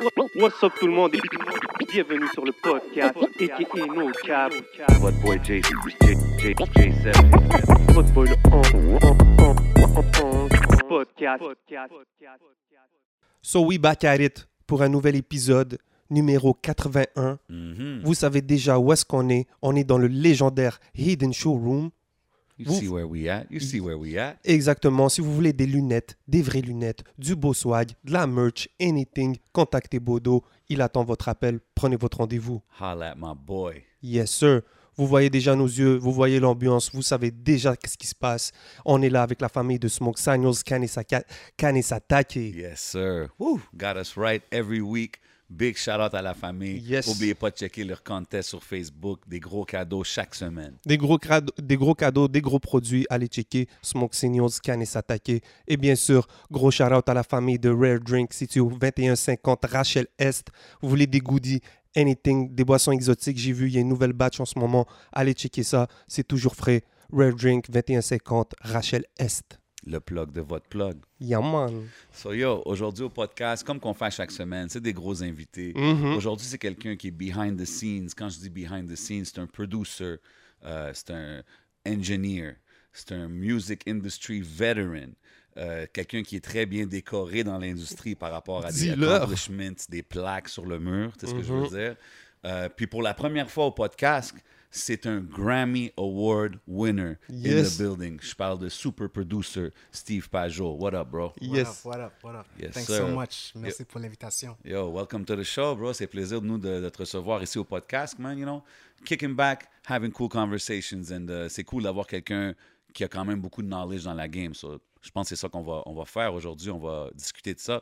What's up tout le monde? Et bienvenue sur le podcast aka No Cap. Votre boy J, J, J, J7. Votre boy le on, podcast. So we back at it pour un nouvel épisode numéro 81. Mhm. Vous savez déjà où est-ce qu'on est. On est dans le légendaire Hidden Showroom. You Vous- see where we at? You see where we at? Exactement. Si vous voulez des lunettes, des vraies lunettes, du beau swag, de la merch, anything, contactez Bodo. Il attend votre appel. Prenez votre rendez-vous. Holla at my boy. Yes, sir. Vous voyez déjà nos yeux, vous voyez l'ambiance, vous savez déjà qu'est-ce qui se passe. On est là avec la famille de Smoke Signals, Kanesatake. Yes, sir. Woo. Got us right every week. Big shout out à la famille. Yes. N'oubliez pas de checker leur contest sur Facebook. Des gros cadeaux chaque semaine. Des gros, crado- des gros cadeaux, des gros produits, allez checker Smoke Signals, Kanesatake. Et bien sûr, gros shout-out à la famille de Rare Drink, située au 2150 Rachel Est. Vous voulez des goodies, anything, des boissons exotiques, j'ai vu, il y a une nouvelle batch en ce moment. Allez checker ça, c'est toujours frais. Rare Drink, 2150 Rachel Est. Le plug de votre plug. Yeah, man. So yo, aujourd'hui au podcast, comme qu'on fait chaque semaine, c'est des gros invités. Mhm. Aujourd'hui, c'est quelqu'un qui est behind the scenes. Quand je dis behind the scenes, c'est un producer, euh, c'est un engineer, c'est un music industry veteran, euh, quelqu'un qui est très bien décoré dans l'industrie par rapport à des accomplishments, des plaques sur le mur, c'est ce que je veux dire. Euh, puis pour la première fois au podcast, c'est un Grammy Award winner in the building. Je parle de super producer Steve Pajot. What up, bro? Yes. What up, what up, what up? Yes, Thanks sir. so much. Merci pour l'invitation. Yo, welcome to the show, bro. C'est plaisir de nous de, de te recevoir ici au podcast, man. You know, kicking back, having cool conversations, and uh, c'est cool d'avoir quelqu'un qui a quand même beaucoup de knowledge dans la game. So, je pense que c'est ça qu'on va, on va faire aujourd'hui. On va discuter de ça.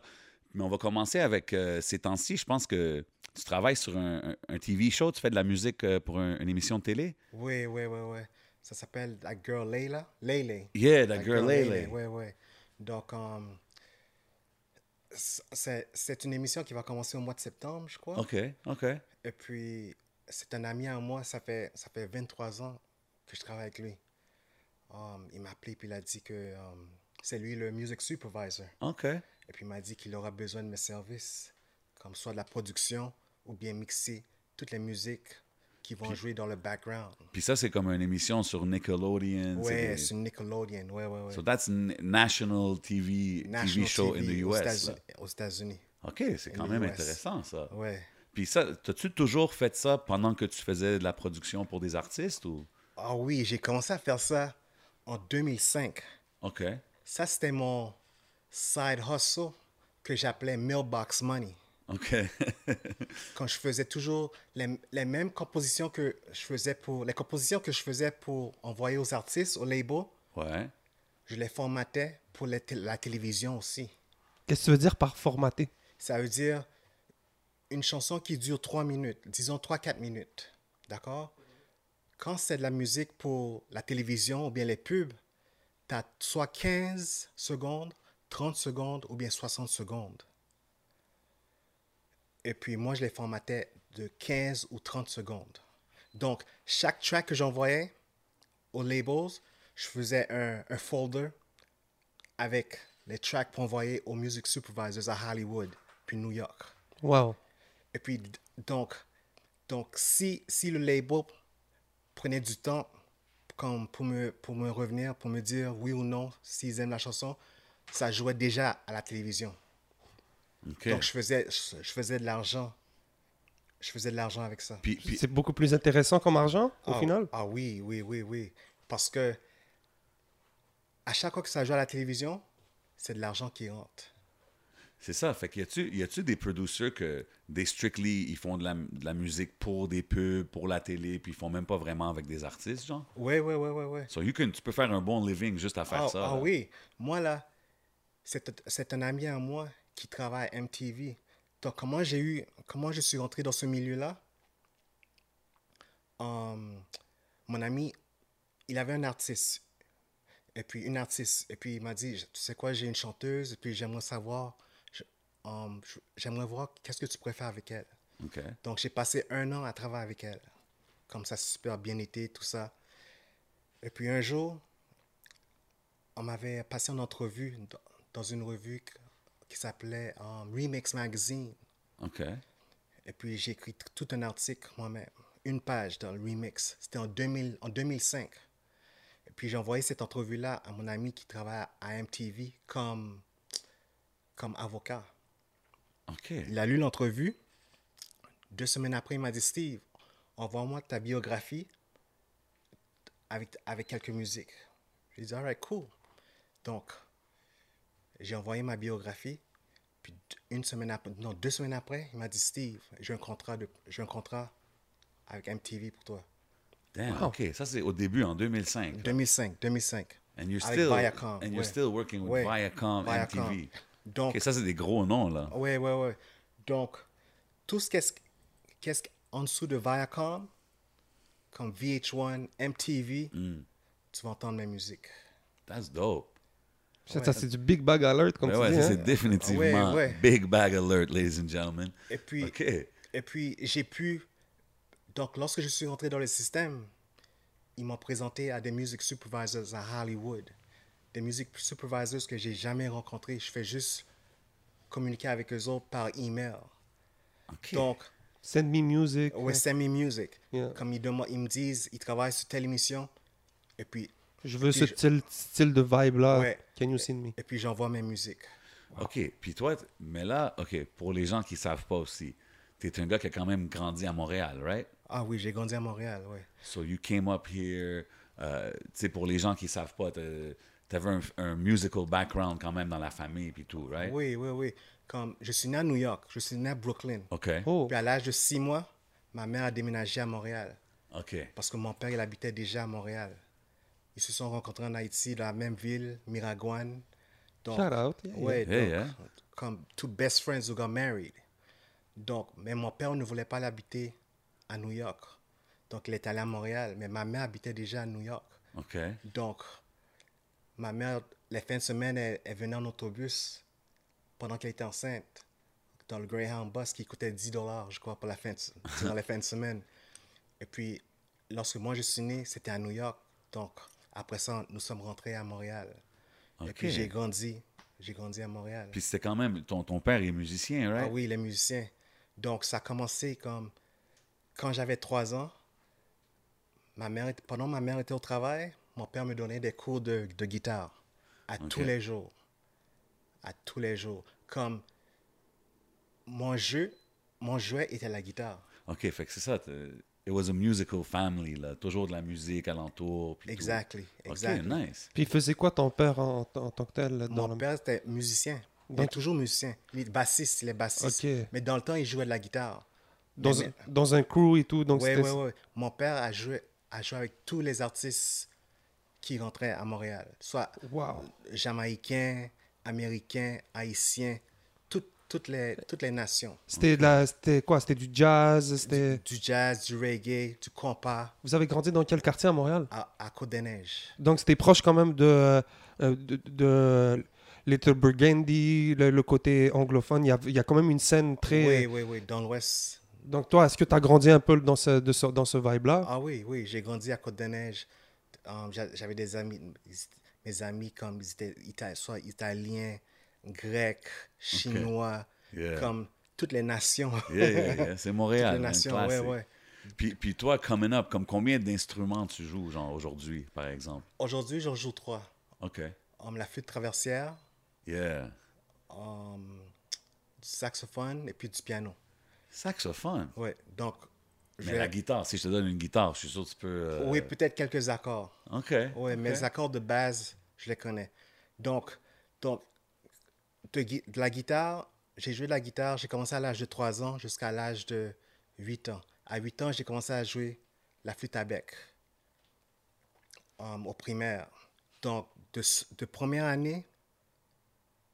Mais on va commencer avec euh, ces temps-ci. Je pense que tu travailles sur un, un- TV show. Tu fais de la musique euh, pour un- une émission de télé? Oui, oui, oui, oui. Ça s'appelle La Girl Layla. Lele. Yeah, La that girl Lele. Oui, oui. Donc, um, c'est c'est une émission qui va commencer au mois de septembre, je crois. OK, OK. Et puis, c'est un ami à moi. Ça fait, ça fait 23 ans que je travaille avec lui. Um, il m'a appelé puis il a dit que um, c'est lui le music supervisor. OK. Et puis il m'a dit qu'il aura besoin de mes services, comme soit de la production ou bien mixer toutes les musiques qui vont jouer dans le background. Puis ça, c'est comme une émission sur Nickelodeon. c'est une Nickelodeon, ouais, ouais, ouais. So that's national TV, National TV show in TV the aux US. Aux États-Unis. OK, c'est quand In the même US. intéressant, ça. Ouais. Puis ça, as-tu toujours fait ça pendant que tu faisais de la production pour des artistes ou? Ah oui, j'ai commencé à faire ça en 2005. OK. Ça, c'était mon side hustle que j'appelais Mailbox Money. OK. Quand je faisais toujours les, les mêmes compositions que je faisais pour... Les compositions que je faisais pour envoyer aux artistes, au label, ouais. je les formatais pour les la télévision aussi. Qu'est-ce que tu veux dire par formater? Ça veut dire une chanson qui dure 3 minutes, disons 3-4 minutes. D'accord? Quand c'est de la musique pour la télévision ou bien les pubs, tu as soit 15 secondes, 30 secondes ou bien 60 secondes. Et puis moi, je les formatais de 15 ou 30 secondes. Donc, chaque track que j'envoyais aux labels, je faisais un, un folder avec les tracks pour envoyer aux music supervisors à Hollywood, puis New York. Wow. Et puis, donc, donc si, si le label prenait du temps comme pour, me, pour me revenir, pour me dire oui ou non, s'ils aiment la chanson, ça jouait déjà à la télévision. Donc, je faisais, je, je faisais de l'argent. Je faisais de l'argent avec ça. Puis, puis- C'est beaucoup plus intéressant comme argent, au ah, final? Ah oui, oui, oui, oui. Parce que à chaque fois que ça joue à la télévision, c'est de l'argent qui rentre. c'est ça. Fait qu'il y a-tu, y a-tu des producers que, des strictly, ils font de la, de la musique pour des pubs, pour la télé, puis ils font même pas vraiment avec des artistes, genre? Oui, oui, oui, oui, oui. So you can, tu peux faire un bon living juste à faire Ah, ça. ah là. oui, moi là, c'est c'est un ami à moi qui travaille à MTV. Donc comment j'ai eu, comment je suis rentré dans ce milieu-là? Hum, mon ami, il avait un artiste, et puis une artiste, et puis il m'a dit, tu sais quoi, j'ai une chanteuse, et puis j'aimerais savoir, hum, j'aimerais voir qu'est-ce que tu préfères avec elle. Donc, j'ai passé un an à travailler avec elle. Comme ça, super bien été, tout ça. Et puis un jour, on m'avait passé en entrevue dans une revue qui s'appelait um, Remix Magazine. OK. Et puis, j'ai écrit tout un article moi-même, une page dans le remix. C'était en, 2000 en 2005. Et puis, j'ai envoyé cette entrevue-là à mon ami qui travaille à MTV comme, comme avocat. OK. Il a lu l'entrevue. Deux semaines après, il m'a dit Steve, envoie-moi ta biographie avec, avec quelques musiques. J'ai dit, alright, cool. Donc, j'ai envoyé ma biographie. Puis une semaine après, non, deux semaines après, il m'a dit Steve, j'ai un contrat, de, j'ai un contrat avec MTV pour toi. Damn, OK. Ça, c'est au début, en 2005. 2005, 2005. And you're Avec still, Viacom, and you're ouais. still working with Ouais. Viacom, Viacom. MTV. Donc, ça, c'est des gros noms, là. Ouais, ouais, ouais. Donc, tout ce qu'est-ce qu'est-ce en dessous de Viacom, comme VH1, MTV, Mm. tu vas entendre mes musiques. That's dope. Ça, ça, c'est du big bag alert, comme Ouais, tu ouais, dis. ça, hein? c'est définitivement Ouais, ouais. big bag alert, ladies and gentlemen. Et puis, OK. et puis j'ai pu. Donc, lorsque je suis rentré dans le système, ils m'ont présenté à des music supervisors à Hollywood. Des music supervisors que j'ai jamais rencontrés. Je fais juste communiquer avec eux autres par email. OK. Donc, Send me music. ouais, send me music. Yeah. Comme ils, demandent- ils me disent, ils travaillent sur telle émission. Et puis, Je veux ce je- style, style de vibe-là. Ouais. Can you send me? et puis j'envoie mes musiques. OK. Puis toi, mais là, OK, pour les gens qui savent pas aussi, tu es un gars qui a quand même grandi à Montréal, right? Ah oui, j'ai grandi à Montréal, ouais. So you came up here. euh, tu sais, pour les gens qui savent pas, tu avais un, un musical background quand même dans la famille puis tout, right? Oui, oui, oui. Comme, je suis né à New York, je suis né à Brooklyn. OK. Oh, Puis à l'âge de six mois, ma mère a déménagé à Montréal. OK. Parce que mon père, il habitait déjà à Montréal. Ils se sont rencontrés en Haïti, dans la même ville, Miragouane. Donc, shout out. Yeah, ouais, Yeah, donc, yeah. comme two best friends who got married. Donc, mais mon père ne voulait pas l'habiter à New York. Donc, il est allé à Montréal. Mais ma mère habitait déjà à New York. OK. Donc, ma mère, les fins de semaine, elle, elle venait en autobus pendant qu'elle était enceinte, dans le Greyhound bus qui coûtait 10 dollars, je crois, pour la fin de, dans les fins de semaine. Et puis, lorsque moi je suis né, c'était à New York. Donc, après ça, nous sommes rentrés à Montréal. Et puis, j'ai grandi. J'ai grandi à Montréal. Puis c'était quand même. Ton, ton père est musicien, right? Ah oui, les musiciens. Donc, ça a commencé comme quand j'avais trois ans. Ma mère, pendant ma mère était au travail, mon père me donnait des cours de, de guitare à tous les jours. À tous les jours. Comme mon jeu, mon jouet était la guitare. OK, fait que c'est ça. It was a musical family, là. Toujours de la musique alentour. puis tout. Exactly, exactly. nice. Puis il faisait quoi ton père en, en tant que tel? Dans Mon le- père était musicien. Il Donc- est toujours musicien. Il est bassiste, il est bassiste. Mais dans le temps, il jouait de la guitare. dans, Mais- un- dans un crew et tout. Donc Oui, oui, oui. Mon père a joué, a joué avec tous les artistes qui rentraient à Montréal. Soit Wow. jamaïcains, américains, haïtiens, toutes, les, toutes les nations. C'était la- c'était quoi? C'était du jazz? C'était... Du jazz, du reggae, du compas, Vous avez grandi dans quel quartier à Montréal? à, à Côte-des-Neiges. Donc c'était proche quand même de, euh, de, de Little Burgundy, le, le côté anglophone. Il y, a, il y a quand même une scène très... Oui, oui, oui, dans l'Ouest. Donc toi, est-ce que tu as grandi un peu dans ce, de ce- dans ce vibe-là? Ah oui, oui, j'ai grandi à Côte-des-Neiges. Um, j'a- J'avais des amis, mes amis comme ils étaient ita- soit italiens, grecs, chinois, Yeah. comme toutes les nations. Yeah, yeah, yeah. C'est Montréal. Toutes les nations, ouais, classique. ouais. Puis, puis toi, coming up, comme combien d'instruments tu joues, genre aujourd'hui, par exemple? Aujourd'hui, j'en joue trois. OK. Um, la flûte traversière, Yeah. um, du saxophone et puis du piano. Saxophone? Ouais, donc, Mais la guitare, si je te donne une guitare, je suis sûr que tu peux. euh, oui, peut-être quelques accords. OK. Oui, OK. mais les accords de base, je les connais. Donc, donc de, la guitare, j'ai joué de la guitare, j'ai commencé à l'âge de 3 ans jusqu'à l'âge de 8 ans. À 8 ans, j'ai commencé à jouer la flûte à bec um, au primaire. Donc, de, de première année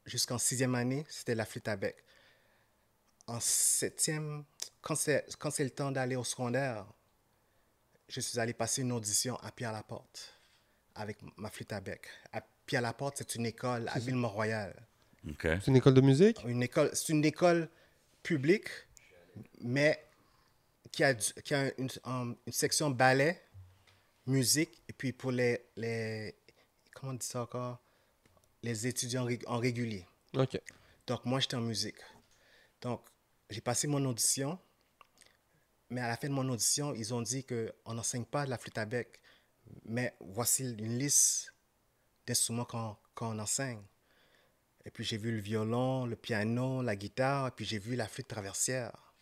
jusqu'en sixième année, c'était la flûte à bec. En septième, quand c'est quand c'est le temps d'aller au secondaire, je suis allé passer une audition à Pierre-Laporte avec ma flûte à bec. À Pierre-Laporte, c'est une école à Ville-Mont-Royal. C'est une école de musique? Une école, c'est une école publique, mais qui a, qui a une, um, une section ballet, musique, et puis pour les, les comment on dit ça encore? Les étudiants en régulier. OK. Donc, moi, j'étais en musique. Donc, j'ai passé mon audition, mais à la fin de mon audition, ils ont dit qu'on n'enseigne pas de la flûte à bec, mais voici une liste d'instruments qu'on qu'on enseigne. Et puis j'ai vu le violon, le piano, la guitare, et puis j'ai vu la flûte traversière.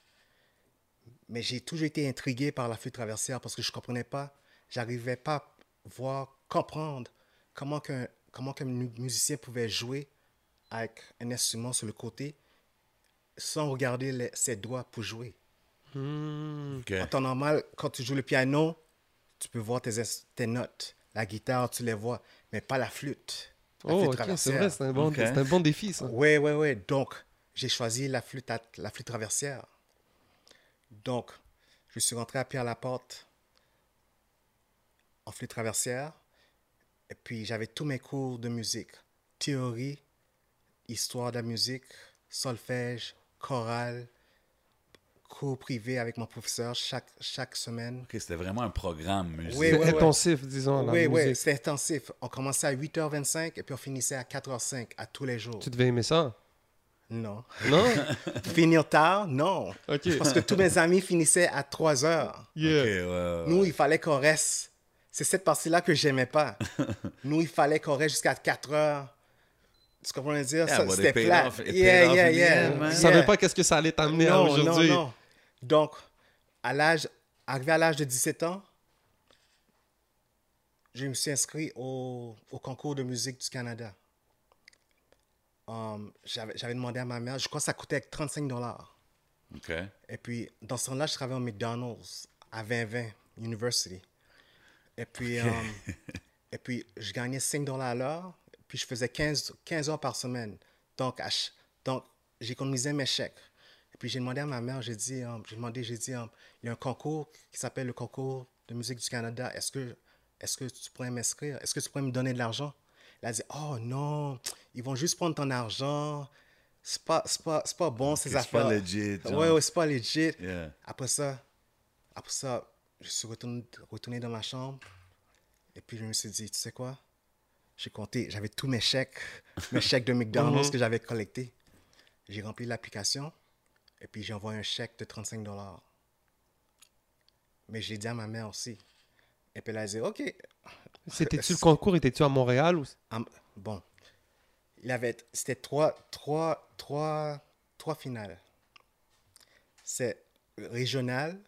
Mais j'ai toujours été intrigué par la flûte traversière parce que je ne comprenais pas, j'arrivais pas à voir, comprendre comment qu'un comment qu'un musicien pouvait jouer avec un instrument sur le côté sans regarder les- ses doigts pour jouer. Hmm. En temps normal, quand tu joues le piano, tu peux voir tes notes. La guitare, tu les vois, mais pas la flûte. Oh, c'est vrai, c'est un, bon, un bon défi, ça. Oui, oui, oui. Donc, j'ai choisi la flûte, à- la flûte traversière. Donc, je suis rentré à Pierre-Laporte en flûte traversière. Et puis, j'avais tous mes cours de musique. Théorie, histoire de la musique, solfège, chorale, cours privé avec mon professeur chaque, chaque semaine. OK, c'était vraiment un programme musique. Oui, ouais. intensif, disons, la Oui, oui, c'était intensif. On commençait à 8h25 et puis on finissait à 4h05 à tous les jours. Tu devais aimer ça? Non. Non? Finir tard, non. Ok. Parce que tous mes amis finissaient à 3 heures. Yeah. Ouais, ouais, Nous, il fallait qu'on reste. C'est cette partie-là que j'aimais pas. Nous, il fallait qu'on reste jusqu'à 4 heures. Tu comprends ce que je veux dire? Yeah, Ça, but it C'était plat. off- Yeah, off yeah. Tu Yeah. savais pas qu'est-ce que ça allait t'amener à Non, non, aujourd'hui. non. Donc, à l'âge, arrivé à l'âge de 17 ans, je me suis inscrit au, au concours de musique du Canada. Um, J'avais demandé à ma mère, je crois que ça coûtait 35 dollars. OK. Et puis, dans ce temps-là, je travaillais au McDonald's à 2020 University. Et puis, um, et puis je gagnais 5 dollars à l'heure. Puis, je faisais 15, 15 heures par semaine. Donc, à donc j'économisais mes chèques. Et puis, j'ai demandé à ma mère, j'ai dit, um, j'ai demandé, j'ai dit, um, il y a un concours qui s'appelle le concours de musique du Canada. Est-ce que, est-ce que tu pourrais m'inscrire? Est-ce que tu pourrais me donner de l'argent? Elle a dit, oh non, ils vont juste prendre ton argent. C'est pas, c'est pas, c'est pas bon, ces c'est affaires. pas legit, genre. Ouais, ouais, c'est pas legit. Yeah. Après ça, après ça, je suis retourné, retourné dans ma chambre. Et puis, je me suis dit, tu sais quoi? J'ai compté, j'avais tous mes chèques, mes chèques de McDonald's que j'avais collectés. J'ai rempli l'application. Et puis, j'ai envoyé un chèque de 35 dollars. Mais j'ai dit à ma mère aussi. Et puis, elle a dit, OK. C'était-tu le concours? Étais-tu à Montréal? Ou... Bon. Il avait, c'était trois, trois, trois, trois finales. C'est régional.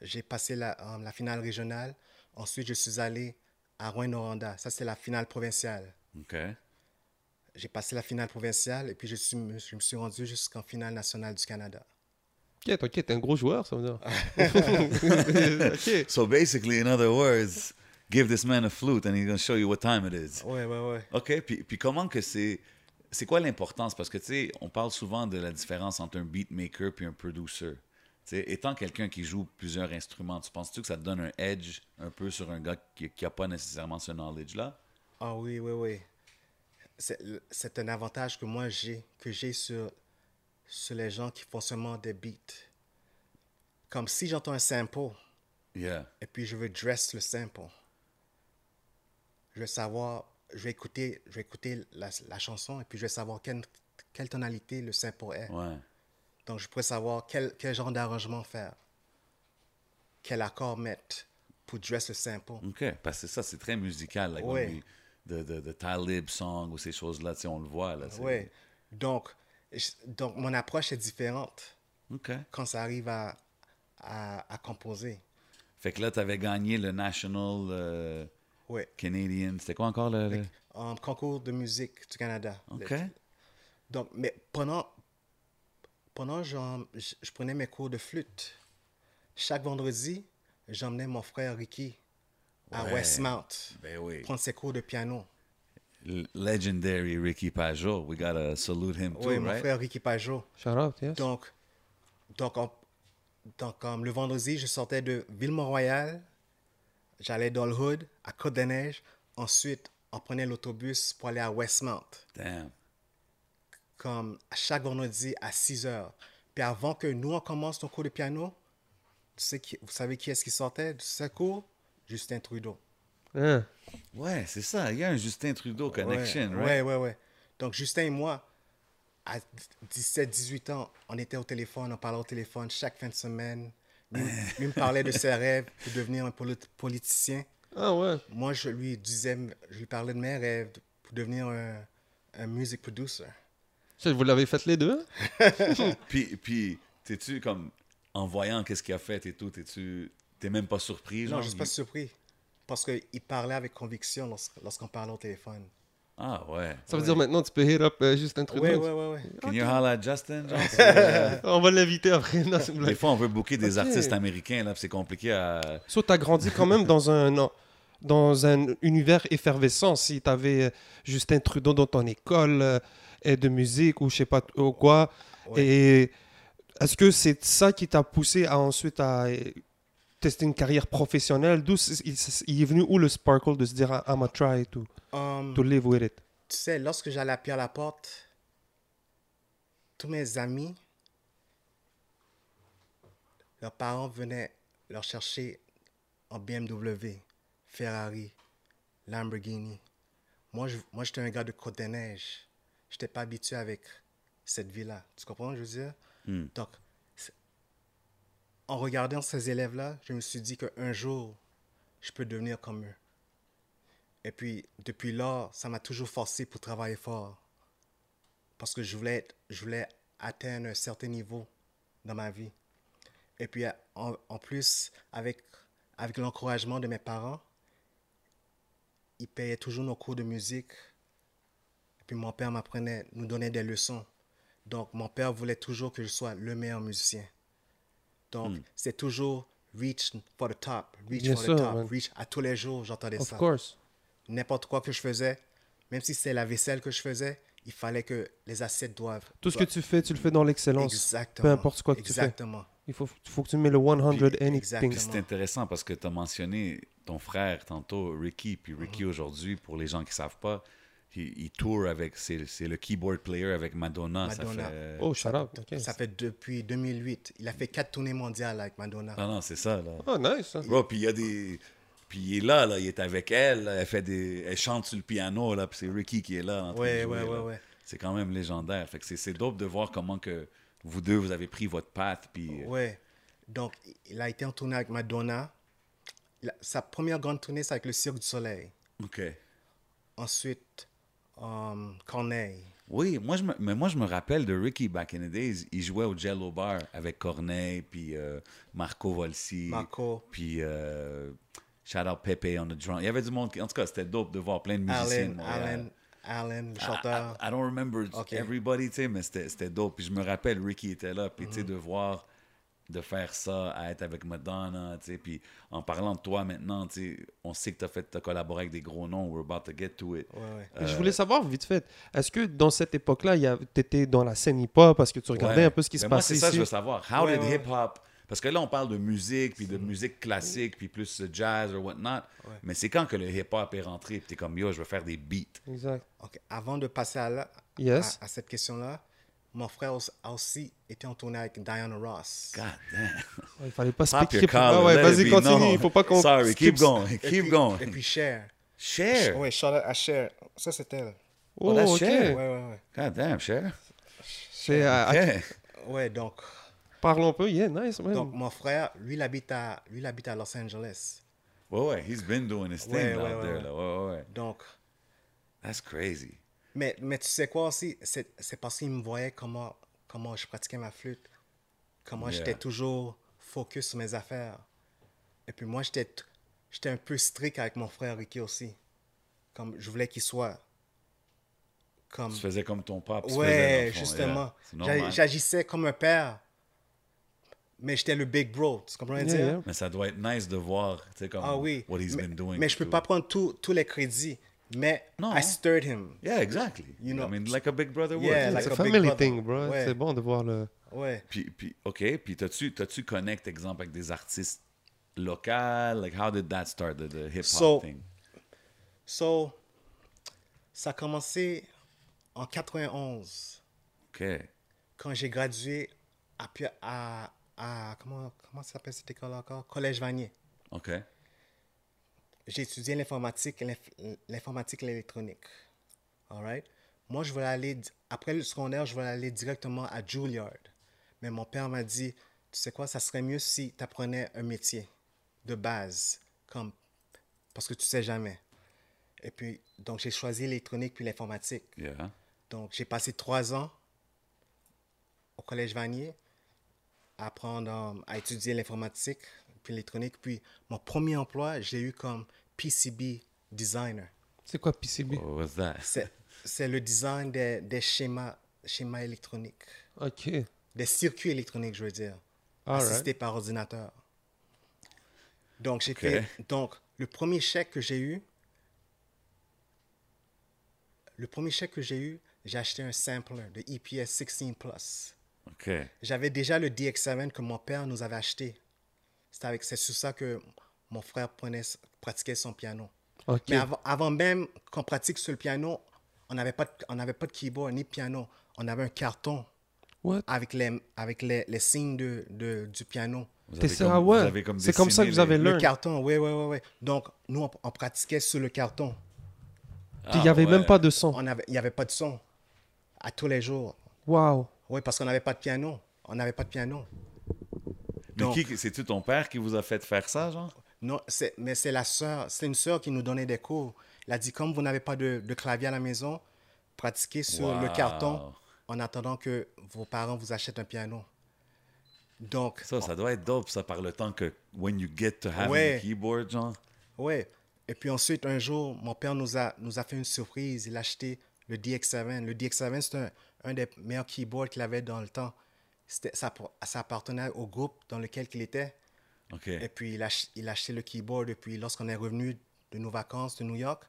J'ai passé la, euh, la finale régionale. Ensuite, je suis allé à Rouen-Noranda. Ça, c'est la finale provinciale. OK. J'ai passé la finale provinciale et puis je, suis, je me suis rendu jusqu'en finale nationale du Canada. Ok, ok, t'es un gros joueur, ça veut dire. ok. So basically, in other words, give this man a flute and he's going to show you what time it is. Ouais, ouais, ouais. OK, puis, puis comment que c'est... C'est quoi l'importance? Parce que, tu sais, on parle souvent de la différence entre un beatmaker puis un producer. Étant quelqu'un qui joue plusieurs instruments, tu penses-tu que ça te donne un edge un peu sur un gars qui n'a pas nécessairement ce knowledge-là? Ah oui, oui, oui. C'est c'est un avantage que moi j'ai, que j'ai sur, sur les gens qui font seulement des beats. Comme si j'entends un sample Yeah. et puis je veux dress le sample. Je veux savoir, je vais écouter, je vais écouter la, la chanson et puis je vais savoir quelle, quelle tonalité le sample est. Ouais. Donc je pourrais savoir quel, quel genre d'arrangement faire, quel accord mettre pour dress le sample. OK, parce que ça, c'est très musical. Like, we- de, de, de Talib song ou ces choses-là, tu sais, on le voit. Là, Oui. Donc, je- donc, mon approche est différente quand ça arrive à, à, à composer. Fait que là, tu avais gagné le National euh, Oui. Canadian. C'était quoi encore le. le- concours de musique du Canada. OK. Le- Donc, mais pendant, pendant genre, je, je prenais mes cours de flûte, chaque vendredi, j'emmenais mon frère Ricky à Ouais. Westmount Ben oui. prendre ses cours de piano. Legendary Ricky Pajot. We gotta salute him too, oui, mon right? frère Ricky Pajot. Shout out, yes. Donc, donc, on- donc le vendredi, je sortais de Ville-Mont-Royal, j'allais dans le Hood, à Côte-des-Neiges. Ensuite, on prenait l'autobus pour aller à Westmount, Damn. Comme à chaque vendredi à 6 heures. Puis avant que nous, on commence ton cours de piano, tu sais qui, vous savez qui est-ce qui sortait de ce cours? Justin Trudeau. Hein? Ouais, c'est ça. Il y a un Justin Trudeau connection, ouais, right? Ouais, ouais, ouais. Donc, Justin et moi, à 17, 18 ans, on était au téléphone, on parlait au téléphone chaque fin de semaine. Lui, lui me parlait de ses rêves de devenir un poli- politicien. Ah ouais. Moi, je lui disais, je lui parlais de mes rêves de- pour devenir un, un music producer. Ça, Vous l'avez fait les deux? Puis, puis t'es-tu comme, en voyant qu'est-ce qu'il a fait et tout, t'es-tu, t'es même pas surpris? Non, je suis pas il- surpris. Parce qu'il parlait avec conviction lorsqu'- lorsqu'on parlait au téléphone. Ah ouais. Ça veut dire maintenant tu peux hit up euh, Justin Trudeau. Oui, oui, oui, oui. Can you holla at Justin? euh, On va l'inviter après. Non, Des fois, on veut booker des artistes américains, là, c'est compliqué à. So, tu as grandi quand même dans un, dans un univers effervescent. Si tu avais Justin Trudeau dans ton école euh, de musique ou je sais pas ou quoi. Ouais. Et est-ce que c'est ça qui t'a poussé à ensuite à euh, tester une carrière professionnelle? D'où il, est venu où le sparkle de se dire I'm gonna try to, Um, to live with it? tu sais, lorsque j'allais à la porte, tous mes amis, leurs parents venaient leur chercher en BMW, Ferrari, Lamborghini. Moi, je, moi, j'étais un gars de Côte-des-Neiges. Je n'étais pas habitué avec cette vie-là. Tu comprends ce que je veux dire? Hmm. Donc, en regardant ces élèves-là, je me suis dit qu'un jour, je peux devenir comme eux. Et puis, depuis là, ça m'a toujours forcé pour travailler fort. Parce que je voulais, être- je voulais atteindre un certain niveau dans ma vie. Et puis, en, en plus, avec, avec l'encouragement de mes parents, ils payaient toujours nos cours de musique. Puis, mon père m'apprenait, nous donnait des leçons. Donc, mon père voulait toujours que je sois le meilleur musicien. Donc, c'est toujours reach for the top, reach Bien for sûr, the top, man. reach. À tous les jours, j'entendais Of ça course. n'importe quoi que je faisais, même si c'est la vaisselle que je faisais, il fallait que les assiettes doivent. Tout ce que tu fais, tu le fais dans l'excellence. Exactement. Peu importe quoi que tu fais. Exactement. Il faut, faut que tu mets le 100 Puis, anything. exactement. C'est intéressant parce que tu as mentionné ton frère tantôt, Ricky. Puis Ricky, aujourd'hui, pour les gens qui ne savent pas, il, il tourne avec. C'est c'est le keyboard player avec Madonna. Madonna. Ça fait, Oh, shut up. ok. Ça fait depuis 2008. Il a fait quatre tournées mondiales avec Madonna. Non, non, c'est ça. Là. Oh, nice. hein. Bro, puis il y a des. Puis il est là, là, il est avec elle, là, elle fait des. Elle chante sur le piano, là, puis c'est Ricky qui est là. en train de Ouais, jouer, ouais, ouais, ouais. C'est quand même légendaire. Fait que c'est- c'est dope de voir comment que vous deux, vous avez pris votre patte, puis. Ouais. Donc, il a été en tournée avec Madonna. Sa première grande tournée, c'est avec le Cirque du Soleil. OK. Ensuite, um, Corneille. Oui, moi je me, mais moi je me rappelle de Ricky back in the days. Il jouait au Jello Bar avec Corneille, puis euh, Marco Volsi. Marco. Puis euh, shout out Pepe on the drum. Il y avait du monde qui. En tout cas, c'était dope de voir plein de musiciens. Alan, Alan, le I, chanteur. I- I don't remember everybody, tu sais, mais c'était dope. Puis je me rappelle, Ricky était là, puis tu Mhm. sais, de voir, de faire ça, à être avec Madonna, tu sais. Puis en parlant de toi maintenant, tu sais, on sait que tu as fait, t'as collaboré avec des gros noms, we're about to get to it. Ouais, ouais. Euh, Je voulais savoir vite fait, est-ce que dans cette époque-là, tu étais dans la scène hip-hop parce que tu regardais Ouais. un peu ce qui se moi, passait c'est ça, ici? je veux savoir. How Ouais, did ouais. hip-hop... Parce que là, on parle de musique, puis de musique classique, puis plus jazz ou whatnot. Mais c'est quand que le hip-hop est rentré, puis t'es comme, yo, je veux faire des beats? Exact. Ok, Avant de passer à, la- Yes. à, à cette question-là, mon frère aussi- a aussi été en tournée avec Diana Ross. God damn. Il fallait pas Pop collar, Ah ouais, vas-y, continue. Il faut pas qu'on. Sorry, keep going, Et keep puis- going. Et puis Cher. Cher. Ouais, Charlotte à Cher. Ça, c'est elle. Oh, that's ok. Cher. Ouais, ouais, ouais. God damn, Cher. C'est, euh, OK. Ouais, donc, Parlons un peu. Yeah, nice, man. donc mon frère, lui, il habite à, lui, il habite à Los Angeles. Ouais, ouais, he's been doing his thing Ouais, out ouais, ouais, there. ouais. Là. Ouais, ouais, ouais. Donc, That's crazy. Mais, mais tu sais quoi aussi? C'est c'est parce qu'il me voyait comment, comment je pratiquais ma flûte. Comment Yeah. j'étais toujours focus sur mes affaires. Et puis moi, j'étais un peu strict avec mon frère Ricky aussi. Comme je voulais qu'il soit comme Tu faisais comme ton papa. tu faisais, dans Ouais, justement. yeah. C'est J'a- normal. J'agissais comme un père, mais j'étais le big bro. Tu comprends ce que je veux Yeah, dire? yeah. Mais ça doit être nice de voir, tu sais, comme Ah oui. what he's mais, been doing. mais je peux pas prendre tous les crédits. Mais Non. I stirred him. Yeah, exactly. You know- I mean, like a big brother would. Yeah, C'est like a family thing, bro. Ouais. C'est bon de voir le. Ouais. Puis, puis, OK, puis t'as-tu, t'as-tu connect, exemple, avec des artistes locaux? Like, how did that start, the, the hip-hop So- thing? So, ça a commencé en 91, OK. quand j'ai gradué à, à, à comment, comment ça s'appelle cette école encore? Collège Vanier. OK. J'ai étudié l'informatique, l'inf- l'informatique et l'électronique. All right? Moi, je voulais aller, après le secondaire, je voulais aller directement à Juilliard. Mais mon père m'a dit, tu sais quoi, ça serait mieux si tu apprenais un métier de base, comme, parce que tu sais jamais. Et puis, donc, j'ai choisi l'électronique puis l'informatique. Yeah. Donc, j'ai passé trois ans au Collège Vanier à apprendre euh, à étudier l'informatique puis l'électronique. Puis, mon premier emploi, je l'ai eu comme PCB designer. C'est quoi PCB? C'est, le design des, des schémas, schémas électroniques, OK. des circuits électroniques, je veux dire, All assistés par ordinateur. Donc, j'ai fait- donc, le premier chèque que j'ai eu, le premier chèque que j'ai eu, j'ai acheté un sampler de EPS 16 Plus. OK. J'avais déjà le DX7 que mon père nous avait acheté. C'est avec, c'est sur ça que mon frère prenait, pratiquait son piano. Mais avant, avant même qu'on pratique sur le piano, on n'avait pas, de- on n'avait pas de keyboard ni de piano. On avait un carton What? avec les, avec les, les signes de, de- du piano. Vous T'es avez ça, comme- ah vous ouais. avez comme C'est comme ça que vous avez les- Le carton, oui, oui, oui, oui. Donc, nous, on, on pratiquait sur le carton. Puis il n'y avait Ah, même ouais. pas de son. On avait, il n'y avait pas de son à tous les jours. Wow. Oui, parce qu'on n'avait pas de piano. On n'avait pas de piano. C'est-tu ton père qui vous a fait faire ça, genre? Non, mais c'est la sœur, c'est une sœur qui nous donnait des cours. Elle a dit, comme vous n'avez pas de, de clavier à la maison, pratiquez sur le carton en attendant que vos parents vous achètent un piano. Donc, Ça, ça doit être dope, ça, par le temps que when you get to have Ouais. a keyboard, genre. ouais. Et puis ensuite, un jour, mon père nous a, nous a fait une surprise. Il a acheté le DX7. Le DX7, c'est un, un des meilleurs keyboards qu'il avait dans le temps. C'était, ça, ça appartenait au groupe dans lequel il était. Et puis, il a, ach- il a acheté le keyboard. Et puis, lorsqu'on est revenu de nos vacances de New York,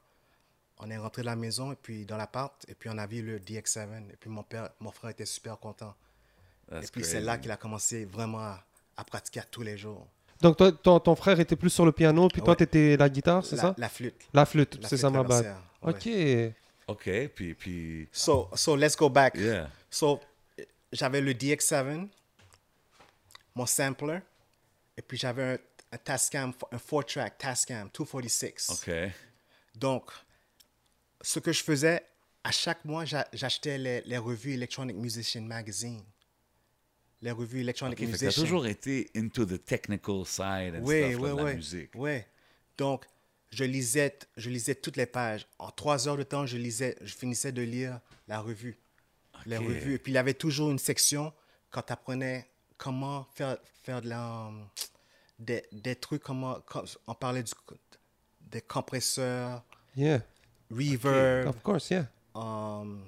on est rentré de la maison et puis dans l'appart. Et puis, on a vu le DX7. Et puis, mon, père, mon frère était super content. That's et puis, c'est là qu'il a commencé vraiment à, à pratiquer à tous les jours. Donc toi, ton, ton frère était plus sur le piano, puis toi, Ouais. tu étais la guitare, c'est ça? la flûte. La flûte, c'est ça ma base. ouais. OK. OK, puis, puis... So, so, let's go back. Yeah. So, j'avais le DX7, mon sampler, et puis j'avais un, un Tascam, un 4-track Tascam 246. OK. Donc, ce que je faisais, à chaque mois, j'a- j'achetais les, les revues Electronic Musician Magazine. Les revues Electronic OK, fait que t'as Musician. toujours été into the technical side and Oui, stuff oui, là, de la oui. musique. Oui. Donc, je lisais, je lisais toutes les pages. En trois heures de temps, je lisais, je finissais de lire la revue. Les revues. Et puis, il y avait toujours une section quand tu apprenais comment faire, faire de la, des, des trucs, comment, comme- on parlait du, des compresseurs, Yeah. reverb, Of course, yeah. um,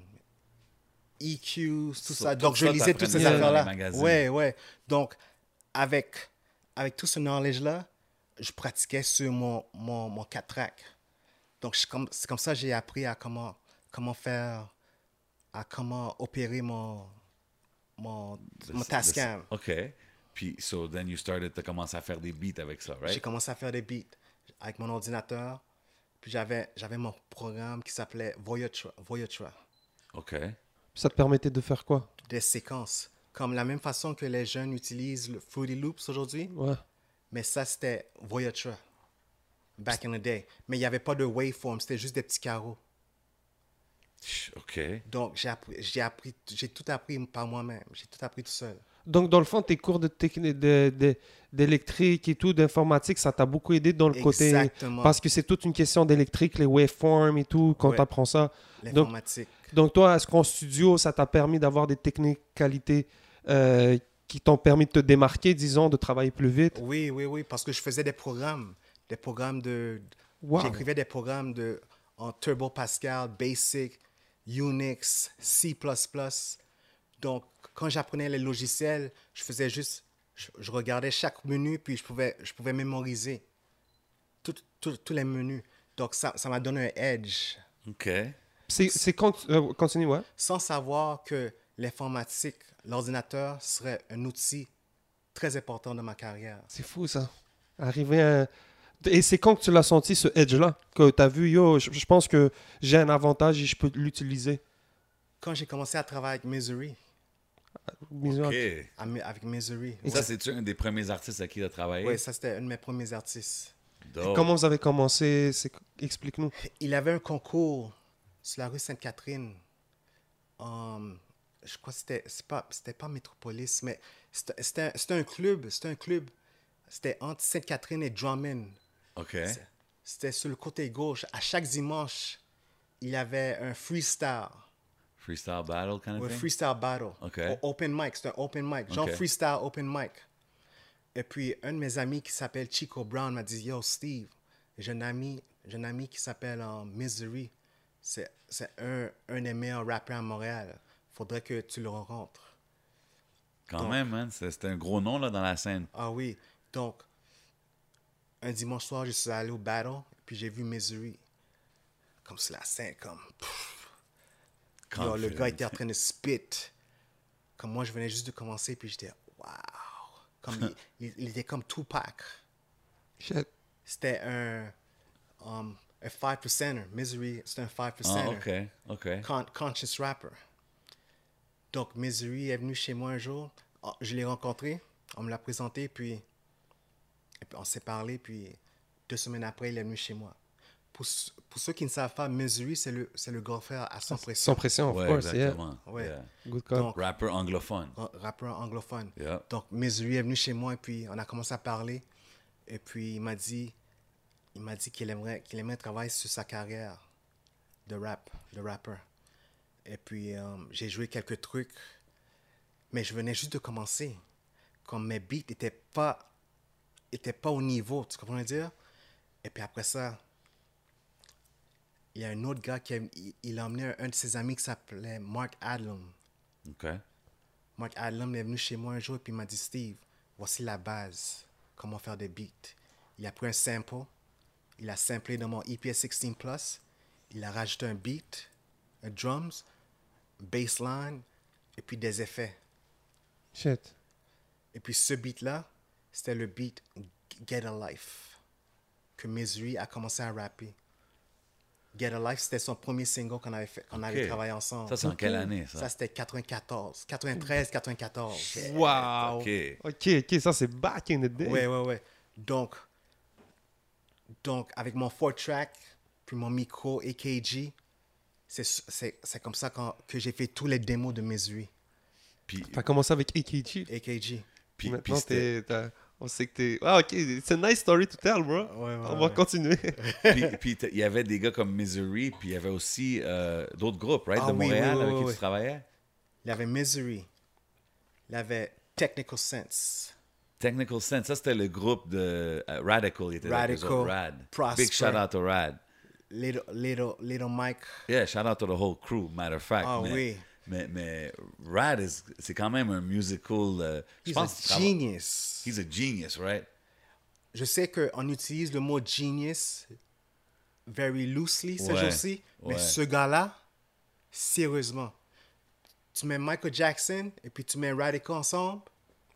EQ, tout So, ça. tout Donc, je lisais toutes ces affaires-là. Ouais, ouais. Donc, avec, avec tout ce knowledge-là, je pratiquais sur mon, mon, mon 4 track. Donc, comme- c'est comme ça que j'ai appris à comment, comment faire, à comment opérer mon, mon, mon The- Tascam. OK. Puis, so then you started to commencer à faire des beats avec ça, J'ai right? commencé à faire des beats avec mon ordinateur. Puis j'avais, j'avais mon programme qui s'appelait. Voyatra. OK. Ça te permettait de faire quoi? des séquences. Comme la même façon que les jeunes utilisent le Fruity Loops aujourd'hui, Ouais. mais ça c'était Voyatra, back in the day. Mais il n'y avait pas de waveform, c'était juste des petits carreaux. OK. Donc j'ai appris, j'ai appris, j'ai tout appris par moi-même, j'ai tout appris tout seul. Donc, dans le fond, tes cours de technique, de, de- d'électrique et tout, d'informatique, ça t'a beaucoup aidé dans le côté. Exactement. Parce que c'est toute une question d'électrique, les waveforms et tout, quand Ouais. tu apprends ça. Donc, L'informatique. donc, toi, est-ce qu'en studio, ça t'a permis d'avoir des techniques qualité euh, qui t'ont permis de te démarquer, disons, de travailler plus vite? Oui, oui, oui, parce que je faisais des programmes, des programmes de, Wow. j'écrivais des programmes de en Turbo Pascal, Basic, Unix, C++. Donc, quand j'apprenais les logiciels, je faisais juste, je, je regardais chaque menu, puis je pouvais, je pouvais mémoriser tous les menus. Donc, ça ça m'a donné un edge, OK. C'est, c'est quand... euh, continue, ouais. sans savoir que l'informatique, l'ordinateur serait un outil très important dans ma carrière. C'est fou, ça. Arriver à... Et c'est quand que tu l'as senti, ce edge-là? Que tu as vu, yo, je, je pense que j'ai un avantage et je peux l'utiliser? Quand j'ai commencé à travailler avec Missouri, Disons, OK. à Mi- avec Missouri, Ça, c'est-tu un des premiers artistes à qui tu as travaillé? Oui, ça c'était un de mes premiers artistes. Comment vous avez commencé? Explique-nous. Il avait un concours sur la rue Sainte-Catherine. um, je crois que c'était c'est pas c'était pas Metropolis, mais c'était c'était un, c'était un club, c'était un club, c'était entre Sainte-Catherine et Drummond. OK. C'était sur le côté gauche. À chaque dimanche, il y avait un freestyle. Freestyle battle kind of Un thing? freestyle battle. OK. Open mic, c'est un open mic. Genre OK. freestyle open mic. Et puis, un de mes amis qui s'appelle Chico Brown m'a dit Yo, Steve, j'ai un ami, un ami qui s'appelle euh, Misery. C'est un, un des meilleurs rappeurs à Montréal. Faudrait que tu le rencontres. Quand Donc- même. C'est c'est un gros nom là, dans la scène. Ah oui. Donc, un dimanche soir, je suis allé au battle, puis j'ai vu Misery. Comme sur la scène, comme. pff. Yo, le gars était en train de spit. Comme moi, je venais juste de commencer, puis j'étais, wow. Comme il, était comme Tupac. Shit. C'était un, um, un 5%er. Misery, c'était un 5%er. Ah, OK. OK. Con- conscious rapper. Donc, Misery est venu chez moi un jour. Ah, Je l'ai rencontré. On me l'a présenté, puis, et puis on s'est parlé, puis deux semaines après, il est venu chez moi. Pour, pour ceux qui ne savent pas, Misery, c'est le, c'est le golfeur à son pression. Sans pression, of Ouais, course, yeah. exactement. Ouais. Yeah. Good call. Donc, Rapper anglophone. ra- rappeur anglophone. Yeah. Donc, Misery est venu chez moi, et puis on a commencé à parler. Et puis, il m'a dit, il m'a dit qu'il aimerait, qu'il aimerait travailler sur sa carrière de rap, de rappeur. Et puis, euh, j'ai joué quelques trucs, mais je venais juste de commencer. Comme mes beats n'étaient pas, étaient pas au niveau, tu comprends dire? Et puis après ça, il y a un autre gars qui a, il, il a emmené un, un de ses amis qui s'appelait Mark Adlam. OK. Mark Adlam est venu chez moi un jour et puis il m'a dit Steve, voici la base, comment faire des beats. Il a pris un sample, il a samplé dans mon EPS 16 Plus, il a rajouté un beat, un drums, bassline et puis des effets. Shit. Et puis ce beat-là, c'était le beat Get a Life que Misery a commencé à rapper. Get a Life, c'était son premier single qu'on avait, fait, qu'on avait travaillé ensemble. Ça, c'est en quelle année, ça? Ça, c'était 94, 93, 94. Wow. OK. OK, OK, ça c'est back in the day. Ouais, ouais, ouais. Donc, donc avec mon four track, puis mon micro AKG, c'est, c'est, c'est comme ça quand- que j'ai fait tous les démos de Misery. Puis, T'as commencé avec AKG. AKG. puis, Maintenant, puis c'était- t'es- t'as- on sait que t'es... Ah, OK, c'est une nice story to tell, bro. ouais, on va ouais. continuer. puis, il y avait des gars comme Misery, puis il y avait aussi euh, d'autres groupes, right, Ah de oui, Montréal oui, avec oui, qui oui. tu travaillais? Il y avait Misery. Il y avait Technical Sense. Technical Sense, ça c'était le groupe de euh, Radical. Il était avec Radical, autres, Rad. Prosper. Big shout out to Rad. Little, little, little Mike. Yeah, shout out to the whole crew, matter of fact. Ah mais, oui. Mais, mais Rad, is- c'est quand même un musical. euh, je He's pense a genius. He's a genius, right? Je sais qu'on utilise le mot genius very loosely ces Ouais, jours-ci, mais ouais. ce gars-là, sérieusement, tu mets Michael Jackson et puis tu mets Radical ensemble,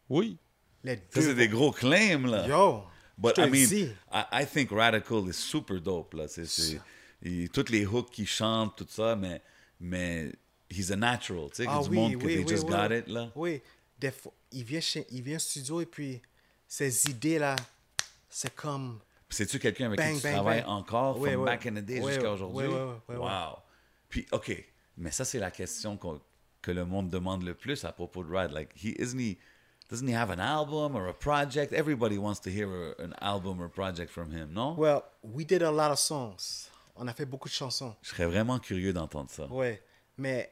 Oui. les Ça, deux. c'est des gros claims, là. Yo, But je te I mean, dis. I, I think Radical is super dope. Là. C'est, toutes les hooks qu'il chante, tout ça, mais, mais he's a natural. Tu sais, Ah du oui, monde que oui, they oui, just oui, got oui. it. Là. Oui, des fois, il vient, chez, il vient au studio et puis ces idées-là, c'est comme... C'est-tu quelqu'un avec Bang, qui tu bang, travailles bang. encore from ouais. back in the Ouais, jusqu'à aujourd'hui? ouais, wow. Puis, OK, mais ça, c'est la question qu'on- que le monde demande le plus à propos de Rad. Like, he, isn't he, doesn't he have an album or a project? Everybody wants to hear a- an album or project from him, non? Well, we did a lot of songs. On a fait beaucoup de chansons. Je serais vraiment curieux d'entendre ça. Ouais, mais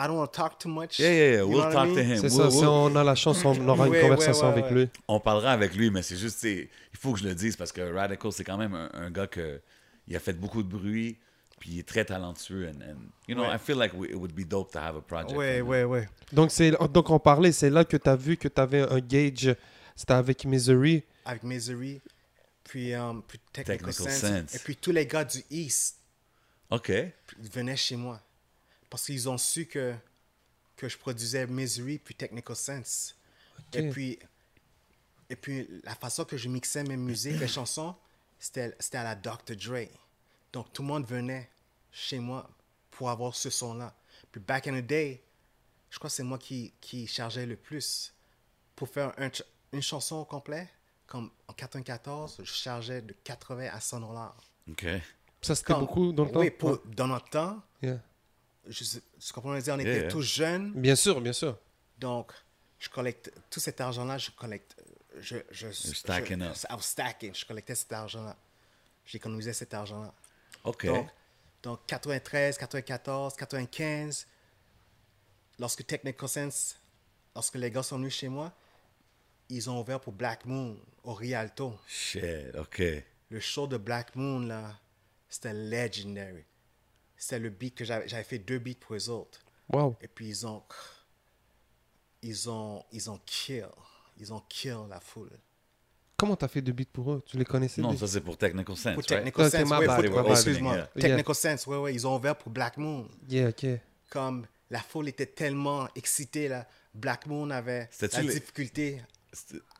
I don't want to talk too much. Yeah, yeah, yeah. We'll what I talk mean? to him. C'est We'll- ça, si we'll- on a la chance, on aura une Ouais, conversation ouais, ouais, avec ouais. lui. On parlera avec lui, mais c'est juste, il faut que je le dise parce que Radical, c'est quand même un, un gars que il a fait beaucoup de bruit, puis il est très talentueux. And, and, you know, Ouais. I feel like we- it would be dope to have a project. Ouais, from him. ouais, ouais. Donc, on parlait, c'est là que tu as vu que tu avais un gauge, c'était avec Misery. Avec Misery, puis, um, puis Technical, Technical Sense, Sense. Et puis tous les gars du East OK. ils venaient chez moi. Parce qu'ils ont su que, que je produisais Misery puis Technical Sense. Et puis, et puis la façon que je mixais mes musiques, les chansons, c'était c'était à la Dr. Dre. Donc tout le monde venait chez moi pour avoir ce son-là. Puis back in the day, je crois que c'est moi qui, qui chargeais le plus. Pour faire un une chanson au complet, comme en 94, je chargeais de 80 à 100 dollars. OK. Ça, c'était beaucoup dans le temps? Oui, pour, dans notre temps, Yeah. Je, comprends je veux dire? On était yeah. tous jeunes. Bien sûr, bien sûr. Donc, je collecte tout cet argent-là, je collecte. Je, je, stacking je, up. I was stacking. Je collectais cet argent-là. J'économisais cet argent-là. OK. Donc, donc 93, 94, 95, lorsque Technical Sense, lorsque les gars sont venus chez moi, ils ont ouvert pour Black Moon au Rialto. Shit, OK. Le show de Black Moon, là, c'était legendary. C'était le beat que j'avais j'avais fait deux beats pour eux autres. Wow. Et puis ils ont. Ils ont. Ils ont kill. Ils ont kill la foule. Comment t'as fait de beats pour eux? Tu les connaissais Non, ça c'est pour Technical Sense, Pour? Technical Sense, ouais, bad, pour- excuse-moi. Yeah. Technical Sense, ouais, ouais, ils ont ouvert pour Black Moon. Yeah, ok. Comme la foule était tellement excitée, là. Black Moon avait C'était-tu la les- difficulté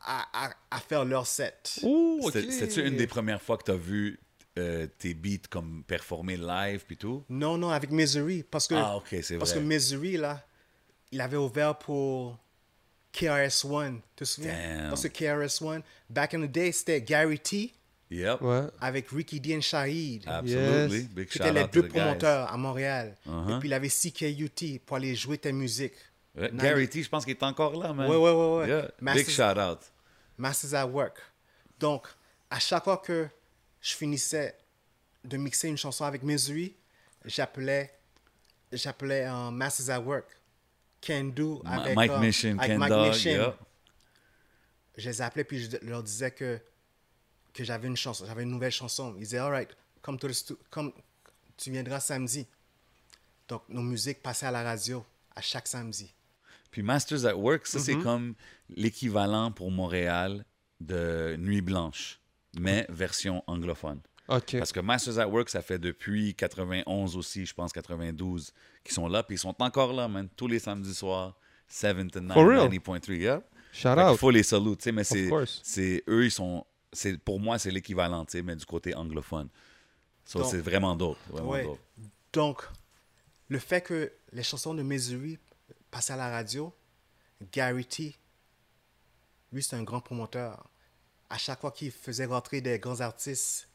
à, à, à faire leur set. Ouh, ok. c'était- C'était-tu une des premières fois que tu as vu euh, tes beats comme performer live puis tout? Non, non, avec Misery. Parce que, Ah, ok, c'est parce que Misery, là, il avait ouvert pour KRS-One. Tu te souviens? Damn. Parce que KRS-One, back in the day, c'était Gary T Yep. Ouais. avec Ricky D and Shahid. Absolutely. Yes. C'était shout les deux guys. promoteurs à Montréal. Uh-huh. Et puis il avait CKUT pour aller jouer ta musique. Ouais, Gary T, je pense qu'il est encore là, man. Ouais, ouais, ouais, ouais. Yeah. Masters- Big shout out. Masters at Work. Donc, à chaque fois que je finissais de mixer une chanson avec Misery, j'appelais j'appelais euh, Masters at Work. Can Do avec, Mike euh, Mission, avec Ken Mike Dog, Mission. yeah. Je les appelais puis je leur disais que, que j'avais une chanson, j'avais une nouvelle chanson. Ils disaient, all right, come to the come, tu viendras samedi. Donc, nos musiques passaient à la radio à chaque samedi. Puis Masters at Work, ça, Mm-hmm. c'est comme l'équivalent pour Montréal de Nuit Blanche, mais version anglophone. Parce que Masters at Work, ça fait depuis 91 aussi, je pense 92, qu'ils sont là. Puis ils sont encore là, man. Tous les samedis soirs, 7 to 9, For real? 90.3. Yeah. Shout Fait out. faut les saluer, tu sais, mais c'est, eux, ils sont, c'est, pour moi, c'est l'équivalent, tu sais, mais du côté anglophone. So, Donc- c'est vraiment Ouais. dope. Donc, le fait que les chansons de Missouri passaient à la radio, Gary T, lui, c'est un grand promoteur. À chaque fois qu'il faisait rentrer des grands artistes,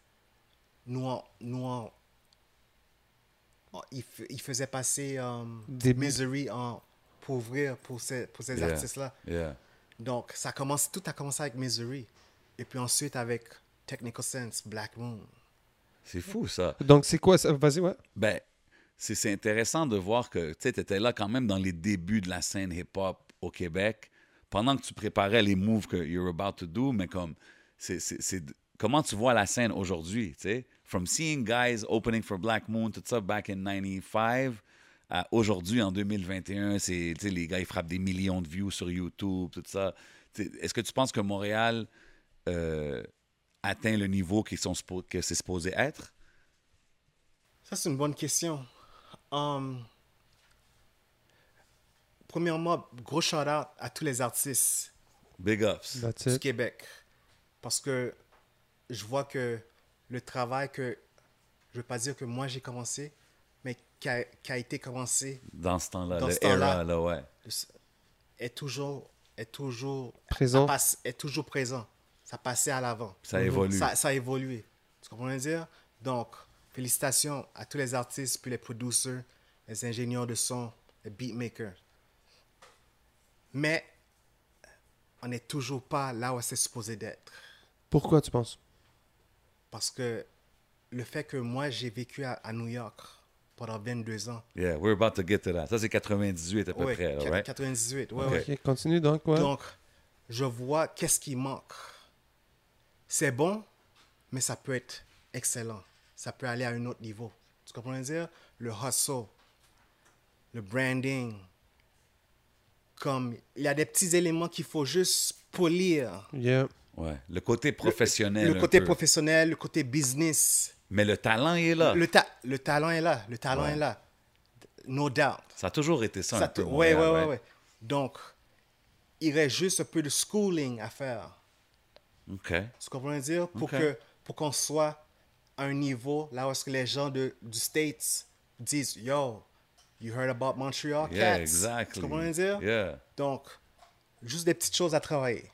nous, en- nous en- en- il, f- il faisait passer euh, Des- Missouri en, pour ouvrir pour ces, pour ces Yeah. artistes-là. Yeah. Donc, ça commence, tout a commencé avec Missouri. Et puis ensuite avec Technical Sense, Black Moon. C'est fou, ça. Donc, c'est quoi ça? Vas-y, ouais. Ben, c'est c'est intéressant de voir que tu étais là quand même dans les débuts de la scène hip-hop au Québec, pendant que tu préparais les moves que you're about to do, mais comme, c'est comment tu vois la scène aujourd'hui, tu sais? From seeing guys opening for Black Moon, tout ça back in 95, à aujourd'hui, en 2021, c'est, les gars, ils frappent des millions de views sur YouTube, tout ça. Est-ce que tu penses que Montréal euh, atteint le niveau qu'ils sont que c'est supposé être? Ça, c'est une bonne question. Um, premièrement, gros shout-out à tous les artistes Big ups. That's du it. Québec. Parce que je vois que le travail que, je ne veux pas dire que moi j'ai commencé, mais qui a, qui a été commencé Dans ce temps-là, Dans le ce temps-là. era, là, ouais. est toujours, est toujours, Présent. ça passe- est toujours présent. Ça passait à l'avant. Ça évolue. Ça, ça a évolué. Tu comprends ce que je veux dire? Donc, félicitations à tous les artistes, puis les producers, les ingénieurs de son, les beatmakers. Mais, on n'est toujours pas là où c'est supposé d'être. Pourquoi tu penses? Parce que le fait que moi, j'ai vécu à, à New York pendant 22 ans. Yeah, we're about to get to that. Ça, c'est 98 à peu Ouais, près, right? 98, ouais, Ok. ouais. Ok, continue donc, ouais. Donc, je vois qu'est-ce qui manque. C'est bon, mais ça peut être excellent. Ça peut aller à un autre niveau. Tu comprends ce que je veux dire? Le hustle, le branding. Comme, il y a des petits éléments qu'il faut juste polir. Yeah. Ouais. Le côté professionnel. Le côté peu. professionnel, le côté business. Mais le talent, est là. Le, ta- le talent est là. Le talent Ouais. est là. No doubt. Ça a toujours été ça, Ça un peu. ouais, right? ouais. Donc, il reste juste un peu de schooling à faire. OK. Ce que je veux dire? Pour que pour qu'on soit à un niveau là où est-ce que les gens de, du States disent Yo, you heard about Montreal Yeah, Cats? exactly. Tu comprends dire? Yeah. Donc, juste des petites choses à travailler.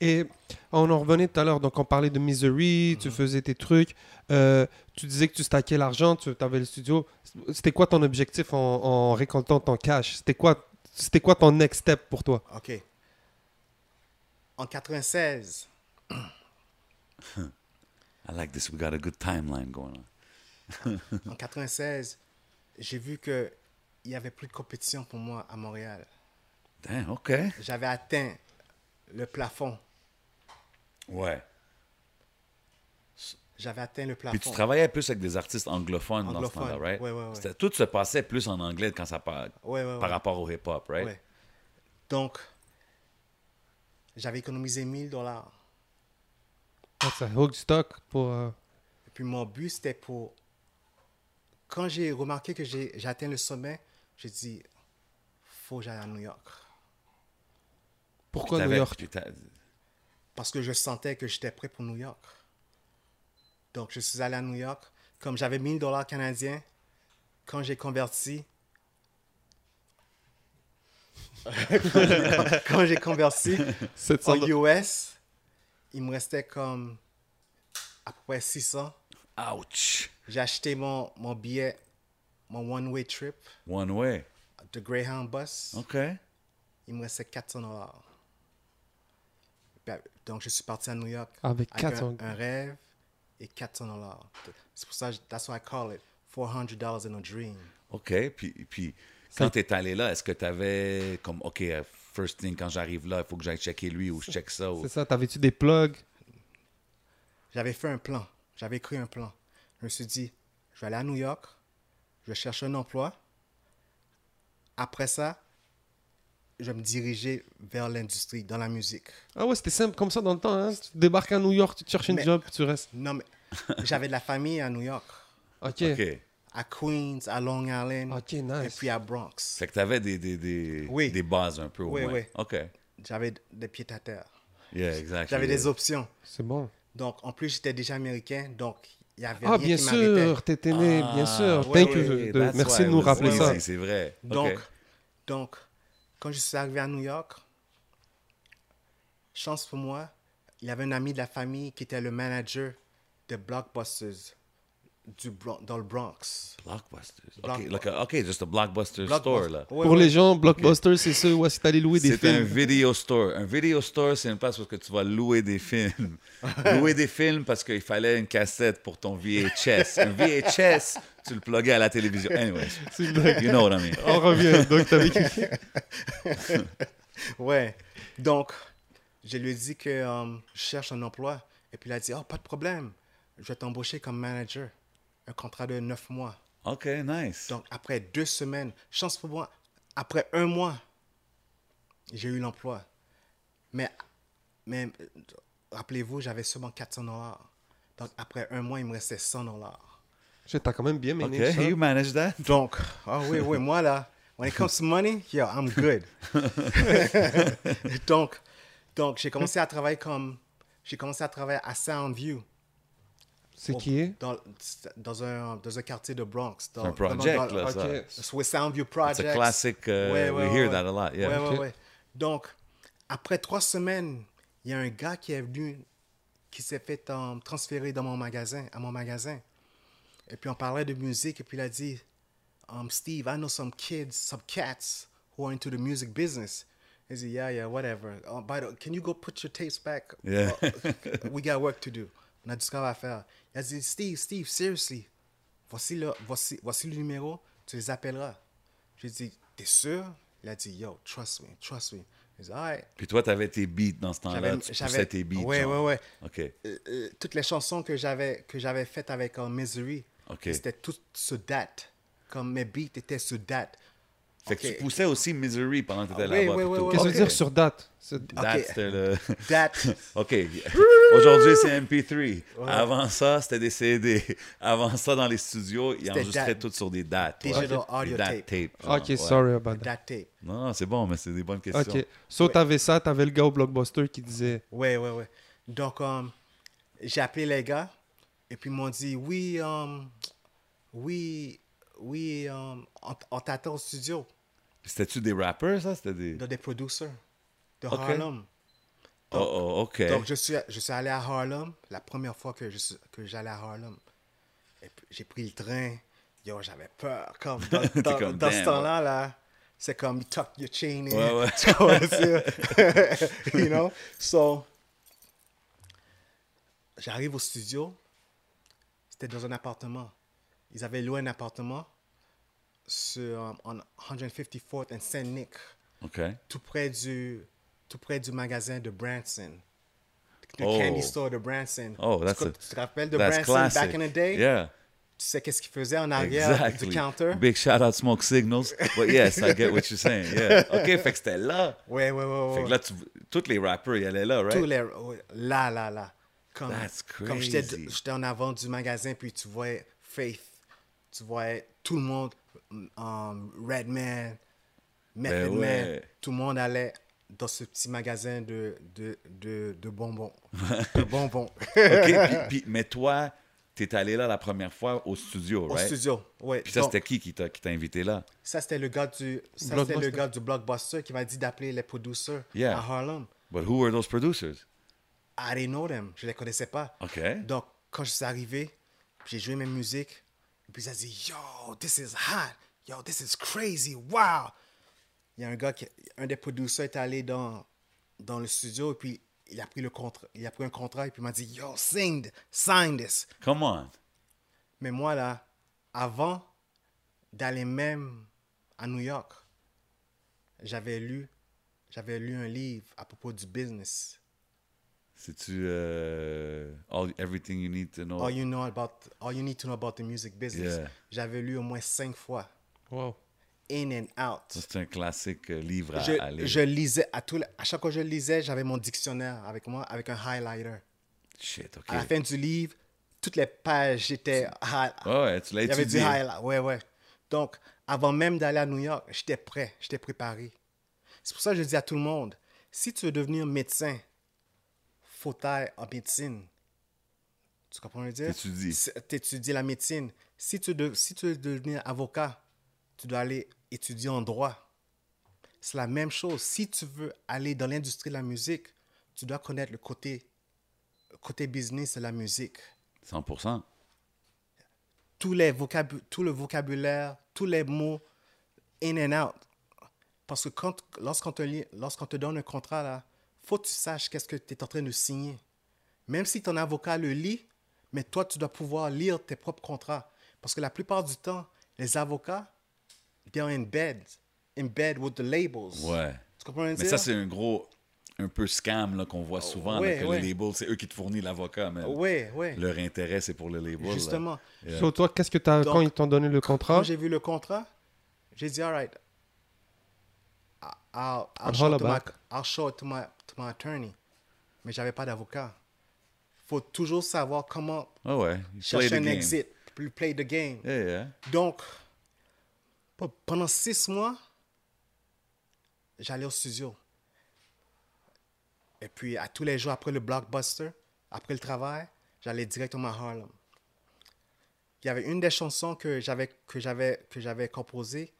Et on en revenait tout à l'heure, donc on parlait de Misery, tu faisais tes trucs, euh, tu disais que tu stackais l'argent, tu avais le studio. C'était quoi ton objectif en, en récoltant ton cash? C'était quoi, c'était quoi ton next step pour toi? OK. En 96, I like this. We got a good timeline going on. en 96, j'ai vu que il y avait plus de compétition pour moi à Montréal. Damn, OK. J'avais atteint le plafond. Ouais. J'avais atteint le Puis tu plafond. travaillais plus avec des artistes anglophones, dans ce Anglophones, temps-là, right? ouais, ouais, ouais. Tout se passait plus en anglais quand ça par, Ouais, ouais, par rapport au hip-hop, right? Ouais. Donc, j'avais économisé 1000 dollars. Ça hook stock pour. euh, Et puis mon but, c'était pour... Quand j'ai remarqué que j'ai j'ai atteint le sommet, j'ai dit, faut que j'aille à New York. Pourquoi New York? Parce que je sentais que j'étais prêt pour New York. Donc, je suis allé à New York. Comme j'avais 1000 dollars canadiens, quand j'ai converti... quand j'ai converti 700 en US, il me restait comme à peu près 600. Ouch! J'ai acheté mon, mon billet, mon one-way trip One way. de Greyhound Bus. OK. Il me restait 400 dollars. Donc, je suis parti à New York Avec un- 400. un, rêve et 400 dollars. C'est pour ça, that's why I call it 400 dollars in a dream. OK. Puis, puis quand tu es allé là, est-ce que tu avais comme, OK, euh, first thing, quand j'arrive là, il faut que j'aille checker lui ou je check ça? ou- C'est ça, t'avais-tu des plugs? J'avais fait un plan. J'avais écrit un plan. Je me suis dit, je vais aller à New York, je vais chercher un emploi. Après ça, je vais me diriger vers l'industrie, dans la musique. Ah ouais, c'était simple comme ça dans le temps. Hein? Tu débarques à New York, tu te cherches une Mais- job, tu restes. Non, mais j'avais de la famille à New York, Ok. OK. à Queens, à Long Island, Ok, et nice. puis à Bronx. Fait que tu avais des, des, des, Oui. des bases un peu au Oui, moins. oui. OK. J'avais des pieds à terre. Yeah, exact. J'avais des options. C'est bon. Donc, en plus, j'étais déjà américain, donc il y avait Ah, rien bien sûr, t'étais né, bien sûr. ouais, Thank ouais, you. Okay, de- that's merci de I nous was rappeler ça. C'est vrai. Donc, donc, quand je suis arrivé à New York, chance pour moi, il y avait un ami de la famille qui était le manager de Blockbusters du dans le Bronx. Blockbusters. OK, like a- OK, just a blockbuster Blockbuster- store, là. Ouais, Pour ouais. les gens, Blockbuster, c'est ceux où est-ce que t'allais louer des C'est un films. video store. Un video store, c'est une place où que tu vas louer des films. louer des films parce qu'il fallait une cassette pour ton VHS. Un VHS, tu le pluguais à la télévision. Anyway, C'est une blague. you know what I mean. On revient. Donc, t'avais Ouais. Donc, je lui ai dit que euh, je cherche un emploi. Et puis il a dit, oh, pas de problème. Je vais t'embaucher comme manager. Un contrat de neuf mois. OK, nice. Donc, après deux semaines, chance pour moi, après un mois, j'ai eu l'emploi. Mais, mais rappelez-vous, j'avais seulement 400 dollars. Donc, après un mois, il me restait 100 dollars. T'as quand même bien OK, mené ça. you managed that. Donc, ah oui, oui, moi là, when it comes to money, yo, I'm good. donc, donc j'ai commencé à travailler comme, j'ai commencé à travailler à Soundview. C'est qui? est Dans, dans, un, dans un quartier de Bronx. Dans, un project, dans- dans- là, ça. Ok. C'est with Soundview It's Project. a classic. uh, Ouais, ouais, we hear ouais. that a lot. Yeah. Ouais, ouais, Ok. ouais. Donc, après trois semaines, il y a un gars qui est venu, qui s'est fait euh, transférer dans mon magasin, à mon magasin. Et puis on parlait de musique, et puis il a dit, um, Steve, I know some kids, some cats who are into the music business. He said, yeah, yeah, whatever. Uh, by the, can you go put your tapes back? Yeah. Uh, we got work to do. On a du travail à faire. Il a dit, Steve, Steve, seriously, voici le, voici, voici le numéro, tu les appelleras. J'ai dit, t'es sûr? Il a dit, yo, trust me, trust me. J'ai dit, all right. Puis toi, tu avais tes beats dans ce temps-là. Tu poussais tes beats. Genre. ouais, ouais. OK. Euh, euh, toutes les chansons que j'avais que j'avais faites avec euh, Misery, c'était tout sur date. Comme mes beats étaient sur date. Fait que Ok. tu poussais aussi Misery pendant que tu étais Ah, oui, là-bas. oui, plutôt. oui, Qu'est-ce que Ok. tu veux dire sur date? Ok. c'était le... Date. OK. Aujourd'hui, c'est MP3. Avant ça, c'était des CD. Avant ça, dans les studios, ils enregistraient tout sur des dates. Digital audio dat tape. genre, Ok, ouais. sorry about that. date tape. Non, non, c'est bon, mais c'est des bonnes questions. Ok. So, t'avais ça, t'avais le gars au Blockbuster qui disait Ouais, ouais, ouais. Donc, euh, j'ai appelé les gars et puis ils m'ont dit oui, euh, oui, oui, euh, on, on t'attend au studio C'était-tu des rappers, ça? C'était des... dans des producers de. Harlem. Oh, oh, OK. Donc, je suis, je suis allé à Harlem, la première fois que je suis- que j'allais à Harlem. Et j'ai pris le train. Yo, j'avais peur. Comme dans, dans- comme, dans ce temps-là, là, c'est comme you tuck your chain in. Ouais, ouais. You know? So, j'arrive au studio. C'était dans un appartement. Ils avaient loué un appartement sur, um, on 154th and Saint Nick OK. tout près du, tout près du magasin de Branson. Le Oh. candy store de Branson. Oh, tu, that's te- a- tu te rappelles de Branson classic. back in the day? Yeah. Tu sais qu'est-ce qu'il faisait en arrière Exactly. du counter? Big shout out Smoke Signals. But yes, I get what you're saying. Yeah. OK, fait que c'était là. Ouais, ouais, ouais. Fait que là, tu, tous les rappers, ils allaient là, right? Tous les, là, là, là. Comme, That's comme crazy. j'étais en avant du magasin, puis tu voyais Faith, tu voyais tout le monde, um, Redman, Method Ben Man, tout le monde allait dans ce petit magasin de, de, de, de bonbons. de bonbons. OK, puis, puis- mais toi, t'es allé là la première fois au studio, Au right? studio, ouais. Puis ça, c'était qui qui t'a, qui t'a invité là? ça, c'était le gars du, ça, c'était Blockbuster. le gars du Blockbuster qui m'a dit d'appeler les producers Yeah. à Harlem. But who were those producers? I didn't know them. Je les connaissais pas. OK. Donc, quand je suis arrivé, j'ai joué mes musiques. Et puis, ça dit Yo, this is hot. Yo, this is crazy. Wow. Il y a un gars, qui, un des producers est allé dans, dans le studio et puis il a pris, le contrat, il a pris un contrat et puis il m'a dit Yo, sing, th- sign this. Come on. Mais moi, là, avant d'aller même à New York, j'avais lu, j'avais lu un livre à propos du business. C'est-tu euh, all, Everything You Need to Know? All you know about, all you need to know about the music business. Yeah. J'avais lu au moins cinq fois, Wow. in and out. C'est un classique euh, livre à, Je, à lire. je lisais à les- à chaque fois que je lisais, j'avais mon dictionnaire avec moi, avec un highlighter. Shit, OK. À la fin du livre, toutes les pages étaient hi- Ouais, tu l'as Il y avait du étudié. highlight. Ouais, ouais. Donc, avant même d'aller à New York, j'étais prêt, j'étais préparé. C'est pour ça que je dis à tout le monde, si tu veux devenir médecin, faut aller en médecine. Tu comprends veux dire? T'étudies. Tu étudies la médecine. Si tu, de- si tu veux devenir avocat, tu dois aller étudier en droit. C'est la même chose. Si tu veux aller dans l'industrie de la musique, tu dois connaître le côté, côté business de la musique. 100%. tous les vocabu- tout le vocabulaire, tous les mots in and out. Parce que quand, lorsqu'on te, lorsqu'on te donne un contrat, là, faut que tu saches qu'est-ce que tu es en train de signer. Même si ton avocat le lit, mais toi, tu dois pouvoir lire tes propres contrats. Parce que la plupart du temps, les avocats, they're in bed, in bed with the labels. Ouais. Tu comprends ce que je veux Mais ça, dire? c'est un gros, un peu scam là, qu'on voit souvent, là, Ouais, que ouais. le label, c'est eux qui te fournissent l'avocat, mais Oui, oui. leur intérêt, c'est pour le label. Justement. Yeah. So, toi, qu'est-ce que tu as Donc, quand ils t'ont donné le contrat? Quand j'ai vu le contrat, j'ai dit, all right, I'll, I'll, show, to my. I'll show to my, to my attorney. Mais j'avais pas d'avocat. faut toujours savoir comment ouais. play chercher the un game. exit, play the game. Yeah, yeah. Donc, pe- pendant six mois, j'allais au studio. Et puis, à tous les jours après le blockbuster, après le travail, j'allais directement à Harlem. Il y avait une des chansons que j'avais que j'avais que j'avais composées.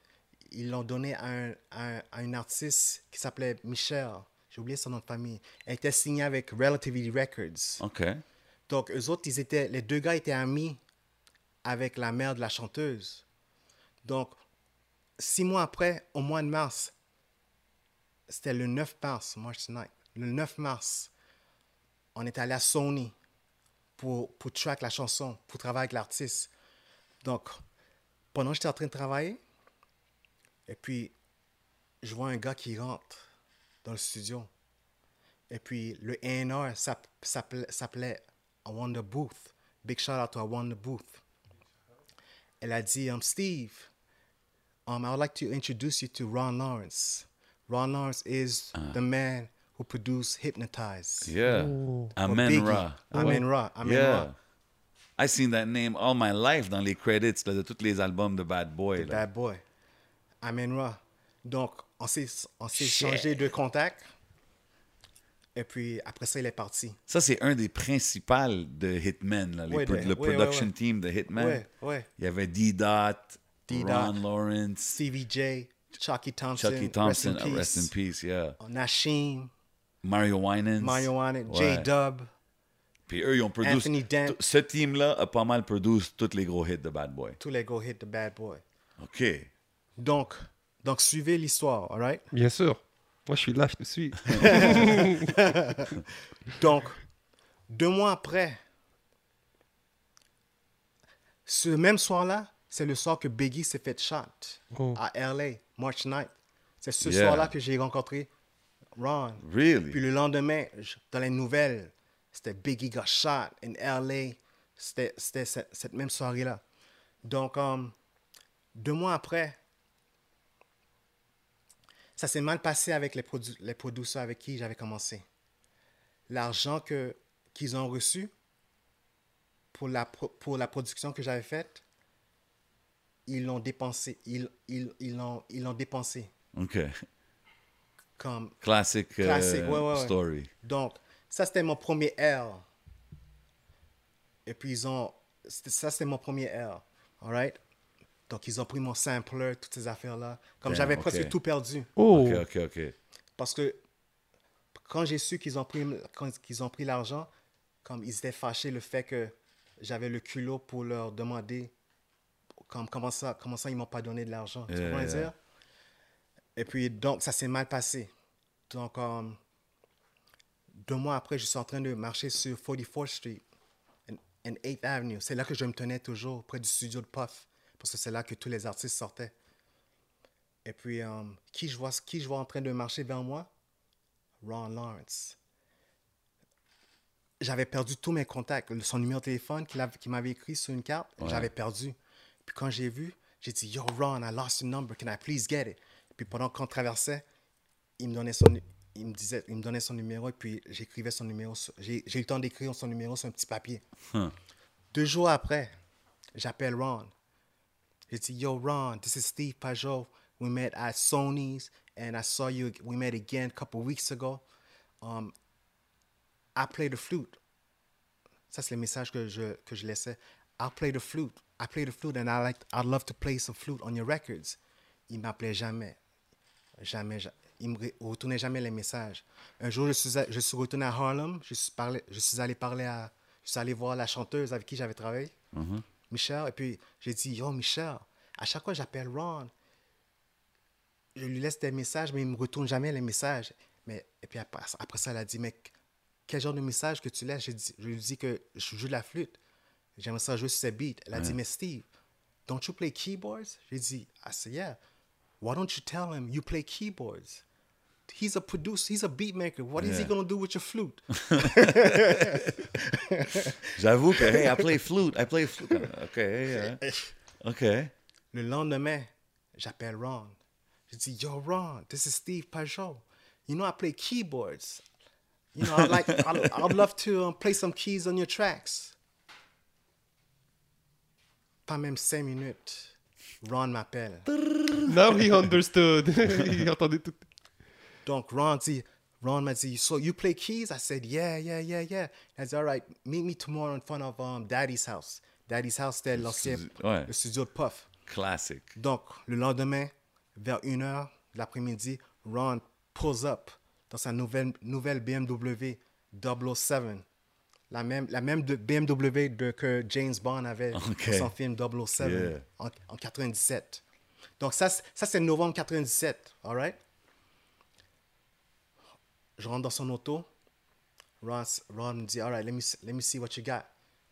Ils l'ont donnée à un, à, un- à une artiste qui s'appelait Michelle. J'ai oublié son nom de famille. Elle était signée avec Relativity Records. OK. Donc, eux autres, ils étaient, les deux gars étaient amis avec la mère de la chanteuse. Donc, six mois après, au mois de mars, c'était le 9 mars, March 9, le 9 mars, on est allé à Sony pour, pour track la chanson, pour travailler avec l'artiste. Donc, pendant que j'étais en train de travailler, et puis, je vois un gars qui rentre dans le studio. Et puis, le A&R s'app- s'appelait Wonder Booth. Big shout out to Wonder Booth. Elle a dit, um, Steve, um, I would like to introduce you to Ron Lawrence. Ron Lawrence is the man who produced Hypnotize. Yeah. Amen. Ra. Amen Ra. Amen yeah. Ra. I seen that name all my life dans les credits là, de tous les albums de Bad Boy. là. Bad boy. Amen Ra. Donc, on s'est changé de contact. Et puis, après ça, il est parti. Ça, c'est un des principaux de Hitman, là, Ouais, de- le ouais, production ouais. team de Hitman. Il y avait D-Dot, D-Dot. Ron Lawrence, CVJ, Chucky Thompson. Chucky Thompson, rest in rest in peace. yeah. Nashim. Mario Winans. Mario Winans. J-Dub. Puis eux, ils ont produit. Anthony Dent. Ce team-là a pas mal produit tous les gros hits de Bad Boy. Tous les go hit the bad boy. OK. Donc, donc suivez l'histoire, all right? Bien sûr. Moi, je suis là, je te suis. Donc, deux mois après, ce même soir-là, c'est le soir que Biggie s'est fait shot Oh. à LA, March 9th. C'est ce Yeah. soir-là que j'ai rencontré Ron. Really? Puis le lendemain, dans les nouvelles, c'était Biggie got shot in LA. C'était c'était cette, cette même soirée-là. Donc, um, deux mois après, ça s'est mal passé avec les, produ les producteurs avec qui j'avais commencé. L'argent que qu'ils ont reçu pour la, pro- pour la production que j'avais faite, ils l'ont dépensé. Ils ils ils l'ont ils l'ont dépensé. OK. Comme Classic, euh, Classic, ouais, ouais, ouais. story. Donc, ça, c'était mon premier R. Et puis, ils ont... Ça, c'était mon premier R. All right? Donc, ils ont pris mon sampler, toutes ces affaires-là. Comme j'avais presque tout perdu. Oh, OK, OK, OK. Parce que quand j'ai su qu'ils ont pris, quand qu'ils ont pris l'argent, comme ils étaient fâchés le fait que j'avais le culot pour leur demander comme, comment, ça, comment ça ils m'ont pas donné de l'argent. Tu Yeah, comprends yeah. dire? Et puis, donc, ça s'est mal passé. Donc, euh, deux mois après, je suis en train de marcher sur 44th Street and, and 8th Avenue. C'est là que je me tenais toujours, près du studio de Puff, parce que c'est là que tous les artistes sortaient. Et puis, euh, qui, je vois, qui je vois en train de marcher vers moi? Ron Lawrence. J'avais perdu tous mes contacts. Son numéro de téléphone qu'il avait- qu'il m'avait écrit sur une carte, Ouais. j'avais perdu. Puis quand j'ai vu, j'ai dit, Yo, Ron, I lost your number. Can I please get it? Puis pendant qu'on traversait, il me donnait son, il me disait, il me donnait son numéro et puis j'écrivais son numéro. J'ai eu le temps d'écrire son numéro sur un petit papier. Deux jours après, j'appelle Ron. J'ai dit, Yo, Ron, this is Steve Pajot. We met at Sony's and I saw you. We met again a couple weeks ago. Um, I play the flute. Ça, c'est le message que je, que je laissais. I'll play the flute. I play the flute and I like, I'd love to play some flute on your records. Il m'appelait jamais. Jamais. ja- Il me retournait jamais les messages. Un jour, je suis, retourné à Harlem. Je suis, allé parler à. Je suis allé voir la chanteuse avec qui j'avais travaillé, Michel. Et puis, j'ai dit Yo, Michel, à chaque fois que j'appelle Ron, je lui laisse des messages, mais il me retourne jamais les messages. Mais, et puis après, après ça, elle a dit Mais quel genre de message que tu laisses? Dit- Je lui dis que je joue de la flûte. J'aimerais ça jouer sur ces beats. Elle a dit Mais Steve, don't you play keyboards? J'ai dit I said, Yeah. Why don't you tell him you play keyboards? He's a producer, he's a beat maker. What is he going to do with your flute J'avoue que, hey, I play flute. I play flute. OK. yeah. OK. Le lendemain, j'appelle Ron. Je dis, Yo, Ron, this is Steve Pajot. You know, I play keyboards. You know, I'd like, I'd, I'd love to um, play some keys on your tracks. Pas même cinq minutes, Ron m'appelle. now he understood. il entendait tout. Donc, Ron dit, Ron m'a dit, so you play keys? I said, yeah, yeah, yeah, yeah. I said, all right, meet me tomorrow in front of um, Daddy's house. Daddy's house, c'était l'ancien, ouais. le studio de Puff. Classic. Donc, le lendemain, vers 1h de l'après-midi, Ron pulls up dans sa nouvelle, nouvelle BMW 007. La même, la même de BMW de, que James Bond avait dans son film 007 Yeah. en, en 97. Donc, ça, c'est- ça c'est novembre 97. All right? Je rentre dans son auto. Ron, Ron me dit, all right, let me, let me see what you got.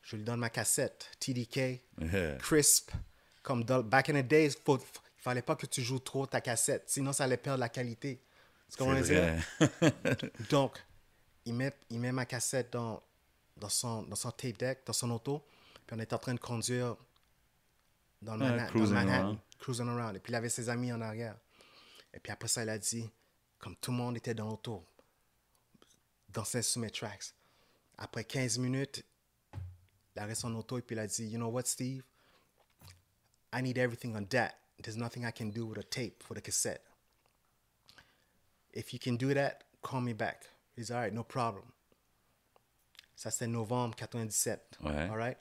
Je lui donne ma cassette, TDK, Yeah. crisp. Comme dans, back in the days, il fallait pas que tu joues trop ta cassette, sinon ça allait perdre la qualité. Tu comprends? Donc, il met, il met ma cassette dans, dans, son, dans son tape deck, dans son auto, puis on est en train de conduire dans le Manhattan, dans le cruising Manhattan, around. cruising around. Et puis il avait ses amis en arrière. Et puis après ça, il a dit, comme tout le monde était dans l'auto, dansait sur mes tracks. Après 15 minutes, il arrête son auto et puis il a dit, You know what, Steve? I need everything on that. There's nothing I can do with a tape for the cassette. If you can do that, call me back. He's all right, no problem. Ça, c'est novembre 97. Ouais. All right?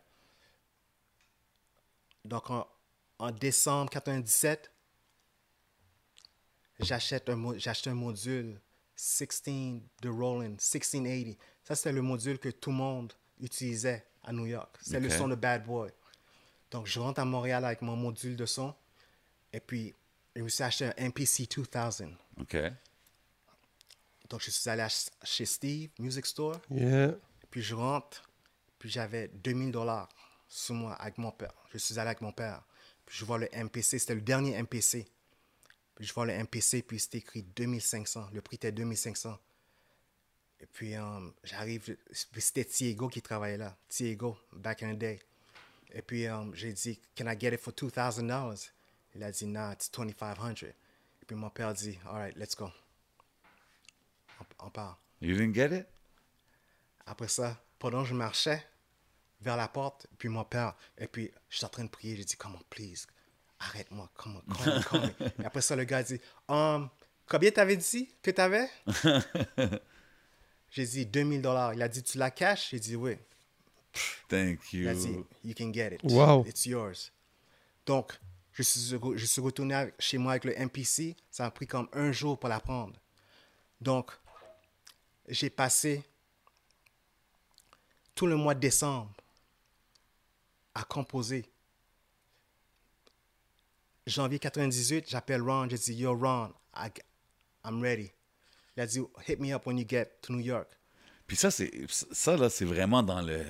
Donc, en, en décembre 97, j'achète un, j'achète un module 16 de Roland, 1680. Ça, c'était le module que tout le monde utilisait à New York. C'est le son de Bad Boy. Donc, je rentre à Montréal avec mon module de son. Et puis, je me suis acheté un MPC 2000. OK. Donc, je suis allé chez Steve, Music Store. Yeah. Puis je rentre, puis j'avais 2000 dollars sur moi avec mon père. Je suis allé avec mon père. Puis je vois le MPC, c'était le dernier MPC. Puis je vois le MPC, puis c'était écrit 2500. Le prix était 2500. Et puis euh, j'arrive, puis c'était Tiago qui travaillait là. Tiago, back in the day. Et puis euh, j'ai dit, Can I get it for 2000 dollars? Il a dit, Nah, it's 2500. Et puis mon père dit, All right, let's go. On, on part. You didn't get it? Après ça, pendant que je marchais vers la porte, puis mon père, et puis je suis en train de prier, j'ai dit, come on, please, arrête-moi, come on, come on, come on. Et après ça, le gars dit, um, combien t'avais dit que t'avais? j'ai dit 2000 dollars. Il a dit, tu la caches? J'ai dit, oui. Thank Il a dit, you. you can get it. Wow. It's yours. Donc, je suis, je suis retourné chez moi avec le MPC. Ça a pris comme un jour pour la prendre. Donc, j'ai passé tout le mois de décembre à composer. Janvier 98, j'appelle Ron. Je dis, Yo, Ron, I, I'm ready. Il a dit, Hit me up when you get to New York. Puis ça, c'est ça là, c'est vraiment dans le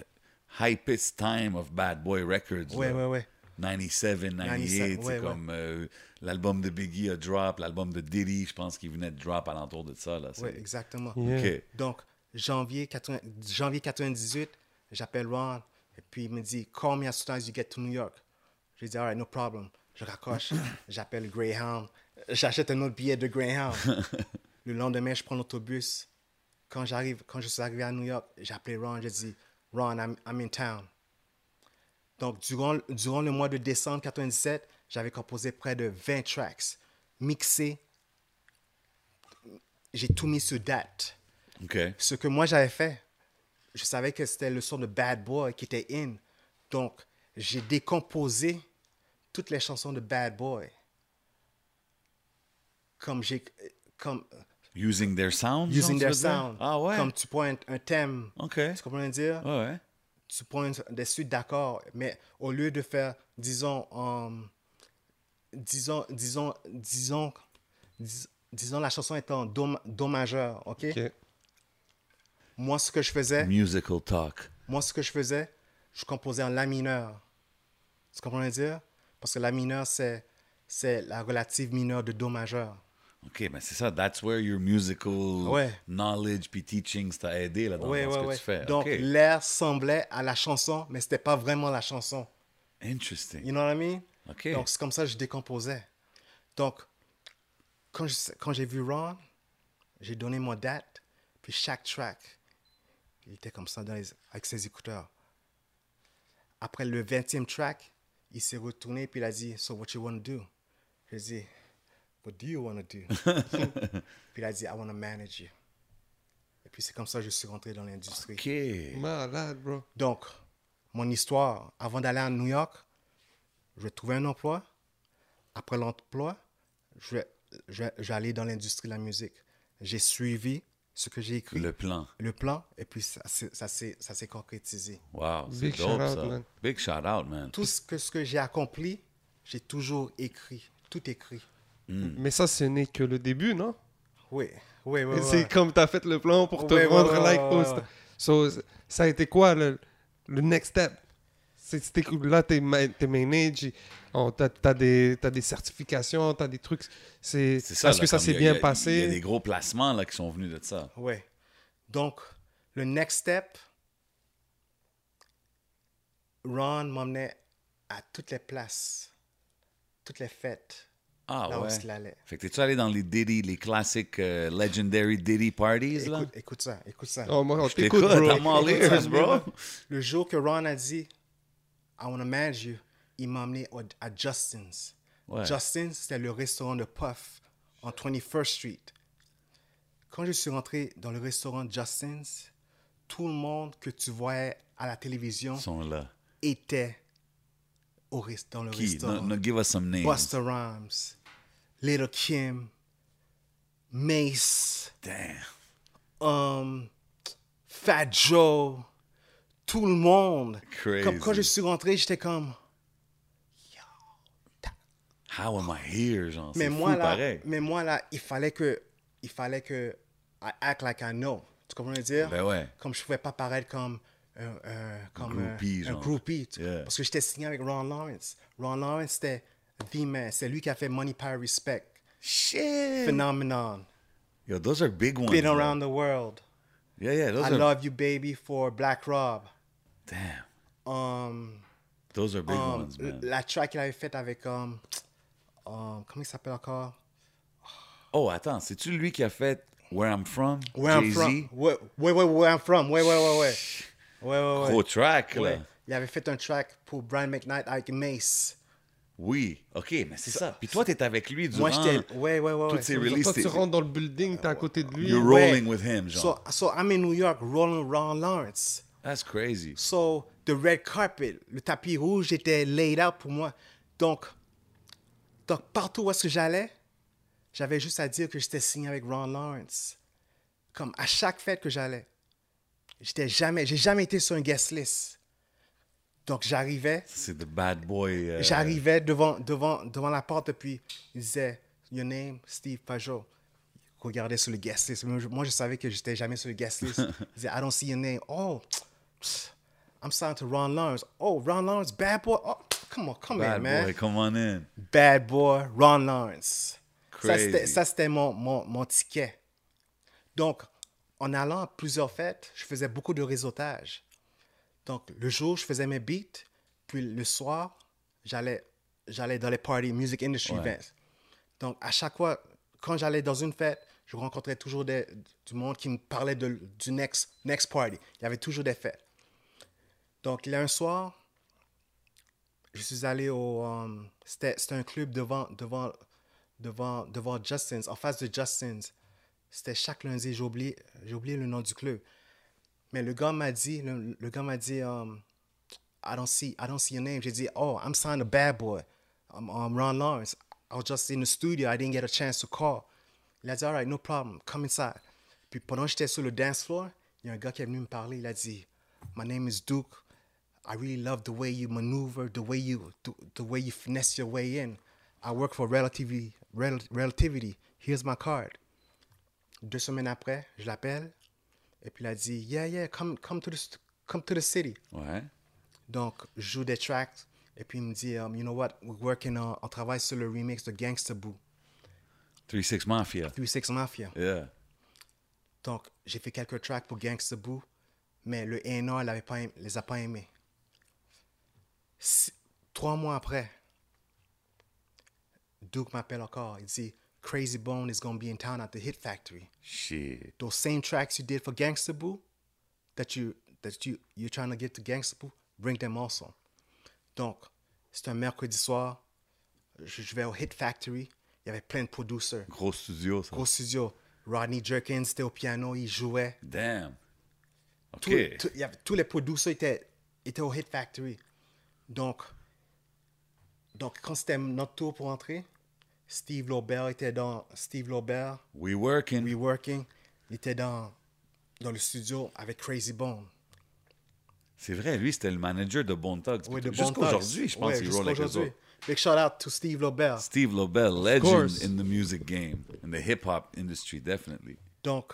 hypest time of Bad Boy Records. Ouais, là. ouais, ouais. 97, 98, 97, c'est ouais, ouais. comme euh, l'album de Biggie a drop, l'album de Diddy, je pense qu'il venait de drop alentour de ça. Oui, exactement. Yeah. OK. Donc, janvier, 80 janvier 98, j'appelle Ron, et puis il me dit, Call me as soon as you get to New York. Je lui dis, All right, no problem. Je raccroche, j'appelle Greyhound, j'achète un autre billet de Greyhound. Le lendemain, je prends l'autobus. Quand j'arrive, quand je suis arrivé à New York, j'ai appelé Ron, j'ai dit, Ron, I'm, I'm in town. Donc, durant, durant le mois de décembre 97, j'avais composé près de 20 tracks, mixé. J'ai tout mis sur date ce que moi j'avais fait, je savais que c'était le son de Bad Boy qui était in. Donc, j'ai décomposé toutes les chansons de Bad Boy. Comme j'ai. Comme. Using their sound? Using their sound. Ah ouais? Comme tu pointes un thème. OK. Tu comprends ce dire? Ouais, ouais. Tu pointes des suites d'accords. Mais au lieu de faire, disons, um, disons, disons, disons, dis- disons, la chanson est en do, do majeur, OK? Ok. Moi, ce que je faisais. Musical talk. Moi, ce que je faisais, je composais en la mineur. Tu comprends ce dire? Parce que la mineur, c'est, c'est la relative mineure de Do majeur. OK, ben c'est ça. That's where your musical Ouais. knowledge puis teachings t'a aidé là, dans, Oui, dans oui, ce que oui. tu fais. Donc, l'air semblait à la chanson, mais c'était pas vraiment la chanson. Interesting. You know what I mean? OK. Donc, c'est comme ça que je décomposais. Donc, quand, je- quand j'ai vu Ron, j'ai donné mon date, puis chaque track, il était comme ça dans les- avec ses écouteurs. Après le 20e track, il s'est retourné, puis il a dit, So, what you want to do? J'ai dit, What do you want to do? puis il a dit, I want to manage you. Et puis c'est comme ça que je suis rentré dans l'industrie. OK. Malade, bro. Donc, mon histoire, avant d'aller à New York, je vais trouver un emploi. Après l'emploi, je vais, je, je vais aller dans l'industrie de la musique. J'ai suivi ce que j'ai écrit, Le le, plan. plan, et puis ça, s'est- ça s'est ça s'est concrétisé. Wow, c'est Big dope, ça. man. Big shout-out, man. Tout ce que, ce que j'ai accompli, j'ai toujours écrit, tout écrit. Mais ça, ce n'est que le début, non? Oui, oui, oui. c'est comme tu as fait le plan pour te ouais, rendre ouais, like ouais, ouais. So, ça a été quoi le, le next step? Là, t'es oh, t'as as des, t'as des certifications, t'as des trucs. C'est C'est ça. Est-ce là, que ça s'est bien a- passé? Il y a des gros placements là, qui sont venus de ça. Oui. Donc, le next step, Ron m'emmenait à toutes les places, toutes les fêtes, Ah là où ouais. il allait. Fait que t'es-tu allé dans les Diddy, les classiques euh, legendary Diddy parties, là? Écoute, écoute ça, écoute ça. Oh, moi, on Je t'écoute, t'écoute, bro. Bro. Le jour que Ron a dit I want to manage you, il m'a emmené au- à Justin's. Ouais. Justin's, c'était le restaurant de Puff en 21st Street. Quand je suis rentré dans le restaurant Justin's, tout le monde que tu voyais à la télévision Ils sont là. était au rest- dans le Qui? restaurant. No, no, give us some names. Busta Rhymes, Little Kim, Mace, Damn. um, Fat Joe, tout le monde. Crazy. Comme quand je suis rentré, j'étais comme. How am I here, genre? Mais moi, fou, là, pareil. mais moi, là, il fallait que. Il fallait que. I act like I know. Tu comprends ce que je veux dire? Ben ouais. Comme je pouvais pas paraître comme. un- un- comme un- groupie, un genre. groupie. tu- Yeah. Parce que j'étais signé avec Ron Lawrence. Ron Lawrence, c'était The Man. C'est lui qui a fait Money, Power, Respect. Shit. Phenomenon. Yo, those are big ones. Been bro. around the world. Yeah, yeah, those I are. Love You Baby for Black Rob. Damn. Um, Those are big um, ones, man. la track qu'il avait faite avec. Um, um, comment il s'appelle encore? Oh, attends, c'est-tu lui qui a fait Where I'm From? Where I'm Jay-Z? from. Ouais, ouais, ouais, where I'm from. Ouais, ouais, ouais, ouais. Ouais, ouais, ouais. Gros track, là. Ouais. Il avait fait un track pour Brian McKnight avec Mace. Oui. OK, mais c'est ça. Puis toi, t'es avec lui durant Moi, j'étais. Ouais, ouais, ouais. toutes ouais. ces releases. tu t'es- rentres dans le building, t'es à côté de lui. You're Ouais. rolling with him, genre. So, so I'm in New York rolling Ron Lawrence. That's crazy. So, the red carpet, le tapis rouge était laid out pour moi. Donc, donc partout où est-ce que j'allais, j'avais juste à dire que j'étais signé avec Ron Lawrence. Comme à chaque fête que j'allais. J'étais jamais, j'ai jamais été sur un guest list. Donc, j'arrivais, C'est the bad boy. euh, J'arrivais devant, devant, devant la porte, puis il disait Your name, Steve Pajot. Il regardait sur le guest list. Moi, je, savais que j'étais jamais sur le guest list. Il disait I don't see your name. Oh, I'm signed to Ron Lawrence. Oh, Ron Lawrence, bad boy? Oh, come on, come Bad in, man. boy, come on in. Bad boy, Ron Lawrence. Crazy. Ça, c'était mon, mon, mon ticket. Donc, en allant à plusieurs fêtes, je faisais beaucoup de réseautage. Donc, le jour, je faisais mes beats, puis le soir, j'allais, j'allais dans les parties, music industry Ouais. events. Donc, à chaque fois, quand j'allais dans une fête, je rencontrais toujours des- du monde qui me parlait de, du next, next party. Il y avait toujours des fêtes. Donc, a un soir, je suis allé au. um, c'était, un club devant, devant, devant, devant Justin's, en face de Justin's. C'était chaque lundi, j'ai oublié, j'ai oublié le nom du club. Mais le gars m'a dit, le, le gars m'a dit, um, I don't see, I don't see your name. J'ai dit, oh, I'm signed a bad boy. I'm, I'm Ron Lawrence. I was just in the studio. I didn't get a chance to call. Il a dit, all right, no problem. Come inside. Puis pendant que j'étais sur le dance floor, il y a un gars qui est venu me parler. Il a dit, my name is Duke. I really love the way you maneuver, the way you, the, the way you finesse your way in. I work for Relativity. Rel- Relativity. Here's my card. Deux semaines après, je l'appelle. Et puis il a dit, yeah, yeah, come, come, to, the, come to the city. Ouais. Donc, je joue des tracks. Et puis il me dit, um, you know what, we're working on, on travaille sur le remix de Gangsta Boo, 3-6 Mafia. 36 Mafia. Yeah. Donc, j'ai fait quelques tracks pour Gangsta Boo, mais le A&R l'avait pas les a pas aimés. Trois mois après, Duke m'appelle encore. Il dit, Crazy Bone is going to be in town at the Hit Factory. Shit. Those same tracks you did for Gangsta Boo, that you that you you're trying to get to Gangsta Boo, bring them also. Donc, c'est un mercredi soir. Je, je vais au Hit Factory. Il y avait plein de producers. Gros studio, ça. Gros studio. Rodney Jerkins était au piano, il jouait. Damn. OK. Il y avait- tous les producers étaient, étaient au Hit Factory. Donc, donc quand c'était notre tour pour entrer, Steve Laubert était dans Steve Laubert, We working. We Working. Il était dans, dans le studio avec Crazy Bone. C'est vrai, lui, c'était le manager de Bone Thugs. Oui, de Bone Jusqu'à Thugs. aujourd'hui, je pense qu'il avec eux jusqu'aujourd'hui. Big shout out to Steve Laubert. Steve Lobel, legend in the music game, in the hip hop industry, definitely. Donc,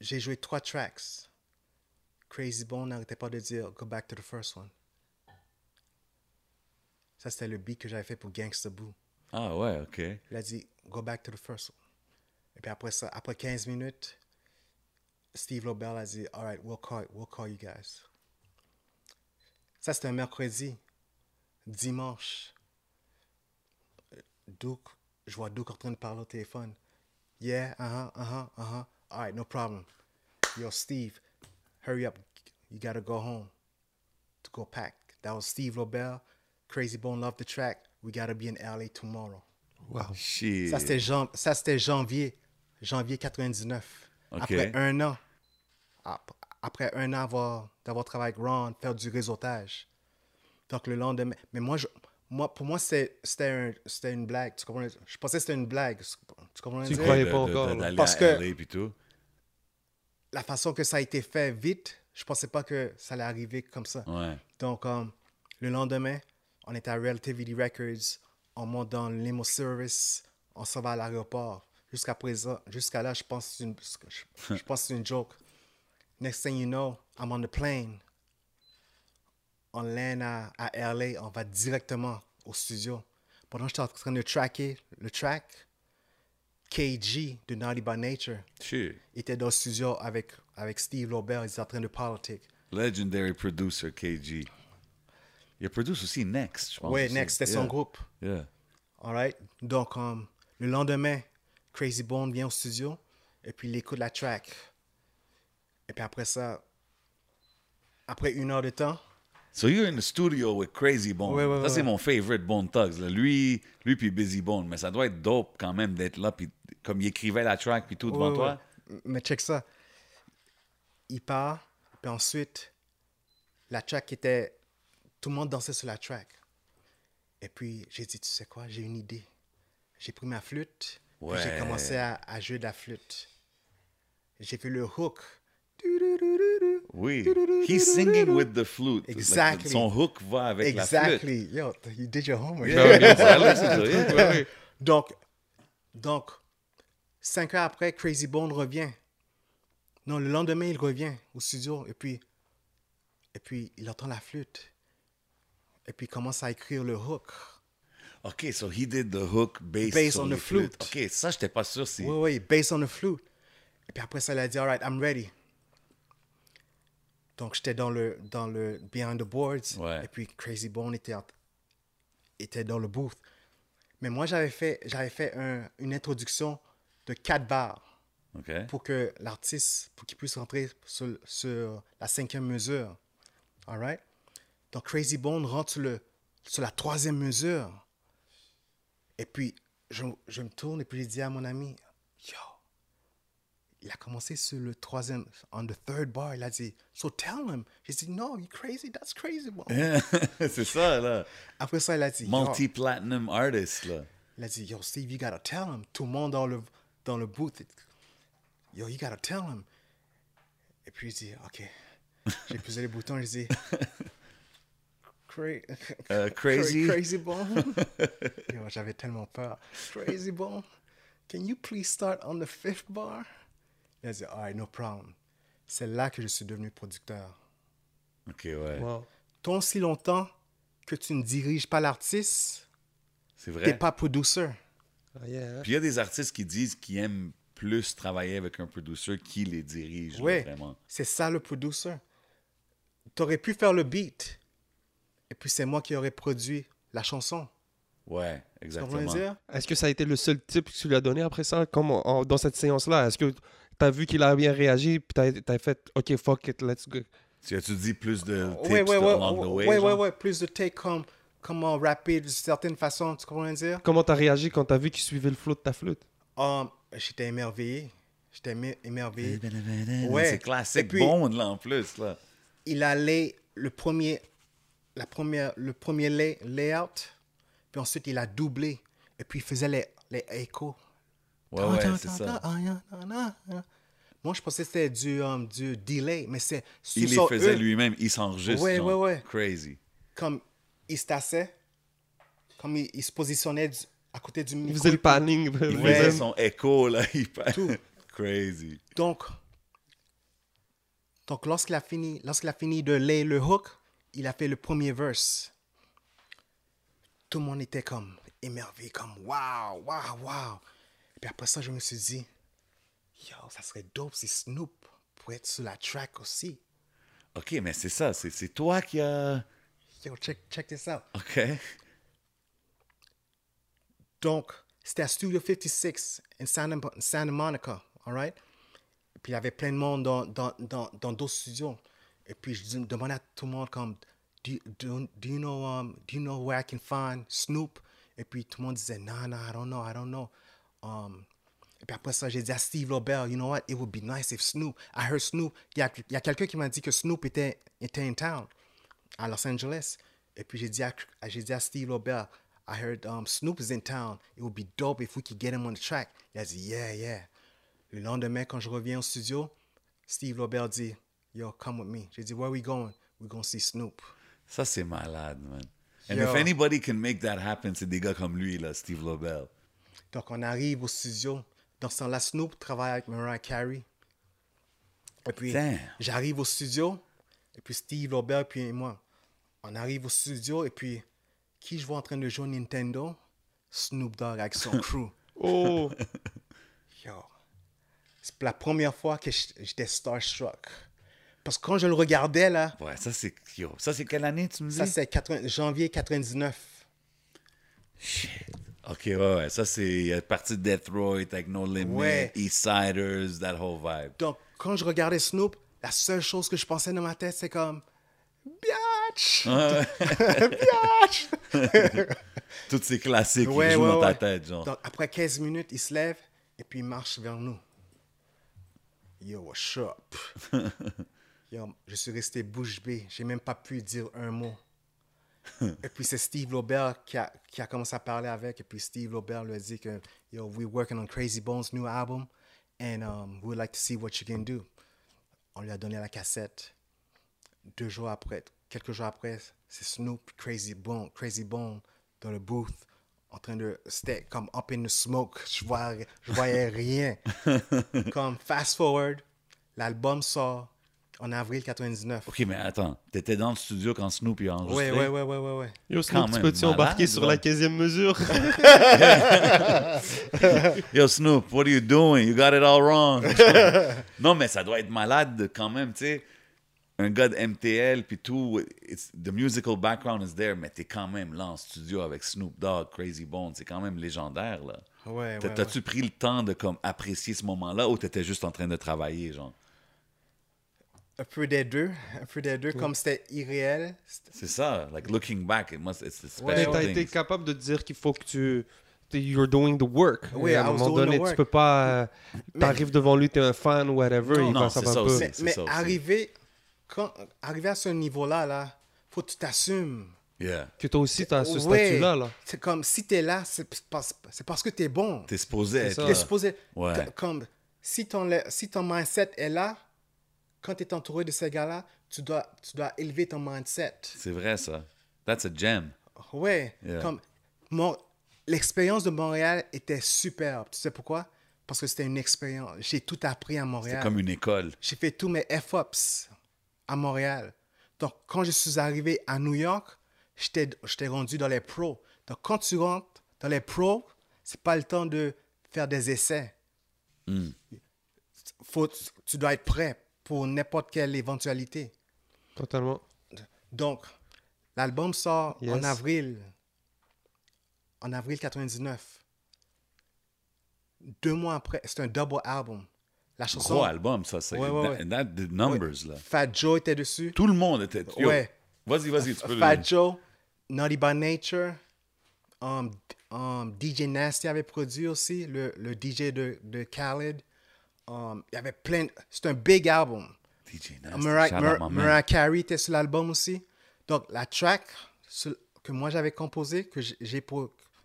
j'ai joué trois tracks. Crazy Bone n'arrêtait pas de dire Go back to the first one. Ça, c'était le beat que j'avais fait pour Gangsta Boo. Ah ouais, OK. Il a dit Go back to the first one. Et puis après ça, après 15 minutes, Steve Lobel a dit All right, we'll call, we'll call you guys. Ça, c'était un mercredi. Dimanche, Duke, je vois Duke en train de parler au téléphone. Yeah, uh-huh, uh-huh, uh-huh. All right, no problem. Yo, Steve, hurry up. You gotta go home to go pack. That was Steve Lobel. Crazy Bone loved the track. We gotta be in LA tomorrow. Wow. Shit. Ça, c'était jan- ça, c'était janvier, janvier 99. Ok. Après un an. ap- Après un an avoir- d'avoir travaillé avec Ron, faire du réseautage. Donc, le lendemain. Mais moi, je, moi, pour moi, c'était c'était un- une blague. Tu comprends? Je pensais que c'était une blague. Tu comprends? Tu croyais pas encore, Parce que- LA façon que ça a été fait vite, je pensais pas que ça allait arriver comme ça. Ouais. Donc, euh, le lendemain, on était à Relativity Records, on monte dans le limo service, on s'en va à l'aéroport. Jusqu'à présent, jusqu'à là, je pense que c'est une, je, je pense que c'est une joke. Next thing you know, I'm on the plane. On land à, à LA, on va directement au studio. Pendant que j'étais en train de tracker le track, KG de Naughty by Nature était dans le studio avec, avec Steve Laubert, ils étaient en train de politique. Legendary producer KG. Il a produit aussi Next, je pense. Oui. Next, c'était son Yeah. groupe. Yeah. All right? Donc, um, le lendemain, Crazy Bone vient au studio et puis il écoute la track. Et puis après ça, après une heure de temps, So you're in the studio with Crazy Bone. Ouais, ouais, ça, c'est mon favorite Bone Thugs. là. Lui, lui puis Busy Bone. Mais ça doit être dope quand même d'être là. Puis comme il écrivait la track puis tout devant toi. Mais check ça. Il part, puis ensuite, la track était. Tout le monde dansait sur la track. Et puis, j'ai dit, tu sais quoi, j'ai une idée. J'ai pris ma flûte, j'ai commencé à, à jouer de la flûte. J'ai fait le hook. Oui. He's singing with the flute. Like, Exactly. son hook va avec la flûte. Exactly. Yo, you did your homework. Yeah. Donc, donc, cinq heures après, Crazy Bone revient. Non, le lendemain, il revient au studio et puis, et puis il entend la flûte. Et puis il commence à écrire le hook. OK, so he did the hook based, Based on the flute. flûtes. OK, ça, j'étais pas sûr si... Oui, oui, based on the flute. Et puis après ça, il a dit, all right, I'm ready. Donc, j'étais dans le, dans le behind the boards. Ouais. Et puis Crazy Bone était, en- était dans le booth. Mais moi, j'avais fait, j'avais fait un- une introduction de quatre bars. Pour que l'artiste, pour qu'il puisse rentrer sur, sur la cinquième mesure. All right? Donc, Crazy Bone rentre sur, le, sur la troisième mesure. Et puis, je, je me tourne et puis je dis à mon ami, il a commencé sur le troisième, on the third bar. Il a dit, So tell him. J'ai dit, No, you crazy, that's Crazy Bone. c'est ça, là. Après ça, il a dit, Multi-platinum artist, là. il a dit, Yo, Steve, you gotta tell him. Tout le monde dans le, dans le booth. Yo, you gotta tell him. Et puis, il dit, OK. J'ai posé les boutons, j'ai dit, Cra- Euh, crazy? Crazy Bone. Yo, j'avais tellement peur. Crazy Bone, can you please start on the fifth bar? Il a dit, all right, no problem. C'est là que je suis devenu producteur. OK, ouais. Wow. Tant si longtemps que tu ne diriges pas l'artiste, C'est t'es vrai. pas producer. Ah, yeah, hein? Puis il y a des artistes qui disent qu'ils aiment plus travailler avec un producer qui les dirige, là, Oui, vraiment. c'est ça le producer. Tu aurais pu faire le beat, et puis c'est moi qui aurais produit la chanson. Ouais, exactement. Est-ce que ça a été le seul type que tu lui as donné après ça, comme en- dans cette séance-là? Est-ce que tu as vu qu'il a bien réagi, puis tu as, fait OK, fuck it, let's go? Tu as-tu dit plus de tips Oui, oui, de- oui. along the way? Oui, oui, oui. Plus de take comme comment rapper d'une certaine façon. Tu comprends ce que je veux dire? Comment tu as réagi quand tu as vu qu'il suivait le flow de ta flûte? Um, J'étais émerveillé. J'étais émer- émerveillé. Ouais. C'est classique puis- Bone, là, en plus, là. Il allait le premier, la première, le premier lay- layout, puis ensuite il a doublé. Et puis il faisait les, les échos. Ouais, ouais, c'est ça. Moi, je pensais que c'était du, um, du delay, mais c'est Il les faisait lui-même, il s'enregistre. Ouais, genre. ouais, ouais. Crazy. Comme il se tassait, comme il, il se positionnait du- à côté du micro. Il faisait le panning. Il Ouais. faisait son écho, là. Il... Tout. Crazy. Donc, donc lorsqu'il a fini, lorsqu'il a fini de lay le hook, il a fait le premier verse. Tout le monde était comme émerveillé, comme waouh, waouh, waouh. Et puis après ça, je me suis dit, yo, ça serait dope si Snoop pouvait être sur la track aussi. OK, mais c'est ça. C'est c'est toi qui a... Yo, check, check this out. OK. Donc, c'était à Studio 56 in Santa, Santa Monica, all right? Et puis, il y avait plein de monde dans dans, dans, dans d'autres studios. Et puis, je demandais à tout le monde comme, do, you- do, do you know, um, do you know where I can find Snoop? Et puis, tout le monde disait, non, non, I don't know, I don't know. Um, et puis après ça, j'ai dit à Steve Lobel, you know what, it would be nice if Snoop, I heard Snoop, il y a, quelqu'un qui m'a dit que Snoop était, était in town, à Los Angeles. Et puis j'ai dit, dit à Steve Lobel, I heard um, Snoop is in town. It would be dope if we could get him on the track. Il a dit, yeah, yeah. Le lendemain, quand je reviens au studio, Steve Lobel dit, yo, come with me. J'ai dit, where we going? We're going to see Snoop. Ça, c'est malade, man. And Yo. if anybody can make that happen, c'est des gars comme lui, là, Steve Lobel. Donc, on arrive au studio. Dans ce temps-là, Snoop travaille avec Mariah Carey. Et puis, j'arrive au studio. Et puis, Steve Lobel, puis moi, on arrive au studio. Et puis, qui je vois en train de jouer Nintendo? Snoop Dogg avec son crew. Oh, Yo. C'est la première fois que j'étais starstruck. Parce que quand je le regardais, là, Ouais, ça, c'est. Yo, ça, c'est quelle année, tu me dis? ça, c'est 80 janvier 99. Ok, ouais, ouais. Ça, c'est euh, parti de Detroit avec No Limit, Ouais. Eastsiders, that whole vibe. Donc, quand je regardais Snoop, la seule chose que je pensais dans ma tête, c'est comme... Biatch! Biatch! Tous ces classiques Ouais, qui jouent dans ta tête, genre. Donc, après 15 minutes, il se lève et puis il marche vers nous. Yo, what's up? Yo, je suis resté bouche bée. J'ai même pas pu dire un mot. Et puis c'est Steve Lobel qui a, qui a commencé à parler avec. Et puis Steve Lobel lui a dit que, yo, we're working on Crazy Bones' new album and um, we'd like to see what you can do. On lui a donné la cassette. Deux jours après, quelques jours après, c'est Snoop, Crazy Bone, Crazy Bone dans le booth en train de c'était comme up in the smoke je voyais, je voyais rien comme fast forward l'album sort en avril 99 Ok, mais attends. T'étais dans le studio quand Snoop a enregistré? ouais ouais ouais ouais ouais ouais Yo, Quand Snoop, tu peux-tu embarquer sur la 15e mesure? Yo, Snoop, what are you doing? You got it all wrong. non, mais ça doit être malade quand même, tu sais. Un gars de MTL, puis tout, it's, the musical background is there, mais t'es quand même là en studio avec Snoop Dogg, Crazy Bone, c'est quand même légendaire, là. ouais, T'as-tu pris le temps de comme apprécier ce moment-là ou t'étais juste en train de travailler, genre? Un peu des deux un peu des deux comme c'était irréel C'est ça, like looking back, it must, it's a Ouais, Mais special t'as thing. été capable de dire qu'il faut que tu... You're doing the work. Oui, Et à I un was moment doing the donné, tu peux pas... T'arrives devant lui, t'es un fan ou whatever, Non, il non, c'est ça un peu. aussi. mais, ça arriver quand arriver à ce niveau là là faut que tu t'assumes Yeah. Que toi aussi, t'as ce Ouais. statut-là, là. c'est comme si t'es là c'est parce, que t'es bon T'es supposé C'est être là. T'es supposé. Ouais. Comme, si ton, si ton mindset est là, quand tu es entouré de ces gars-là, tu dois, tu dois élever ton mindset. C'est vrai, ça. That's a gem. Ouais. Yeah. Comme, mon, l'expérience de Montréal était superbe. Tu sais pourquoi? Parce que c'était une expérience. J'ai tout appris à C'est Montréal. comme une école. J'ai fait tous mes F-Ups à Montréal. Donc, quand je suis arrivé à New York, j'étais j'étais rendu dans les pros. Donc, quand tu rentres dans les pros, c'est pas le temps de faire des essais. Faut, tu dois être prêt pour n'importe quelle éventualité. Totalement. Donc, l'album sort en avril. En avril 99. Deux mois après, c'est un double album. La chanson. Gros album, ça. c'est Ouais, ouais, ouais. and that did numbers, là. Fat Joe était dessus. Tout le monde était... Yo, Ouais. Vas-y, vas-y, tu peux Fat le... Joe, Naughty by Nature, um, um, DJ Nasty avait produit aussi, le, le DJ de, de Khaled. Um, il y avait plein. C'est un big album. DJ Nasty, Mariah, Carey était sur l'album aussi. Donc, la track sur- que moi j'avais composée, que j'ai-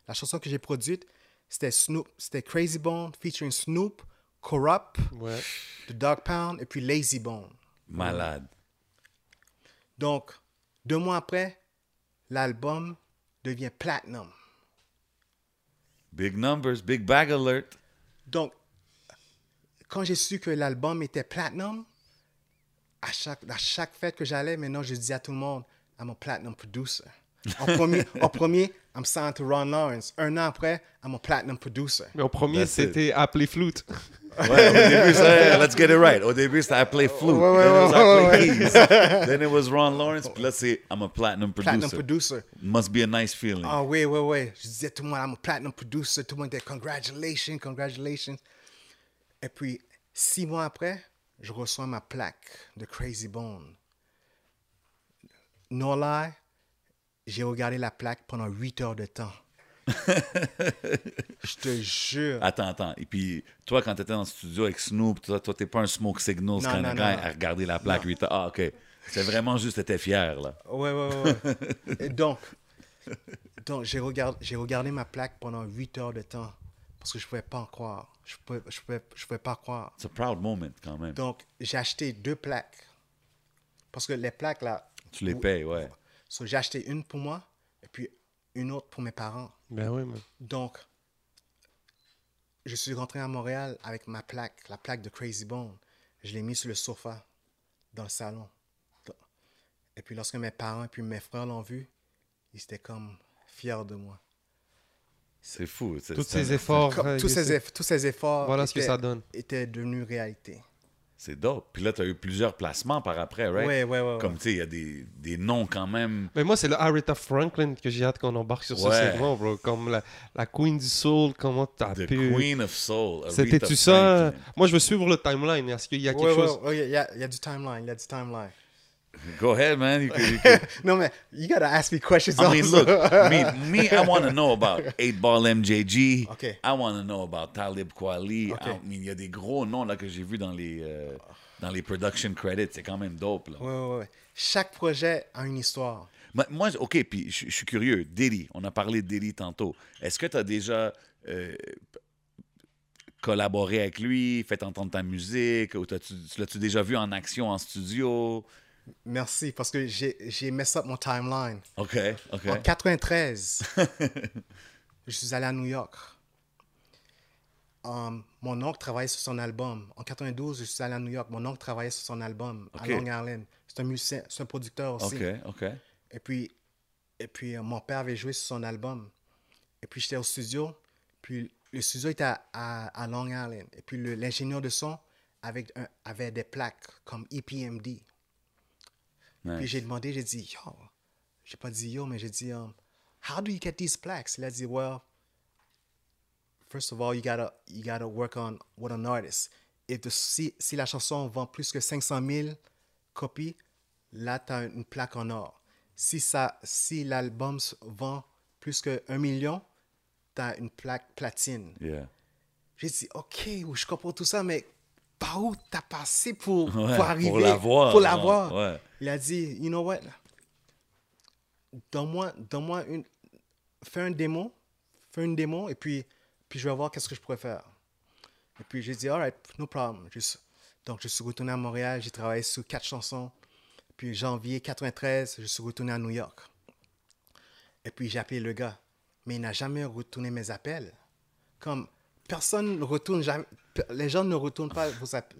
la chanson que j'ai produite, c'était Snoop, c'était Crazy Bone featuring Snoop, Corrupt, Ouais. The Dog Pound et puis Lazy Bone. Malade. Donc, deux mois après, l'album devient platinum. Big numbers, big bag alert. Donc, quand j'ai su que l'album était platinum, à chaque, à chaque fête que j'allais, maintenant, je disais à tout le monde, I'm a platinum producer. En premier, en premier, I'm signed to Ron Lawrence. Un an après, I'm a platinum producer. Mais au premier, c'était appelé flûte. Ouais, au début, c'était, let's get it right. Au début, c'était I play flute. Ouais, ouais, Then it was ouais, I play keys. Then it was Ron Lawrence. Puis là, c'est I'm a platinum Platinum producer. producer. Must be a nice feeling. Ah oui, oui, oui. Je disais à tout le monde, I'm a platinum producer. Tout le monde disait, congratulations, congratulations. Et puis, six mois après, je reçois ma plaque de Crazy Bone. No lie, j'ai regardé la plaque pendant huit heures de temps. je te jure. Attends, attends. Et puis, toi, quand t'étais dans le studio avec Snoop, toi, t'es pas un smoke signals Non, kind non, non, non. à regarder la plaque 8 heures. Ah, OK. C'est vraiment juste, t'étais fier, là. Ouais, ouais, ouais. Et donc, donc j'ai regardé, ma plaque pendant 8 heures de temps parce que je pouvais pas en croire. Je pouvais, je pouvais, je pouvais pas croire. C'est un proud moment, quand même. Donc, j'ai acheté deux plaques. Parce que les plaques, là, tu les payes, ouais. so, j'ai acheté une pour moi et puis une autre pour mes parents. Ben oui, man. Donc, je suis rentré à Montréal avec ma plaque, la plaque de Crazy Bone. Je l'ai mis sur le sofa dans le salon. Et puis lorsque mes parents et puis mes frères l'ont vu, ils étaient comme fiers de moi. C'est fou. c'est- Tous c'est- ces efforts. Comme euh, tous, ces c'est- eff- tous ces efforts Voilà ce que étaient, ça donne. étaient devenus réalité. C'est dope. Puis là, t'as eu plusieurs placements par après, right? Ouais, ouais, ouais. Comme, tu sais, il y a des, des noms quand même. Mais moi, c'est le Aretha Franklin que j'ai hâte qu'on embarque sur ce segment, bro. Comme la, la Queen du Soul, comment t'as The pu. Queen of Soul. Aretha C'était-tu ça? Franklin. Moi, je veux suivre le timeline. Est-ce qu'il y a quelque Ouais, chose? ouais, il il y a du timeline, il y a du timeline. Go ahead, man. You can, you can- non, mais you gotta ask me questions I mean, also. look, me, me, I want to know about 8 Ball MJG. Okay. I want to know about Talib Kweli. Okay. I mean, il y a des gros noms là, que j'ai vus dans les, euh, dans les production credits. C'est quand même dope. Là. Ouais, ouais, ouais. Chaque projet a une histoire. Mais Moi, OK, puis je suis curieux. Diddy, on a parlé de Diddy tantôt. Est-ce que tu as déjà euh, collaboré avec lui, fait entendre ta musique, ou tu l'as-tu déjà vu en action en studio? Merci, parce que j'ai mess up mon timeline. OK, OK. En 93, je suis allé à New York. Um, mon oncle travaillait sur son album. En 92, je suis allé à New York. Mon oncle travaillait sur son album à. Long Island. C'est un musicien, c'est un producteur aussi. OK, OK. Et puis, et puis euh, mon père avait joué sur son album. Et puis j'étais au studio. Puis le studio était à, à- à Long Island. Et puis l'ingénieur de son avec un- avait des plaques comme E Puis j'ai demandé, j'ai dit, yo, j'ai pas dit yo, mais j'ai dit, um, how do you get these plaques? Il a dit, well, first of all, you gotta, you gotta work on with an artist. If the- si, si la chanson vend plus que 500 000 copies, là, tu as une plaque en or. Si, ça, si l'album vend plus que 1 million, tu as une plaque platine. Yeah. J'ai dit, OK, je comprends tout ça, mais par où t'as passé pour, Ouais, pour arriver pour l'avoir, Pour genre, l'avoir. ouais. Il a dit, you know what? Donne-moi donne une. Fais un démo. Fais une démo et puis, puis je vais voir qu'est-ce que je pourrais faire. Et puis j'ai dit, alright, no problem. Je donc je suis retourné à Montréal, j'ai travaillé sur quatre chansons. Puis janvier 93, je suis retourné à New York. Et puis j'ai appelé le gars. Mais il n'a jamais retourné mes appels. Comme personne ne retourne jamais. Les gens ne retournent pas vos, app-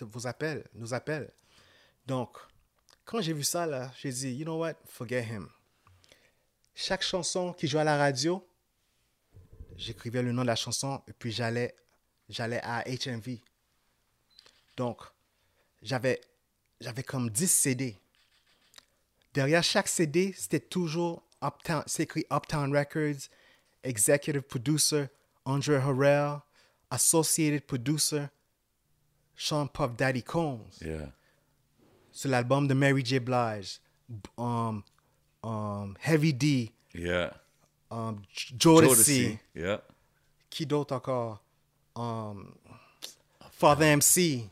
vos appels, nos appels. Donc, quand j'ai vu ça, là, j'ai dit, you know what, forget him. Chaque chanson qui joue à la radio, j'écrivais le nom de la chanson et puis j'allais, à HMV. Donc, j'avais, comme 10 CD. Derrière chaque CD, c'était toujours Uptown, écrit Uptown Records, Executive Producer, Andre Harrell, Associated Producer, Sean Puff Daddy Combs Yeah. sur l'album de Mary J. Blige, um, um, Heavy D, Yeah. um, Jodeci, Jodeci. Yeah. qui d'autre encore? Um, Father MC,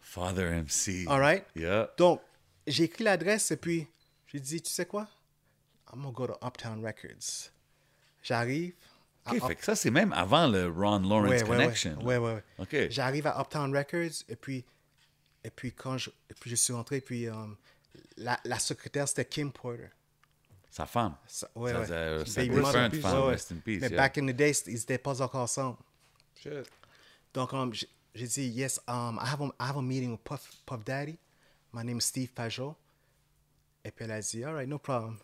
Father MC. all right? Yeah. Donc, j'ai écrit l'adresse et puis j'ai dit, tu sais quoi? I'm gonna go to Uptown Records. J'arrive. À OK, Up- fait que ça, c'est même avant le Ron Lawrence Ouais, ouais, ouais. Connection. Ouais, ouais. OK. J'arrive à Uptown Records et puis, et puis quand je, et puis je suis rentré, puis um, la, la secrétaire, c'était Kim Porter. Sa femme. Ça- ouais, Sa- ouais. sa- sa mother. femme, rest in peace, Mais yeah. back in the days, ils n'étaient pas encore ensemble. Shit. Donc, um, j'ai dit, yes, um, I, have a, I have a meeting with Puff, Puff Daddy. My name is Steve Pajot. Et puis elle a dit, all right, no problem.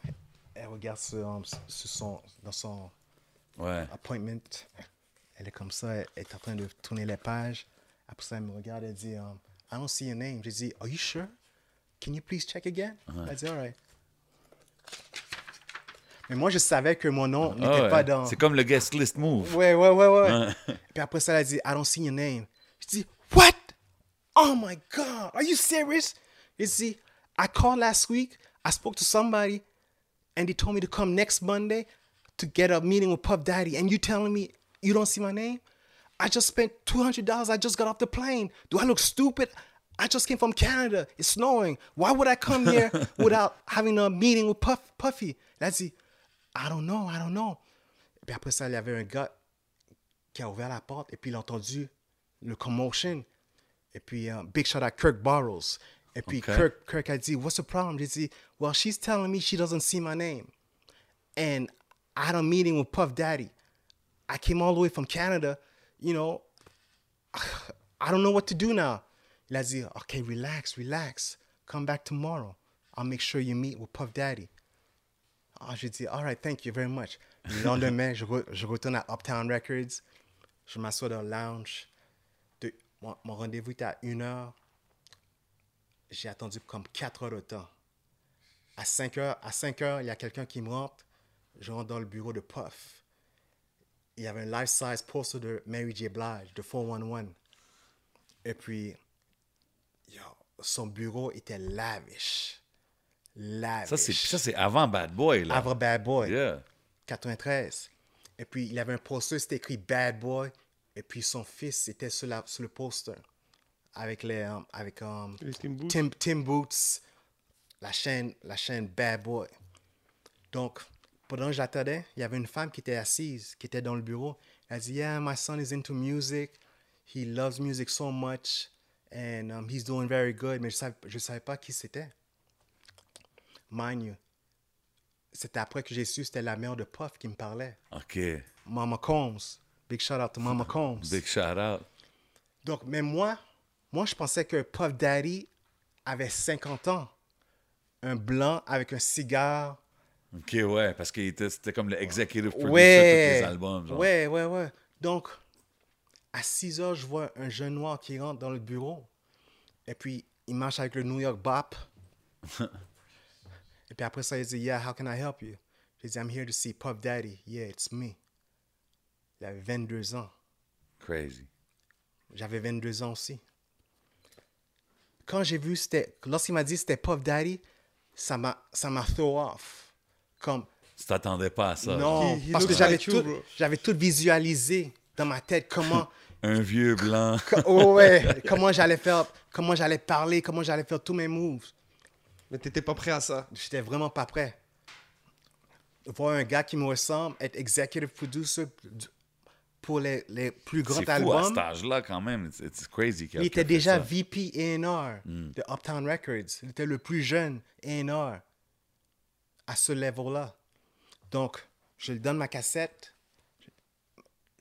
Elle regarde sur, um, sur son, dans son Ouais. appointment. Elle est comme ça, elle est en train de tourner les pages. Après ça, elle me regarde, elle dit, um, I don't see your name. J'ai dit, are you sure? Can you please check again? Elle dit, all right. Mais moi, je savais que mon nom n'était Ah ouais. pas dans... C'est comme le guest list move. Ouais, ouais, ouais, ouais. Puis après ça, elle a dit, I don't see your name. Je dis, what? Oh my God, are you serious? You see, I called last week, I spoke to somebody, and they told me to come next Monday to get a meeting with Puff Daddy, and you telling me you don't see my name? I just spent $200, I just got off the plane. Do I look stupid? I just came from Canada. It's snowing. Why would I come here without having a meeting with Puff, Puffy? A dit, I don't know, I don't know. Et puis après ça, il y avait un gars qui a ouvert la porte et puis il a entendu le commotion. Et puis, uh, big shout out Kirk Barrows. Et puis Okay. Kirk, Kirk a dit, what's the problem? J'ai dit, well, she's telling me she doesn't see my name. And I had a meeting with Puff Daddy. I came all the way from Canada, you know, I don't know what to do now. Dit, okay, relax, relax. Come back tomorrow. I'll make sure you meet with Puff Daddy. Ah, j'ai dit, all right, thank you very much. Le lendemain, je, re- je retourne à Uptown Records. Je m'assois dans le lounge. De- mon, mon rendez-vous était à 1 heure. J'ai attendu comme 4 heures de temps. À 5 heures, à 5 heures, il y a quelqu'un qui me rentre. Je rentre dans le bureau de Puff. Il y avait un life-size poster de Mary J. Blige, de 411. Et puis, yo, son bureau était lavish. Lavish. Ça, c'est, ça, c'est avant Bad Boy, là. Avant Bad Boy. Yeah. 93. Et puis, il avait un poster, c'était écrit Bad Boy. Et puis, son fils était sur, la, sur le poster. Avec les. euh, avec euh, Les Tim Boots. Tim, Tim Boots, la chaîne, la chaîne Bad Boy. Donc, pendant que j'attendais, il y avait une femme qui était assise, qui était dans le bureau. Elle dit, Yeah, my son is into music. He loves music so much. And um, he's doing very good. Mais je ne savais, je savais pas qui c'était. Mind you. C'était après que j'ai su c'était la mère de Puff qui me parlait. OK. Mama Combs. Big shout out to Mama Combs. Big shout out. Donc, mais moi, moi, je pensais que Puff Daddy avait 50 ans. Un blanc avec un cigare. OK, ouais, parce que c'était comme le executive producer Ouais. de tous les albums. Genre. Ouais, ouais, ouais. Donc, à 6 heures, je vois un jeune noir qui rentre dans le bureau. Et puis, il marche avec le New York Bop. Et puis après ça, il dit, Yeah, how can I help you? J'ai dit, I'm here to see Puff Daddy. Yeah, it's me. Il avait 22 ans. Crazy. J'avais 22 ans aussi. Quand j'ai vu, c'était. Lorsqu'il m'a dit c'était Puff Daddy, ça m'a, ça m'a throw off. Comme, Tu t'attendais pas à ça. non, He- he parce que j'avais like tout, j'avais tout visualisé dans ma tête comment, Un vieux blanc. oh ouais, comment j'allais faire, comment j'allais parler, comment j'allais faire tous mes moves. Mais t'étais pas prêt à ça. J'étais vraiment pas prêt. Voir un gars qui me ressemble, être executive producer du- pour les, les plus grands C'est fou à albums. cet âge-là, quand même. It's, it's crazy. Il était déjà ça. VP A&R de Uptown Records. Il était le plus jeune A&R à ce level-là. Donc, je lui donne ma cassette.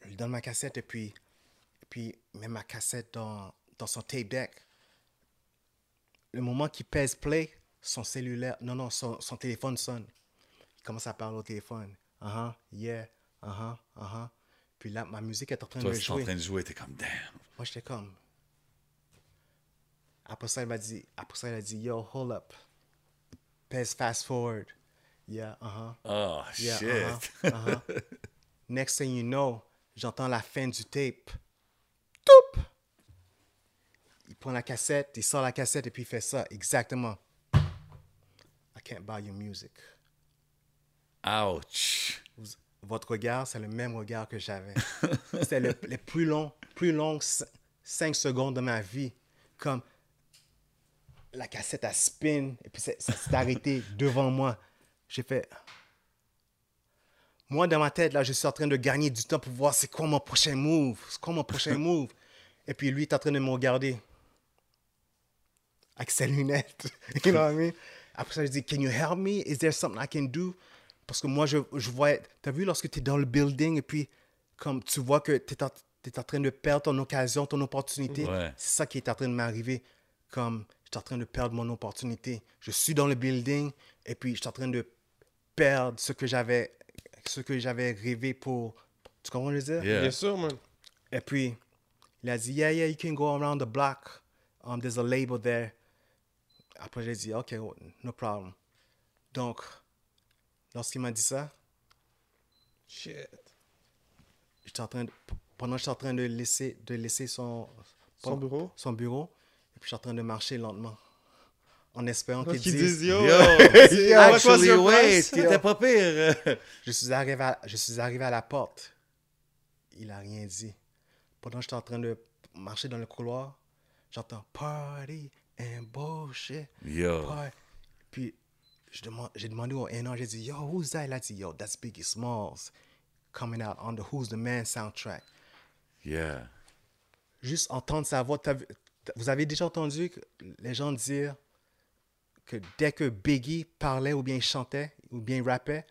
Je lui donne ma cassette et puis, et puis il met ma cassette dans, dans son tape deck. Le moment qu'il pèse play, son cellulaire, non, non, son, son téléphone sonne. Il commence à parler au téléphone. Uh-huh, yeah, uh-huh, uh-huh. Puis là, ma musique est en train Toi, de tu es en jouer. train de jouer, t'es comme, damn. Moi, j'étais comme. Après ça, il m'a dit, après ça, il a dit, yo, hold up. Pèse fast forward. Yeah, uh-huh. Oh, Yeah, shit. uh-huh, uh-huh. Next thing you know, j'entends la fin du tape. Toup! Il prend la cassette, il sort la cassette et puis il fait ça, exactement. I can't buy your music. Ouch. Votre regard, c'est le même regard que j'avais. C'était le, les plus longs, plus longues 5 secondes de ma vie. Comme la cassette a spin et puis c'est- ça s'est arrêté devant moi. J'ai fait. Moi, dans ma tête, là, je suis en train de gagner du temps pour voir c'est quoi mon prochain move. C'est quoi mon prochain move. Et puis lui, il est en train de me regarder. Avec ses lunettes. you know what I mean? Après ça, je dis, Can you help me? Is there something I can do? Parce que moi, je, je vois. T'as vu lorsque tu es dans le building et puis, comme tu vois que tu es, en train de perdre ton occasion, ton opportunité. Ouais. C'est ça qui est en train de m'arriver. Comme je suis en train de perdre mon opportunité. Je suis dans le building et puis je suis en train de perdre ce que j'avais ce que j'avais rêvé pour. Tu comprends ce que je veux dire? Yeah. Bien sûr, man. Et puis, il a dit, yeah, yeah, you can go around the block. Um, there's a label there. Après, j'ai dit, OK, oh, no problem. Donc, lorsqu'il m'a dit ça, Shit. j'étais en train de, pendant que j'étais en train de laisser, de laisser son, Son bureau? son bureau, et puis j'étais en train de marcher lentement, en espérant qu'il Qu'ils dise, disent, yo, Yo, Yo, actually, wait, t'étais pas pire. je suis arrivé à, je suis arrivé à la porte. Il a rien dit. Pendant que j'étais en train de marcher dans le couloir, j'entends party and bullshit. Yo. Party. Puis, j'ai demandé au NR, j'ai dit, yo, who's that? Il a dit, yo, that's Biggie Smalls coming out on the Who's the Man soundtrack. Yeah. Juste entendre sa voix. Vous avez déjà entendu que les gens dire que dès que Biggie parlait ou bien chantait ou bien rappait,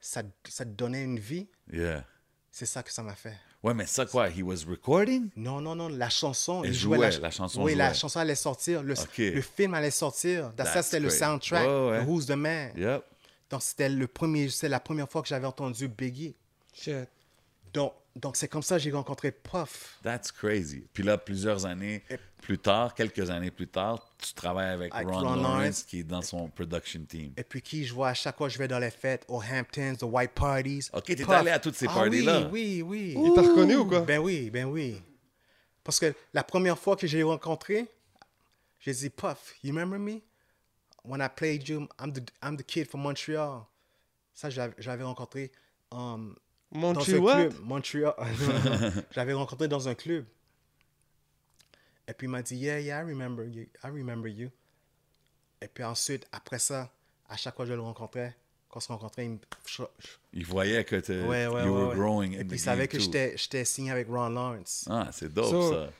ça, ça te donnait une vie? Yeah. C'est ça que ça m'a fait. Ouais, mais ça quoi? He was recording? Non, non, non, la chanson. Elle il jouait la chanson Oui, la jouait. chanson allait sortir. Le, le film allait sortir. Ça, That's c'était le soundtrack. Ouais. de Who's the Man. Yep. Donc, c'était le premier, c'est la première fois que j'avais entendu Biggie. Shit. Donc, donc c'est comme ça que j'ai rencontré Puff. That's crazy. Puis là, plusieurs années plus tard, quelques années plus tard, tu travailles avec, Avec Ron, Ron Lawrence, Lawrence. qui est dans son production team. Et puis qui je vois à chaque fois que je vais dans les fêtes, aux Hamptons, aux White Parties. Ok, t'es allé à toutes ces Ah parties-là. Oui, oui, oui. Il t'a reconnu ou quoi? Ben oui, ben oui. Parce que la première fois que j'ai rencontré, j'ai dit, Puff, you remember me? When I played you, I'm the, I'm the kid from Montreal. Ça, je l'avais- je rencontré um, Montreal un what? club. Montreal. je l'avais rencontré dans un club. Et puis il m'a dit, yeah, yeah, I remember you. I remember you. Et puis ensuite, après ça, à chaque fois que je le rencontrais, quand on se rencontrait, il me... Il voyait que t'es- Ouais, ouais, you ouais, were growing Et puis il savait que j'étais signé avec Ron Lawrence. Ah, c'est dope So, ça.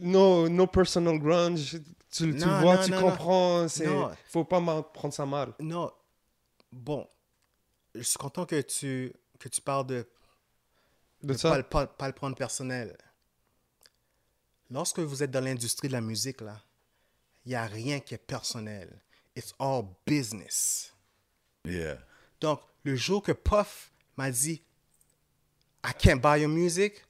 No, no personal grunge. Tu, tu Non, vois, non, tu non, comprends. Il Non. faut pas prendre ça mal. Non, bon, je suis content que tu, que tu parles de ne ça. pas, le- pas, pas le prendre personnel. Lorsque vous êtes dans l'industrie de la musique, là, il n'y a rien qui est personnel. It's all business. Yeah. Donc, le jour que Puff m'a dit, I can't buy your music,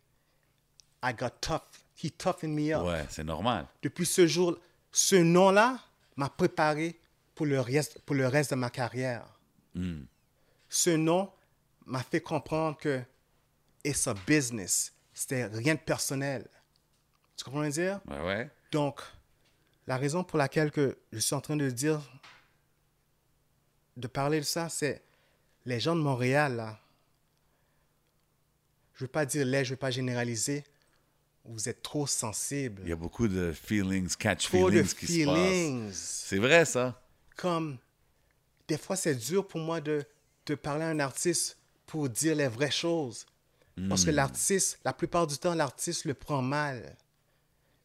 I got tough. He toughened me up. Ouais, c'est normal. Depuis ce jour, ce nom-là m'a préparé pour le, reste, pour le reste de ma carrière. Ce nom m'a fait comprendre que it's a business. C'était rien de personnel. Tu comprends ce que je veux dire? Ouais, ouais. Donc, la raison pour laquelle que je suis en train de dire, de parler de ça, c'est les gens de Montréal, là. Je ne veux pas dire les, je ne veux pas généraliser. Vous êtes trop sensibles. Il y a beaucoup de feelings, catch Trop de feelings qui se passent. C'est vrai ça. Comme, des fois, c'est dur pour moi de, de parler à un artiste pour dire les vraies choses. Parce que l'artiste, la plupart du temps, l'artiste le prend mal.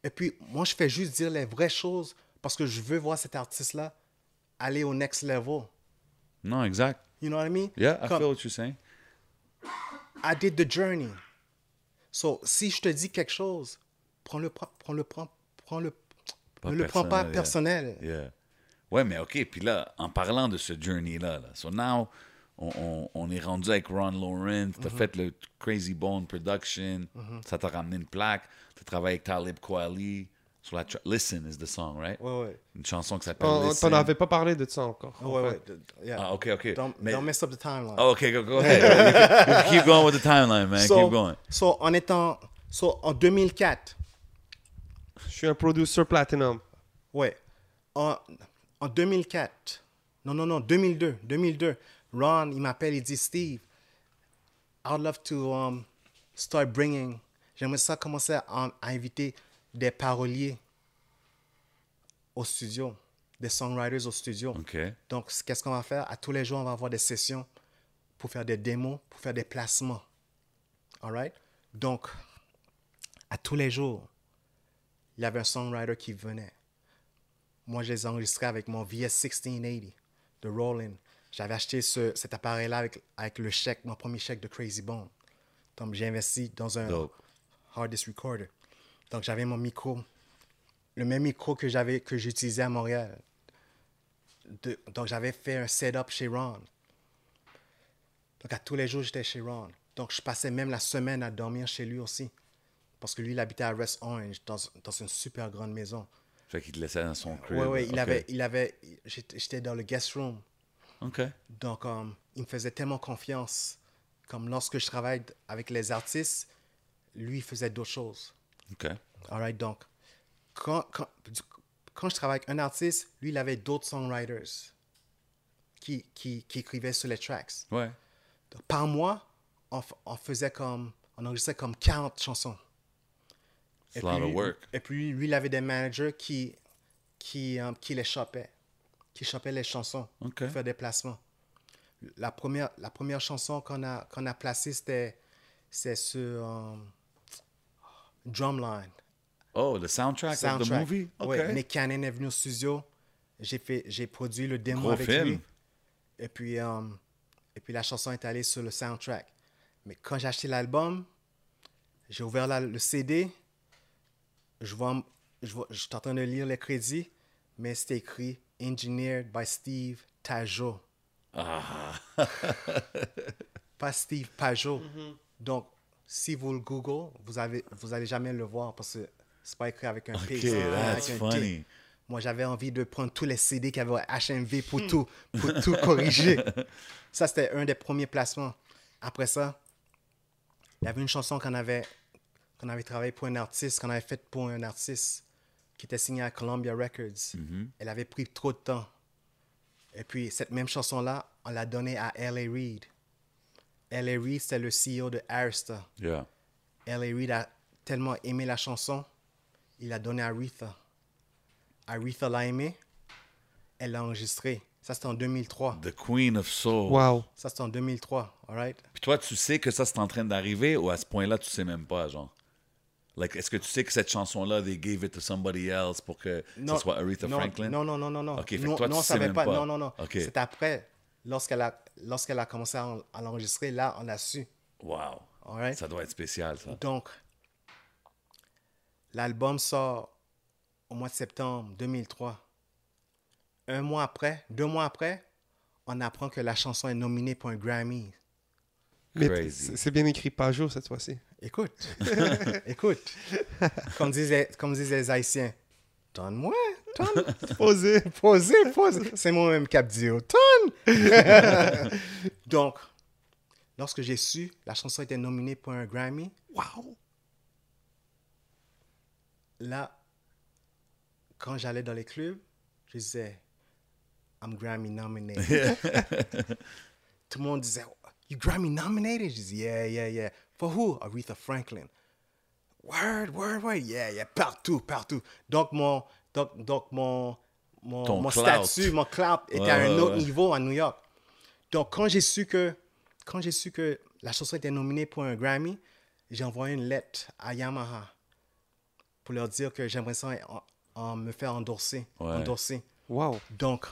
Et puis, moi, je fais juste dire les vraies choses parce que je veux voir cet artiste-là aller au next level. Non, exact. You know what I mean? Yeah, I Comme, feel what you're saying. I did the journey. So, si je te dis quelque chose, prends-le, prends- prends-le, prends, prends-le, Pas ne le prends pas personnel. Yeah. Ouais, mais OK, puis là, en parlant de ce journey-là, là, so now, on, on- on est rendu avec Ron Lawrence, Mm-hmm. t'as fait le Crazy Bone Production, ça t'a ramené une plaque, t'as travaillé avec Talib Kweli sur la Listen is the song, right? Ouais, ouais. Une chanson qui s'appelle On Listen. t'en avait pas parlé de ça encore. en Ouais, ouais. Yeah. Ah, OK, OK. Don't, Mais- don't mess up the timeline. Oh, OK, go, go ahead. you, keep going with the timeline, man. so, keep going. so, en étant, so, en 2004, Je suis un producer platinum. ouais, en, en 2004, non, non, non, 2002, 2002, Ron, il m'appelle, il dit, Steve, I'd love to um, start bringing, j'aimerais ça commencer à, à inviter des paroliers au studio, des songwriters au studio. Donc, qu'est-ce qu'on va faire? À tous les jours, on va avoir des sessions pour faire des démos, pour faire des placements. All right? Donc, à tous les jours, il y avait un songwriter qui venait. Moi, je les enregistrais avec mon VS 1680 de Roland. J'avais acheté ce- cet appareil-là avec, avec le chèque, mon premier chèque de Crazy Bone. Donc, j'ai investi dans un Dope. hard disk recorder. Donc, j'avais mon micro, le même micro que j'avais que j'utilisais à Montréal. De- donc, j'avais fait un setup chez Ron. Donc, à tous les jours, j'étais chez Ron. Donc, je passais même la semaine à dormir chez lui aussi. Parce que lui, il habitait à West Orange, dans, dans une super grande maison. Fait qu'il te laissait dans son crib. Oui, oui, il avait, il avait, j'étais dans le guest room. Donc, um, il me faisait tellement confiance. Comme lorsque je travaille avec les artistes, lui, il faisait d'autres choses. OK. All right, donc, quand, quand, quand je travaille avec un artiste, lui, il avait d'autres songwriters qui, qui, qui écrivaient sur les tracks. Ouais. Donc, par mois, on, on faisait comme, on enregistrait comme 40 chansons. Et It's a lot of puis, work. et puis, lui, il avait des managers qui, qui, euh, qui les chopaient, qui chopaient les chansons OK. pour faire des placements. La première, la première chanson qu'on a, qu'on a placée, c'était sur euh, Drumline. Oh, the soundtrack, of the Soundtrack. movie? OK. Ouais, Nick Cannon est venu au studio. J'ai produit le démo Gros avec film. lui. Et puis, euh, et puis la chanson est allée sur le soundtrack. Mais quand j'ai acheté l'album, j'ai ouvert la- le CD. Je vois, je vois, je suis en train de lire les crédits, mais c'était écrit Engineered by Steve Tajo. Ah. Pas Steve Pajot. Donc, si vous le Google, vous avez, vous allez jamais le voir parce que c'est pas écrit avec un P. OK, c'est écrit that's avec un T. funny. Moi, j'avais envie de prendre tous les CD qu'il y avait HMV pour tout, pour tout corriger. Ça, c'était un des premiers placements. Après ça, il y avait une chanson qu'on avait, qu'on avait travaillé pour un artiste, qu'on avait faite pour un artiste qui était signé à Columbia Records. Elle avait pris trop de temps. Et puis, cette même chanson-là, on l'a donnée à L.A. Reid. L.A. Reid, c'était le CEO de Arista. Yeah. L.A. Reid a tellement aimé la chanson, il l'a donné à Aretha. Aretha l'a aimé, elle l'a enregistré. Ça, c'était en 2003. The Queen of Soul. Wow. Ça, c'était en 2003, all right? Puis toi, tu sais que ça, c'est en train d'arriver ou à ce point-là, tu sais même pas, genre? Like, est-ce que tu sais que cette chanson-là, they gave it to somebody else pour que ce soit Aretha non, Franklin? Non, non, non, non, non. Ok, fait que Nous- toi, nous, tu on sais savait même pas. pas. Non, non, non. Ok. C'est après, lorsqu'elle a, lorsqu'elle a commencé à, en- à l'enregistrer, là, on a su. Wow. All right? Ça doit être spécial, ça. Donc, l'album sort au mois de septembre 2003. Un mois après, deux mois après, on apprend que la chanson est nominée pour un Grammy. Mais Crazy. c'est c'est bien écrit Pajot cette fois-ci. Écoute, écoute, comme disaient, comme disaient les Haïtiens, donne-moi, donne, Posé. posez, posez. C'est moi-même qui a dit, donne. Donc, lorsque j'ai su, la chanson était nominée pour un Grammy, Wow. là, quand j'allais dans les clubs, je disais, I'm Grammy nominated. Tout le monde disait, You Grammy nominated? Je disais, Yeah, yeah, yeah. For who? Aretha Franklin. Word, word, word. Yeah, yeah. Partout, partout. Donc, mon, donc, donc mon, mon, Ton mon statut, mon clout était Ouais, à un autre ouais. niveau à New York. Donc, quand j'ai su que, quand j'ai su que la chanson était nominée pour un Grammy, j'ai envoyé une lettre à Yamaha pour leur dire que j'aimerais ça en- en me faire endorser. Ouais. endorser. Wow. Donc,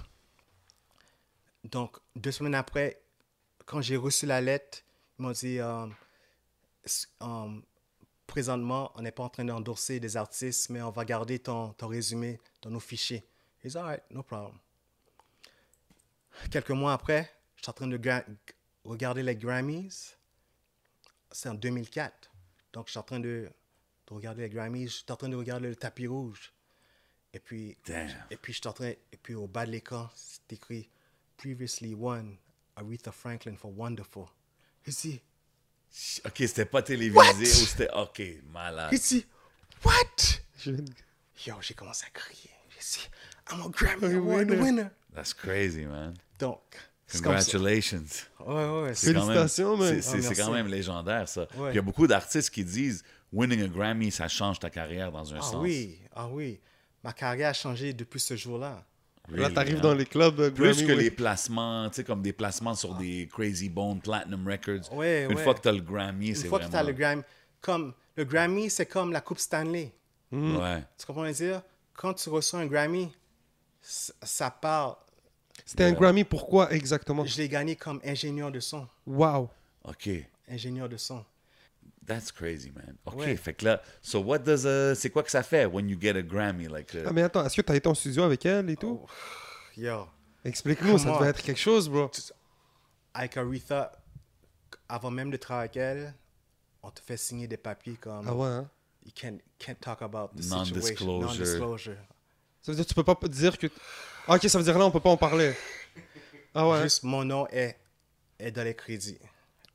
donc, deux semaines après, quand j'ai reçu la lettre, ils m'ont dit euh, euh, présentement, on n'est pas en train d'endorser des artistes, mais on va garder ton, ton résumé dans nos fichiers. J'ai dit, all right, no problem. Quelques mois après, je suis en train de regarder les Grammys. C'est en 2004. Donc, je suis en train de, de regarder les Grammys. Je suis en train de regarder le tapis rouge. Et puis, Damn. et puis, je suis en train, et puis au bas de l'écran, c'est écrit Previously won Aretha Franklin for Wonderful. OK, c'était pas télévisé What? ou c'était... OK, malade. j'ai dit, What? Yo, j'ai commencé à crier. J'ai dit, I'm a Grammy Award winner. winner. That's crazy, man. Donc, c'est comme ça. Congratulations. Ouais, ouais, C'est quand même- Félicitations, man. c'est- Ah, quand merci. même légendaire, ça. Puis Ouais. Il y a beaucoup d'artistes qui disent winning a Grammy, ça change ta carrière dans un Ah sens. oui, ah oui. Ma carrière a changé depuis ce jour-là. Là, t'arrives hein. dans les clubs euh, Plus Grammy, que ouais. les placements, tu sais, comme des placements sur des Crazy Bone, Platinum Records. Ouais, Une ouais. fois que tu as le Grammy, Une c'est fois que tu as vraiment... le Grammy, comme le Grammy, c'est comme la Coupe Stanley. Ouais. Tu comprends ce que je veux dire? Quand tu reçois un Grammy, ça part. C'était un Grammy, pourquoi exactement? Je l'ai gagné comme ingénieur de son. Wow. OK. Ingénieur de son. That's crazy, man. OK, Ouais. fait que là, so what does a... C'est quoi que ça fait when you get a Grammy? Like, uh, Ah, mais attends, est-ce que t'as été en studio avec elle et tout? Yo. Explique-nous, ça devait être quelque chose, bro. Avec Aretha, avant même de travailler avec elle, on te fait signer des papiers comme Ah ouais, hein? you can't, can't talk about the Non-disclosure. situation. Non-disclosure. Ça veut dire que tu peux pas dire que... Ah, ok, ça veut dire là, on peut pas en parler. Ah ouais. hein? Juste mon nom est, est dans les crédits.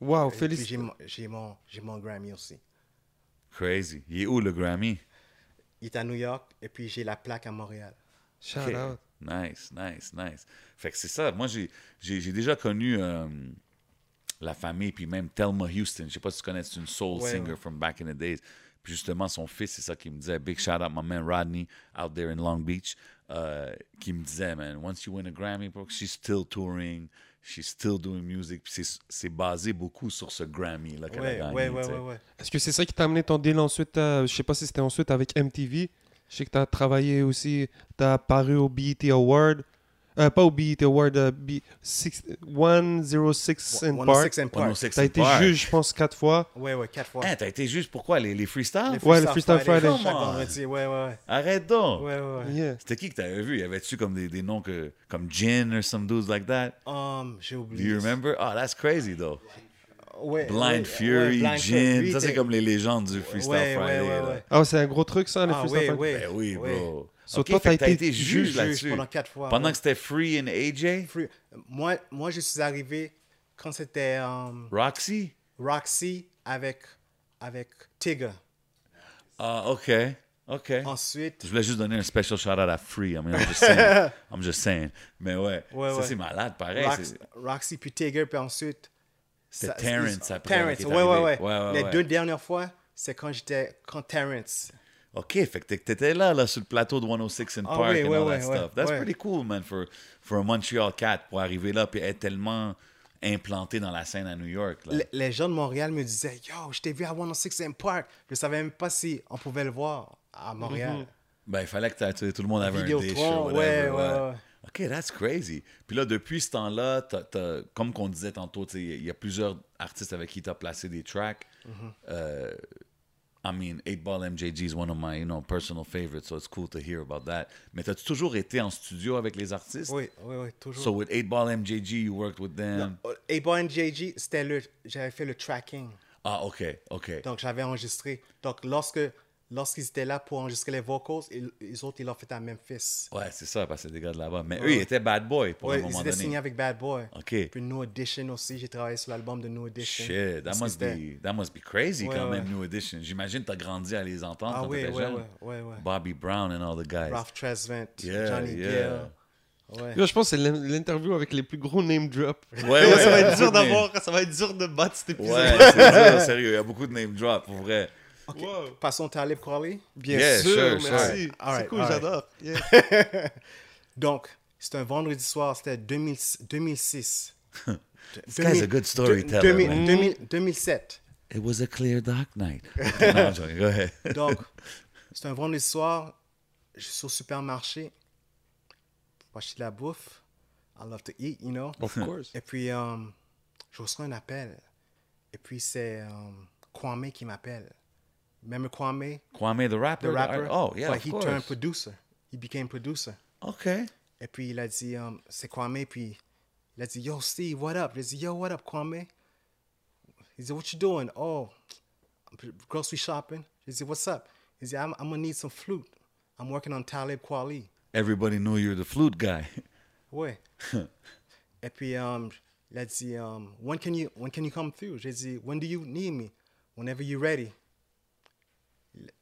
Wow, Et puis j'ai félicitations. mon, j'ai mon, mon Grammy aussi. crazy. Il est où, le Grammy? Il est à New York et puis j'ai la plaque à Montréal. Shout out. Nice, nice, nice. Fait que c'est ça. Moi, j'ai, j'ai, j'ai déjà connu euh, la famille, puis même Thelma Houston. Je sais pas si tu connais, c'est une soul Ouais, singer ouais. from back in the days. Puis justement, son fils, c'est ça qu'il me disait. Big shout out my man Rodney out there in Long Beach. euh, qui me disait, man, once you win a Grammy, bro, she's still touring, she's still doing music. Puis c'est- c'est basé beaucoup sur ce Grammy là qu'elle a Ouais, gagné. ouais, ouais, tu sais. ouais, ouais. Est-ce que c'est ça qui t'a amené ton deal ensuite à- Je sais pas si c'était ensuite avec MTV. Je sais que t'as travaillé aussi. T'as apparu au BET Award. Euh, pas au BET Award, euh, B- six- 106 and Park. 106 and Park. 106 T'as été Park. juge, je pense, quatre fois. Ouais, ouais, quatre fois. Hein, t'as été juste pourquoi? Les, les freestyles? Les Ouais, le Freestyle Friday. Chaque Come on. vendredi, ouais, ouais, ouais. Arrête donc! Ouais, ouais, ouais. Yeah. C'était qui que t'avais vu? Y avait-tu comme des, des noms que, comme Jin or some dudes like that? Um, j'ai Do oublié. you remember? Oh, that's crazy though. Ouais, Blind ouais, Fury, ouais, Blind Jin, Fury, ça c'est comme les légendes du Freestyle Friday. ouais, là. ouais. Ah, c'est un gros truc, ça, le Ah, Freestyle ouais, Friday? ouais. Ben oui, ouais. bro. So, Ok, toi, t'as été été juge juge là-dessus. pendant quatre fois, Pendant ouais. que c'était Free and AJ? Free- Moi, moi, je suis arrivé quand c'était um, Roxy? Roxy avec, avec Tigger. Ah, ok. Ok. Ensuite, Je voulais juste donner un special shout out à Free. I mean, I'm just saying. I'm just saying. Mais ouais, Ouais, ça ouais. c'est malade, pareil. Rox- Roxy puis Tigger, puis ensuite... C'était Terrence après, Terrence, ouais, ouais, ouais, Ouais, ouais, Les ouais. deux dernières fois, c'est quand j'étais... Quand Terrence... OK, fait que t'é- t'étais là, là, sur le plateau de 106 in Ah Park oui, and ouais, all ouais, that stuff. That's pretty cool, man, for, for a Montreal cat pour arriver là puis être tellement implanté dans la scène à New York. Là. Les, les gens de Montréal me disaient « Yo, je t'ai vu à 106 and Park. » Je savais même pas si on pouvait le voir à Montréal. Ben, il fallait que tout le monde avait un Vidéotron, dish or ouais, whatever. ouais, ouais. OK, that's crazy. Puis là, depuis ce temps-là, comme qu'on disait tantôt, il y a plusieurs artistes avec qui tu as placé des tracks. Mm-hmm. Euh, I mean, 8 Ball MJG is one of my you know, personal favorites, so it's cool to hear about that. Mais t'as-tu toujours été en studio avec les artistes? Oui, oui, oui, toujours. So with 8 Ball MJG, you worked with them? A-Boy and JG, c'était le... J'avais fait le tracking. Ah, OK, OK. Donc, j'avais enregistré. Donc, lorsque lorsqu'ils étaient là pour enregistrer les vocals, ils- les autres, ils l'ont fait à Memphis. Ouais, c'est ça, parce que c'est des gars de là-bas. Mais eux, Ouais. ils étaient bad boy pour Ouais, un ils moment étaient donné. signés avec Bad Boy. OK. Puis New Edition aussi. J'ai travaillé sur l'album de New Edition. Shit, that must, be, that must be crazy Ouais, quand ouais. même, New Edition. J'imagine que t'as grandi à les entendre Ah quand oui, t'étais ouais, jeune. ouais, ouais, ouais. Bobby Brown and all the guys. Ralph Tresvant, Yeah, Johnny yeah. Gill. Ouais. Yo, je pense que c'est l'in- l'interview avec les plus gros name drops. Ouais, ouais, ça va être dur d'avoir, ça va être dur de battre cet épisode. Ouais, c'est dur, sérieux. Il y a beaucoup de name drop, pour vrai. Wow. Passons Talib Kweli. Bien Yeah, sûr, sure, sure. merci. Right, c'est cool, right. j'adore. Yeah. Donc, c'était un vendredi soir, c'était 2000 2006. This guy's a good storyteller, 2000 man. 2000 2007. It was a clear dark night. Go ahead. Donc, c'est un vendredi soir, je suis au supermarché pour acheter de la bouffe. I love to eat, you know. Of course. Et puis, euh, je reçois un appel. Et puis, c'est euh, Kwame qui m'appelle. Remember Kwame, Kwame the rapper? the rapper? Oh, yeah, But he course. turned producer. He became producer. OK. Et puis, il a dit, euh, c'est Kwame. Puis, il a dit, yo, Steve, what up? J'ai dit, yo, what up, Kwame? He said, what you doing? Oh, I'm grocery shopping. He said, what's up? He said, I'm, I'm going to need some flute. I'm working on Talib Kweli. Everybody knew you're the flute guy. Ouais. Et puis, um, il a dit, um, when, can you, when can you come through? J'ai dit, when do you need me? Whenever you're ready.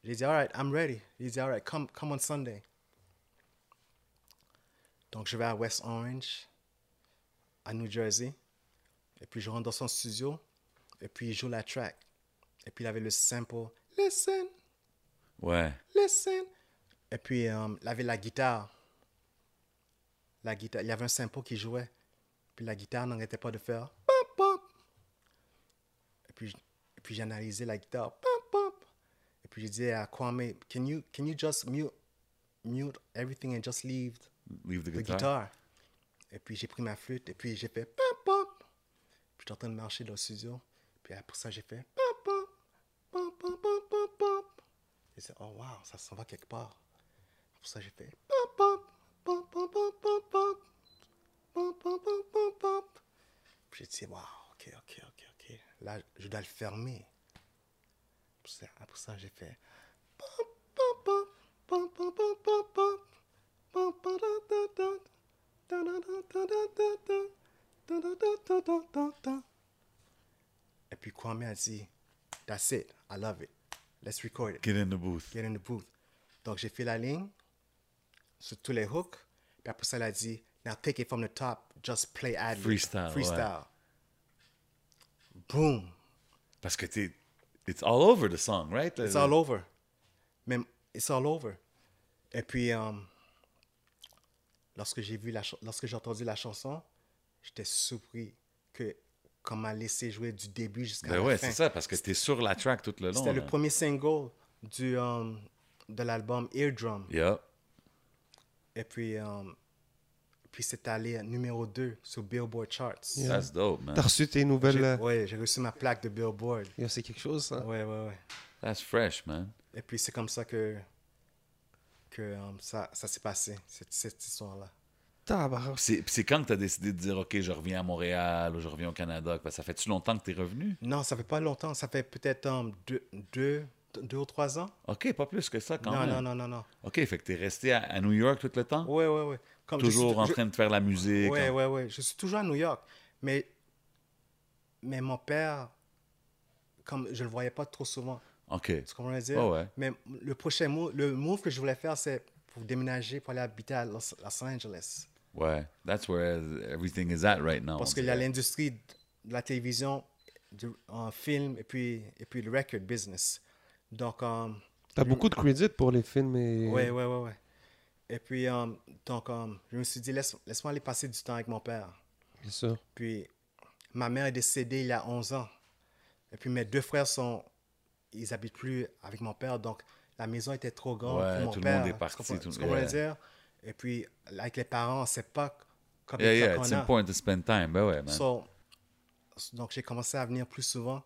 J'ai dit, all right, I'm ready. Il dit, all right, come, come on Sunday. Donc, je vais à West Orange, à New Jersey. Et puis, je rentre dans son studio. Et puis, il joue la track. Et puis, il avait le sample, listen, Ouais. listen. Et puis, um, il avait la guitare. La guitare. Il y avait un sample qui jouait. Puis la guitare n'arrêtait pas de faire. pop, pop. Et puis, et puis j'ai analysé la guitare. J'ai dit à Kwame, can you, can you just mute, mute everything and just leave, the, guitar. Et puis j'ai pris ma flûte et puis j'ai fait pop pop. Puis j'étais en train de marcher dans le studio. Puis après ça, j'ai fait pop pop, pop pop pop pop pop. Oh wow, ça s'en va quelque part. Pour ça, j'ai fait pop pop, pop pop pop pop pop, pop pop pop. Puis j'ai dit wow, ok ok ok ok. Là, je dois le fermer pour ça, ça j'ai fait. Et puis Kwame a dit, That's it, I love it. Let's record it. Get in the booth. Get in the booth. Donc j'ai fait la ligne sur tous les hooks. Puis après ça, elle a dit, Now take it from the top, just play ad Freestyle. Freestyle. Ouais. Boom. Parce que t'es It's all over the song, right? It's all over. Même, it's all over. Et puis, euh, lorsque j'ai vu la, lorsque j'ai entendu la chanson, j'étais surpris que m'a laissé jouer du début jusqu'à Ben la ouais, fin. c'est ça, parce que t'es sur la track tout le long. C'était le premier single du, euh, de l'album Eardrum. Yeah. Et puis, euh, puis c'est allé numéro 2 sur Billboard Charts. Yeah. That's dope, man. T'as reçu tes nouvelles. J'ai- euh, Ouais, j'ai reçu ma plaque de Billboard. C'est quelque chose, ça. Ouais, ouais, ouais. That's fresh, man. Et puis c'est comme ça que, que euh, ça, ça s'est passé, cette, cette histoire-là. C'est c'est quand que t'as décidé de dire, OK, je reviens à Montréal ou je reviens au Canada? Parce que ça fait-tu longtemps que t'es revenu? Non, ça fait pas longtemps, ça fait peut-être euh, deux, deux, deux ou trois ans. OK, pas plus que ça quand non, même. non, non, non, non. OK, fait que t'es resté à, à New York tout le temps? Ouais, ouais, ouais. Comme je Toujours suis- en je- train de faire la musique? Ouais, en- ouais, ouais. Je suis toujours à New York. Mais, mais mon père, comme je le voyais pas trop souvent, OK. tu comprends ce que je veux dire? Ouais. Mais le prochain move, le move que je voulais faire, c'est pour déménager, pour aller habiter à Los, Los Angeles. Ouais. That's where everything is at right now. Parce qu'il y a l'industrie de la télévision, du, en film et puis, et puis le record business. Donc, euh, T'as beaucoup de crédit pour les films et. ouais, ouais, ouais, ouais. Et puis, euh, donc, euh, je me suis dit, laisse, laisse-moi aller passer du temps avec mon père. Bien sûr. Puis, ma mère est décédée il y a 11 ans. Et puis, mes deux frères sont, ils habitent plus avec mon père. Donc, la maison était trop grande Ouais, pour mon tout le père. monde est parti, tout- veux yeah. dire? Et puis, avec les parents, c'est pas comme Yeah, les yeah, temps it's qu'on a. important to spend time. Ben ouais, man. So, donc j'ai commencé à venir plus souvent.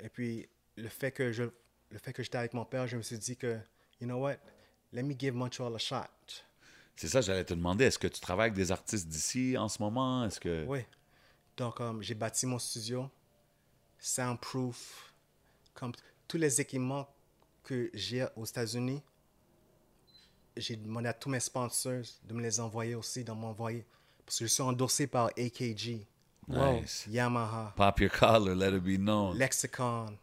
Et puis le fait que je le fait que j'étais avec mon père, je me suis dit que you know what, let me give Montreal a shot. C'est ça, j'allais te demander. Est-ce que tu travailles avec des artistes d'ici en ce moment? Est-ce que... Oui. Donc euh, j'ai bâti mon studio, soundproof, comme tous les équipements que j'ai aux États-Unis. J'ai demandé à tous mes sponsors de me les envoyer aussi, de m'envoyer. Parce que je suis endorsé par AKG, Nice. Yamaha, Pop your collar, let it be known. Lexicon.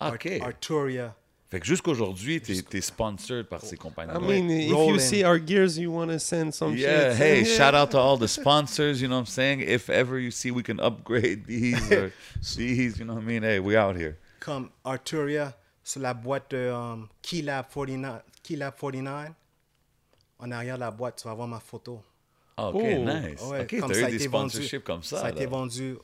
Art- Arturia. Fait que jusqu'aujourd'hui, t'es es sponsored par ces compagnies. I mean, if you Roland. see our gears, you want to send some Yeah, shit. hey, shout out to all the sponsors, you know what I'm saying? If ever you see we can upgrade these or these, you know what I mean? Hey, we out here. comme Arturia sur la boîte de um, Keylab 49, Keylab 49. En arrière de la boîte, tu vas voir ma photo. OK, Oh, nice. Ouais, OK, t'as ça a eu des été vendu. sponsorships comme ça. Ça a été là. vendu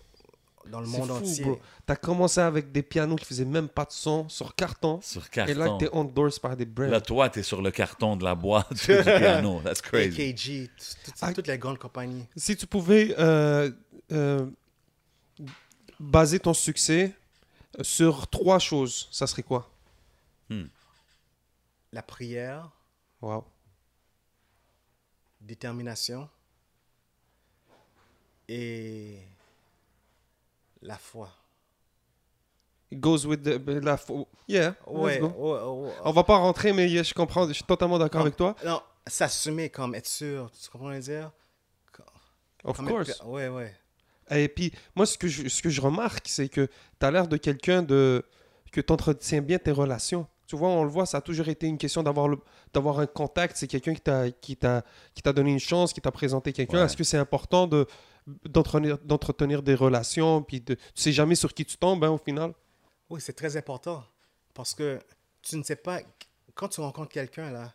dans le C'est monde fou, entier. bro. T'as commencé avec des pianos qui faisaient même pas de son sur carton. Sur Et là, carton. t'es endorsed par des brands. Là, toi, t'es sur le carton de la boîte du piano. That's crazy. AKG, Ah. toutes les grandes compagnies. Si tu pouvais euh, euh, baser ton succès sur trois choses, ça serait quoi? La prière, Wow. détermination et la foi. It goes with the, la fo- Yeah. let's Ouais, go. ouais, ouais. On va pas rentrer, mais je comprends. Je suis totalement d'accord avec toi. Non, s'assumer comme être sûr. Tu comprends ce que je veux dire? Of Comme course. être- Ouais, ouais. Et puis, moi, ce que je, ce que je remarque, c'est que tu as l'air de quelqu'un de que tu entretiens bien tes relations. Tu vois, on le voit, ça a toujours été une question d'avoir un contact. C'est quelqu'un qui t'a qui t'a qui t'a donné une chance, qui t'a présenté quelqu'un. Ouais. Est-ce que c'est important de d'entretenir d'entretenir des relations puis de, tu sais jamais sur qui tu tombes hein, au final. Oui, c'est très important. Parce que tu ne sais pas, quand tu rencontres quelqu'un, là,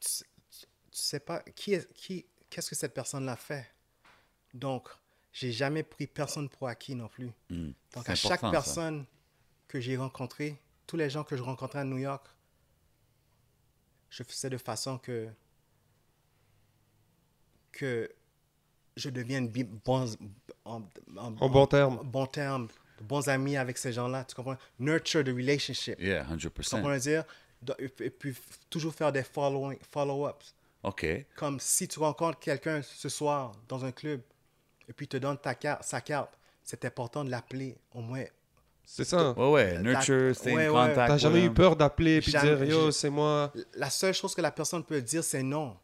tu, sais- tu- tu sais pas qui est, qui, qu'est-ce que cette personne-là fait. Donc, j'ai jamais pris personne pour acquis non plus. Hmm. Donc, à chaque ça. personne que j'ai rencontrée, tous les gens que je rencontrais à New York, je faisais de façon que, que je devienne bon, en, en- En bon terme. bon terme, de bons amis avec ces gens-là. Tu comprends? Nurture the relationship. Yeah, Tu comprends 100%. ce que je veux dire? Et puis, et puis, toujours faire des follow- follow-ups. OK. Comme si tu rencontres quelqu'un ce soir dans un club et puis il te donne ta carte, sa carte, c'est important de l'appeler au moins. C'est ça. Ouais, ouais. Nurture, stay Ouais, in ouais. contact. T'as jamais eu peur d'appeler puis de Jamais, dire yo, c'est moi? La seule chose que la personne peut dire, c'est non.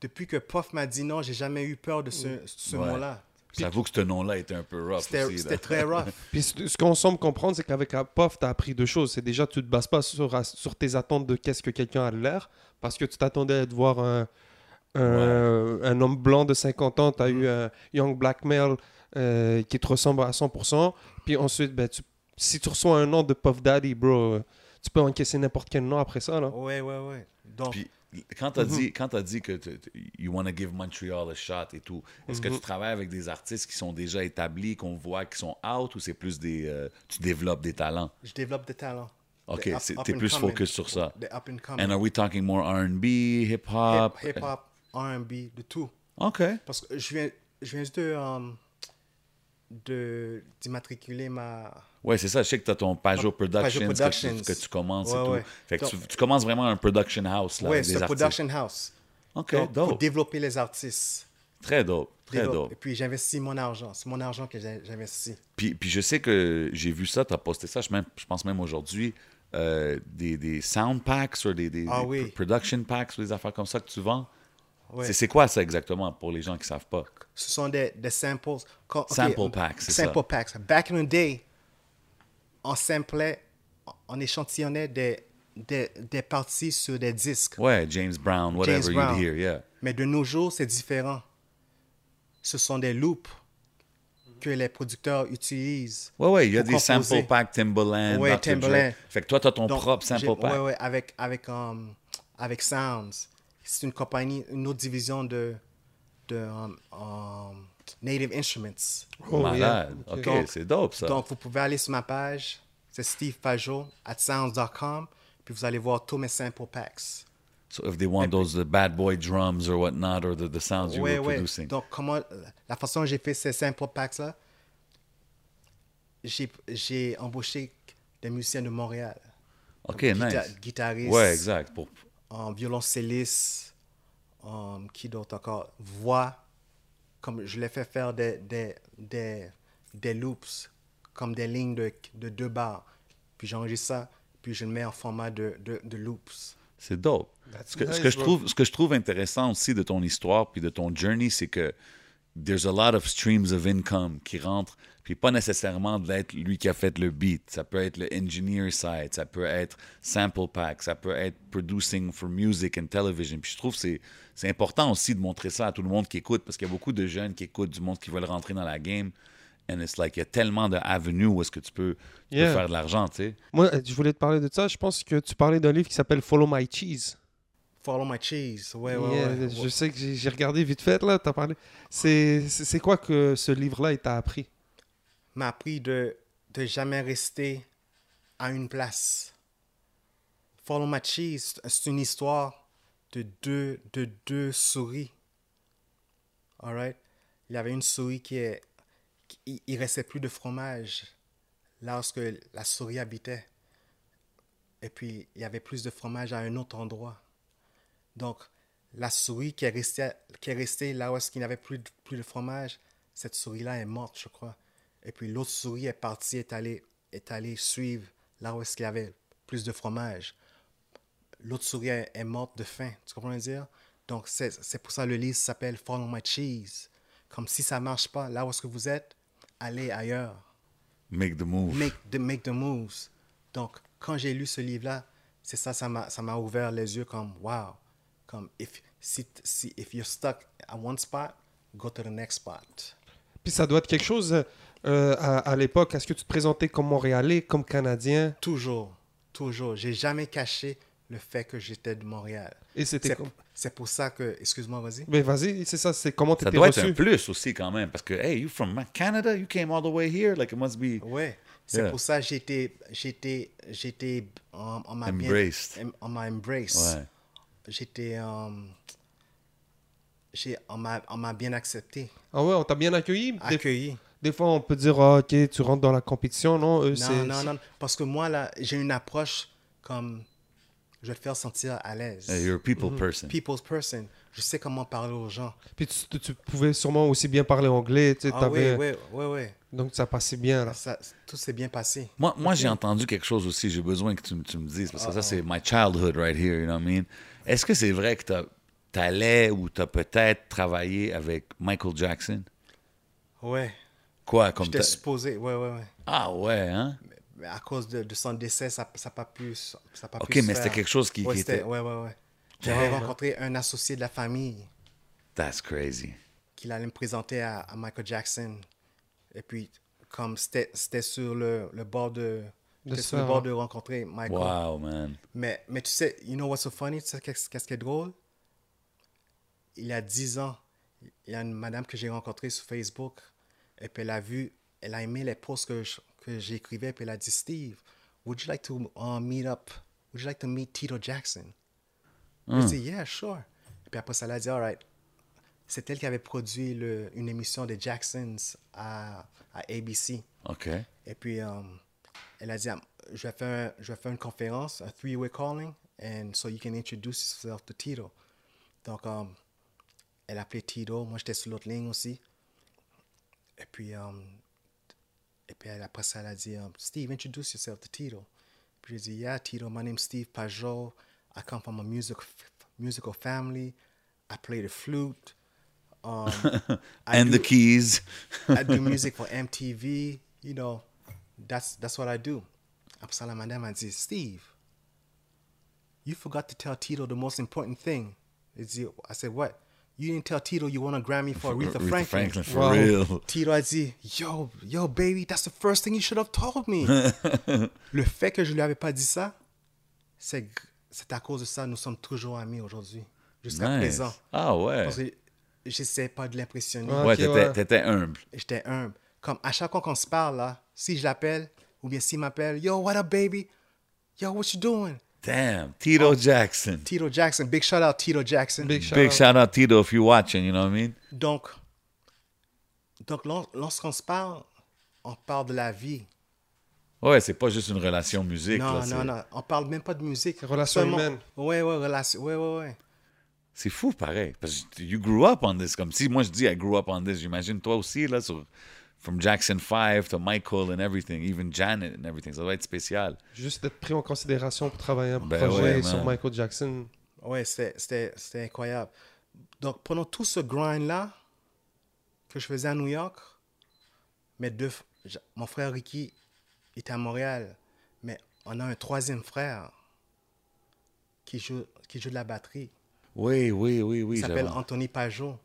Depuis que Puff m'a dit non, j'ai jamais eu peur de ce, ce Ouais. mot-là. J'avoue que ce nom-là était un peu rough C'était très rough. Puis ce qu'on semble comprendre, c'est qu'avec Apof, tu as appris deux choses. C'est déjà, tu te bases pas sur, sur tes attentes de qu'est-ce que quelqu'un a de l'air, parce que tu t'attendais à te voir un, un, un homme blanc de 50 ans, tu as eu un young black male euh, qui te ressemble à 100%. Puis ensuite, ben, tu si tu reçois un nom de Puff Daddy, bro, euh, tu peux encaisser n'importe quel nom après ça, là. Ouais, ouais, ouais. Donc, Puis quand tu as, t'as dit que tu- tu- you want to give Montreal a shot et tout, est-ce que tu travailles avec des artistes qui sont déjà établis, qu'on voit qui sont out ou c'est plus des. euh, tu développes des talents? je développe des talents. Ok, t'es and plus coming. focus sur ça. Des up and coming. And are we talking more RB, hip hop? Hip hop, R&B, de tout. Ok. Parce que je viens, je viens juste de, um, de d'immatriculer ma. Ouais, c'est ça. Je sais que tu as ton Pajot Productions, que tu- Productions. Que, tu, commences Ouais, et tout. ouais. Fait que Donc- tu, tu commences vraiment un production house des c'est un production house. Ok, Donc, pour développer les artistes. Très dope. Très dope. Et puis j'investis mon argent. C'est mon argent que j'investis. Puis, puis je sais que j'ai vu ça, tu as posté ça, je, même, je pense même aujourd'hui, euh, des, des sound packs ou des, des, Ah des oui. production packs ou des affaires comme ça que tu vends. Ouais. C'est, quoi ça exactement pour les gens qui ne savent pas? Ce sont des, des samples. Quand- Sample packs, c'est Sample ça. packs. Back in the day, on samplait, on échantillonnait des, des, des parties sur des disques. Ouais, James Brown, whatever James you'd hear, yeah. Mais de nos jours, c'est différent. Ce sont des loops que les producteurs utilisent. Ouais, ouais, il y a des composer. sample packs Timbaland, Ouais. Timbaland. Fait que toi, tu as ton Donc, propre sample pack. Ouais, ouais, avec, avec, um, avec Sounds. C'est une compagnie, une autre division de, de um, um, Native Instruments. Oh, Malade. yeah. Ok, c'est dope ça. Donc, vous pouvez aller sur ma page, c'est Steve Pajot, at sounds.com, puis vous allez voir tous mes sample packs. so if they want those the bad boy drums or whatnot or the, the sounds you Ouais, were ouais. producing. Donc, comment, la façon dont j'ai fait ces sample packs-là, j'ai- j'ai embauché des musiciens de Montréal. ok, Guita- nice. guitaristes. Ouais, exact. Pour, en violoncelliste, qui d'autre encore, voix, comme je l'ai fait faire des, des, des, des loops, comme des lignes de, de deux barres. Puis j'enregistre ça, puis je le mets en format de, de, de loops. C'est dope. That's Ce que, ce, que je trouve, ce que je trouve intéressant aussi de ton histoire puis de ton journey, c'est que there's a lot of streams of income qui rentrent, puis pas nécessairement d'être lui qui a fait le beat. Ça peut être le engineer side, ça peut être sample pack, ça peut être producing for music and television. Puis je trouve que c'est, c'est important aussi de montrer ça à tout le monde qui écoute, parce qu'il y a beaucoup de jeunes qui écoutent, du monde qui veulent rentrer dans la game. And it's like, il y a tellement de avenues où est-ce que tu peux, tu peux Yeah. faire de l'argent, tu sais. Moi, je voulais te parler de ça. Je pense que tu parlais d'un livre qui s'appelle Follow My Cheese. Follow my cheese. Ouais, ouais, Yeah, ouais. Je sais que j'ai regardé vite fait, là, t'as parlé. C'est quoi que ce livre-là, il t'a appris? M'a appris de de jamais rester à une place. Follow My Cheese, c'est une histoire de deux, de deux souris. Alright? Il y avait une souris qui est. qui- il- il restait plus de fromage lorsque la souris habitait. Et puis, il y avait plus de fromage à un autre endroit. Donc, la souris qui est restée, qui est restée là où qu'il n'y avait plus plus de fromage, cette souris-là est morte, je crois. Et puis l'autre souris est partie, est allée, est allée suivre là où est-ce qu'il y avait plus de fromage. L'autre souris est, morte de faim, tu comprends ce que je veux dire? Donc c'est c'est pour ça que le livre s'appelle Follow My Cheese. Comme si ça marche pas, là où est-ce que vous êtes, allez ailleurs. Make the move. Make the, make the moves. Donc, quand j'ai lu ce livre-là, c'est ça, ça m'a, ça m'a ouvert les yeux comme, wow. Comme, if, si, si, if you're stuck at one spot, go to the next spot. Puis ça doit être quelque chose euh, à, à l'époque. Est-ce que tu te présentais comme Montréalais, comme Canadien? Toujours, toujours. J'ai jamais caché le fait que j'étais de Montréal. Et c'était C'est, comme... c'est pour ça que, excuse-moi, vas-y. Mais vas-y, c'est ça, c'est comment Ça t'étais doit être reçu? un plus aussi quand même, parce que, hey, you from Canada, you came all the way here, like it must be Ouais. C'est Yeah. pour ça que j'étais, j'étais, j'étais, on, on m'a bien- Embraced. on m'a embrace. Ouais. J'étais, um, j'ai, on m'a, on m'a bien accepté, Ah ouais, on t'a bien accueilli? Accueilli. Des fois, on peut dire, ah, ok, tu rentres dans la compétition, non? Eux, Non, non, non. Parce que moi, là, j'ai une approche comme, je vais te faire sentir à l'aise. Hey, you're a people Mm-hmm. person. People's person. Je sais comment parler aux gens. Puis tu, tu- tu pouvais sûrement aussi bien parler anglais, tu sais, Ah oui, t'avais- oui, oui, oui. donc ça passait bien, là. Ça, tout s'est bien passé. Moi, moi j'ai entendu quelque chose aussi, j'ai besoin que tu, me- tu me dises, parce que ça, c'est my childhood right here, you know what I mean? Est-ce que c'est vrai que t'as- t'allais ou t'as peut-être travaillé avec Michael Jackson? Ouais. Quoi, comme J'étais supposé, ouais, ouais, ouais. Ah ouais, hein? Mais à cause de, de son décès, ça n'a pas pu. Ça a pas Ok, pu se mais c'était quelque chose qui- Ouais, qui était- Ouais, ouais, ouais. J'avais rencontré un associé de la famille That's crazy. qui allait me présenter à, à Michael Jackson. Et puis, comme c'était c'était sur le, le bord de. Se sur le bord hein? de rencontrer Michael. Wow, man. Mais, mais tu sais, you know what's so funny? Tu sais qu'est-ce qu'est-ce qui est drôle? Il y a 10 ans, il y a une madame que j'ai rencontrée sur Facebook. Et puis elle a vu, elle a aimé les posts que je- que j'écrivais. Puis elle a dit, Steve, would you like to uh, meet up? Would you like to meet Tito Jackson? Hmm. J'ai dit, yeah, sure. Et puis après ça, elle a dit, all right. C'est elle qui avait produit le- une émission des Jacksons à, à ABC. OK. Et puis, euh, elle a dit, um, je vais, faire, je vais faire une conférence, un three-way calling, and so you can introduce yourself to Tito. Donc, euh, elle a appelé Tito. Moi, j'étais sur l'autre ligne aussi. Et puis, euh, et puis après ça, elle a dit, um, Steve, introduce yourself to Tito. Puis j'ai dit, yeah, Tito, my name's Steve Pajot. I come from a music, musical family. I play the flute. Um, I And the keys. I do music for MTV. You know, that's that's what I do. Après ça, la madame a dit, Steve, you forgot to tell Tito the most important thing. I I said, what? You didn't tell Tito you won a Grammy for Aretha, Franklin. for Wow. real. Tito a dit, yo, yo, baby, that's the first thing you should have told me. Le fait que je lui avais pas dit ça, c'est à cause de ça nous sommes toujours amis aujourd'hui, jusqu'à Nice. présent. Ah ouais. Parce que j'essaie pas de l'impressionner. Ouais. Ouais, t'étais, ouais. t'étais humble. j'étais humble. Comme à chaque fois qu'on se parle, là, si je l'appelle, ou bien s'il m'appelle, Yo, what up, baby? Yo, what you doing? Damn. Tito Jackson. Tito Jackson, big shout out Tito Jackson. Big shout Big out. shout out Tito if you're watching, you know what I mean? Donc, donc lors- lorsqu'on se parle, on parle de la vie. Ouais, c'est pas juste une relation musique. non, là, non, non, on parle même pas de musique. Relation Seulement- humaine. Ouais, ouais, relation. Ouais, ouais, ouais. C'est fou, pareil. Parce que you grew up on this. Comme si moi je dis I grew up on this, j'imagine toi aussi, là, sur, from Jackson 5 to Michael and everything, even Janet and everything. Ça doit être spécial. Juste d'être pris en considération pour travailler un Ben projet ouais, sur. Michael Jackson. Ouais, c'était- incroyable. Donc, pendant tout ce grind-là que je faisais à New York, mes deux, mon frère Ricky était à Montréal, mais on a un troisième frère qui joue, qui joue de la batterie. Oui, oui, oui, oui. Il s'appelle Anthony Pajot.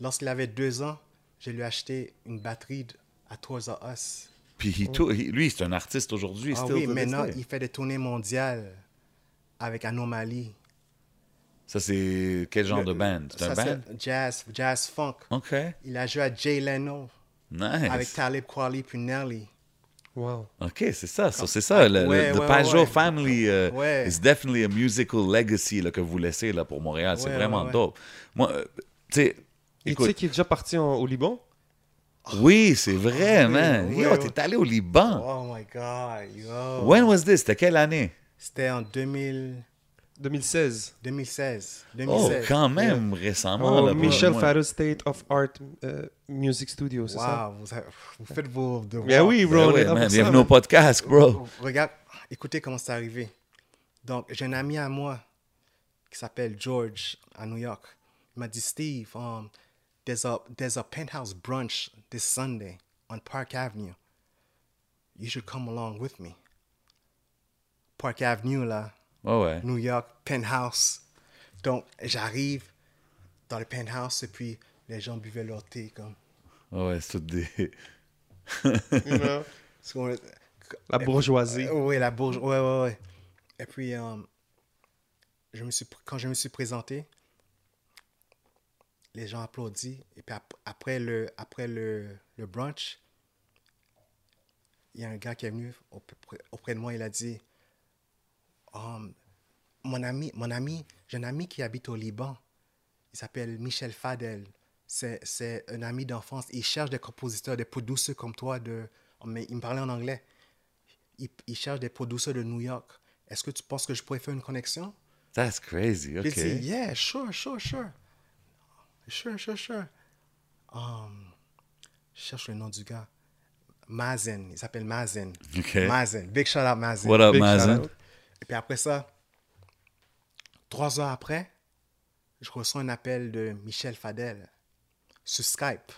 Lorsqu'il avait deux ans, je lui ai acheté une batterie de- à Toys R Us. Puis he- lui, c'est un artiste aujourd'hui. Ah oui, maintenant, il fait des tournées mondiales avec Anomaly. Ça, c'est quel genre Le- de band? C'est un ça, band? c'est Jazz, jazz funk. OK. Il a joué à Jay Leno Nice. avec Talib Kweli puis Nelly. Wow. OK, c'est ça. c'est ça. Le, le- Ouais, the Pajot ouais. family uh, Ouais. is definitely a musical legacy là, que vous laissez là, pour Montréal. C'est vraiment ouais, ouais. dope. Moi, euh, tu sais, Et tu sais qu'il est déjà parti en- au Liban? Oui, c'est vrai, oui, man. oui, Yo, oui. t'es allé au Liban. Oh my God, yo. When was this? C'était quelle année? C'était en 2000, 2016. 2016. Oh, 2016. quand même, récemment. Là, Michel. Fado State of Art euh, Music Studio, c'est ça? Wow, vous, faites vos devoirs. Ben oui, bro. Ben on ouais, bienvenue au podcast, bro. Regarde, écoutez comment c'est arrivé. Donc, j'ai un ami à moi qui s'appelle George à New York. Il m'a dit, Steve, um, there's, a, there's a penthouse brunch this Sunday on Park Avenue. You should come along with me. Park Avenue, là, Ouais, ouais. New York, penthouse. Donc, j'arrive dans le penthouse et puis les gens buvaient leur thé comme. Ouais, ouais, c'est tout des... You know? Qu'on- La bourgeoisie. Euh, Oui, la bourge. Ouais, ouais, ouais. Et puis, euh, je me suis, quand je me suis présenté, les gens applaudissent. Et puis ap- après le, après le, le brunch, il y a un gars qui est venu auprès, de moi. Il a dit Um, Mon ami, mon ami, j'ai un ami qui habite au Liban. Il s'appelle Michel Fadel. C'est, un ami d'enfance. Il cherche des compositeurs, des producers comme toi. De, mais il me parlait en anglais il, il cherche des producers de New York. Est-ce que tu penses que je pourrais faire une connexion? That's crazy, J'ai OK. dit, yeah, sure, sure, sure. Sure, sure, sure. Um, je cherche le nom du gars. Mazen, il s'appelle Mazen. Mazen, big shout out Mazen. What up, Big Mazen? Et puis après ça, trois heures après, je reçois un appel de Michel Fadel sur Skype.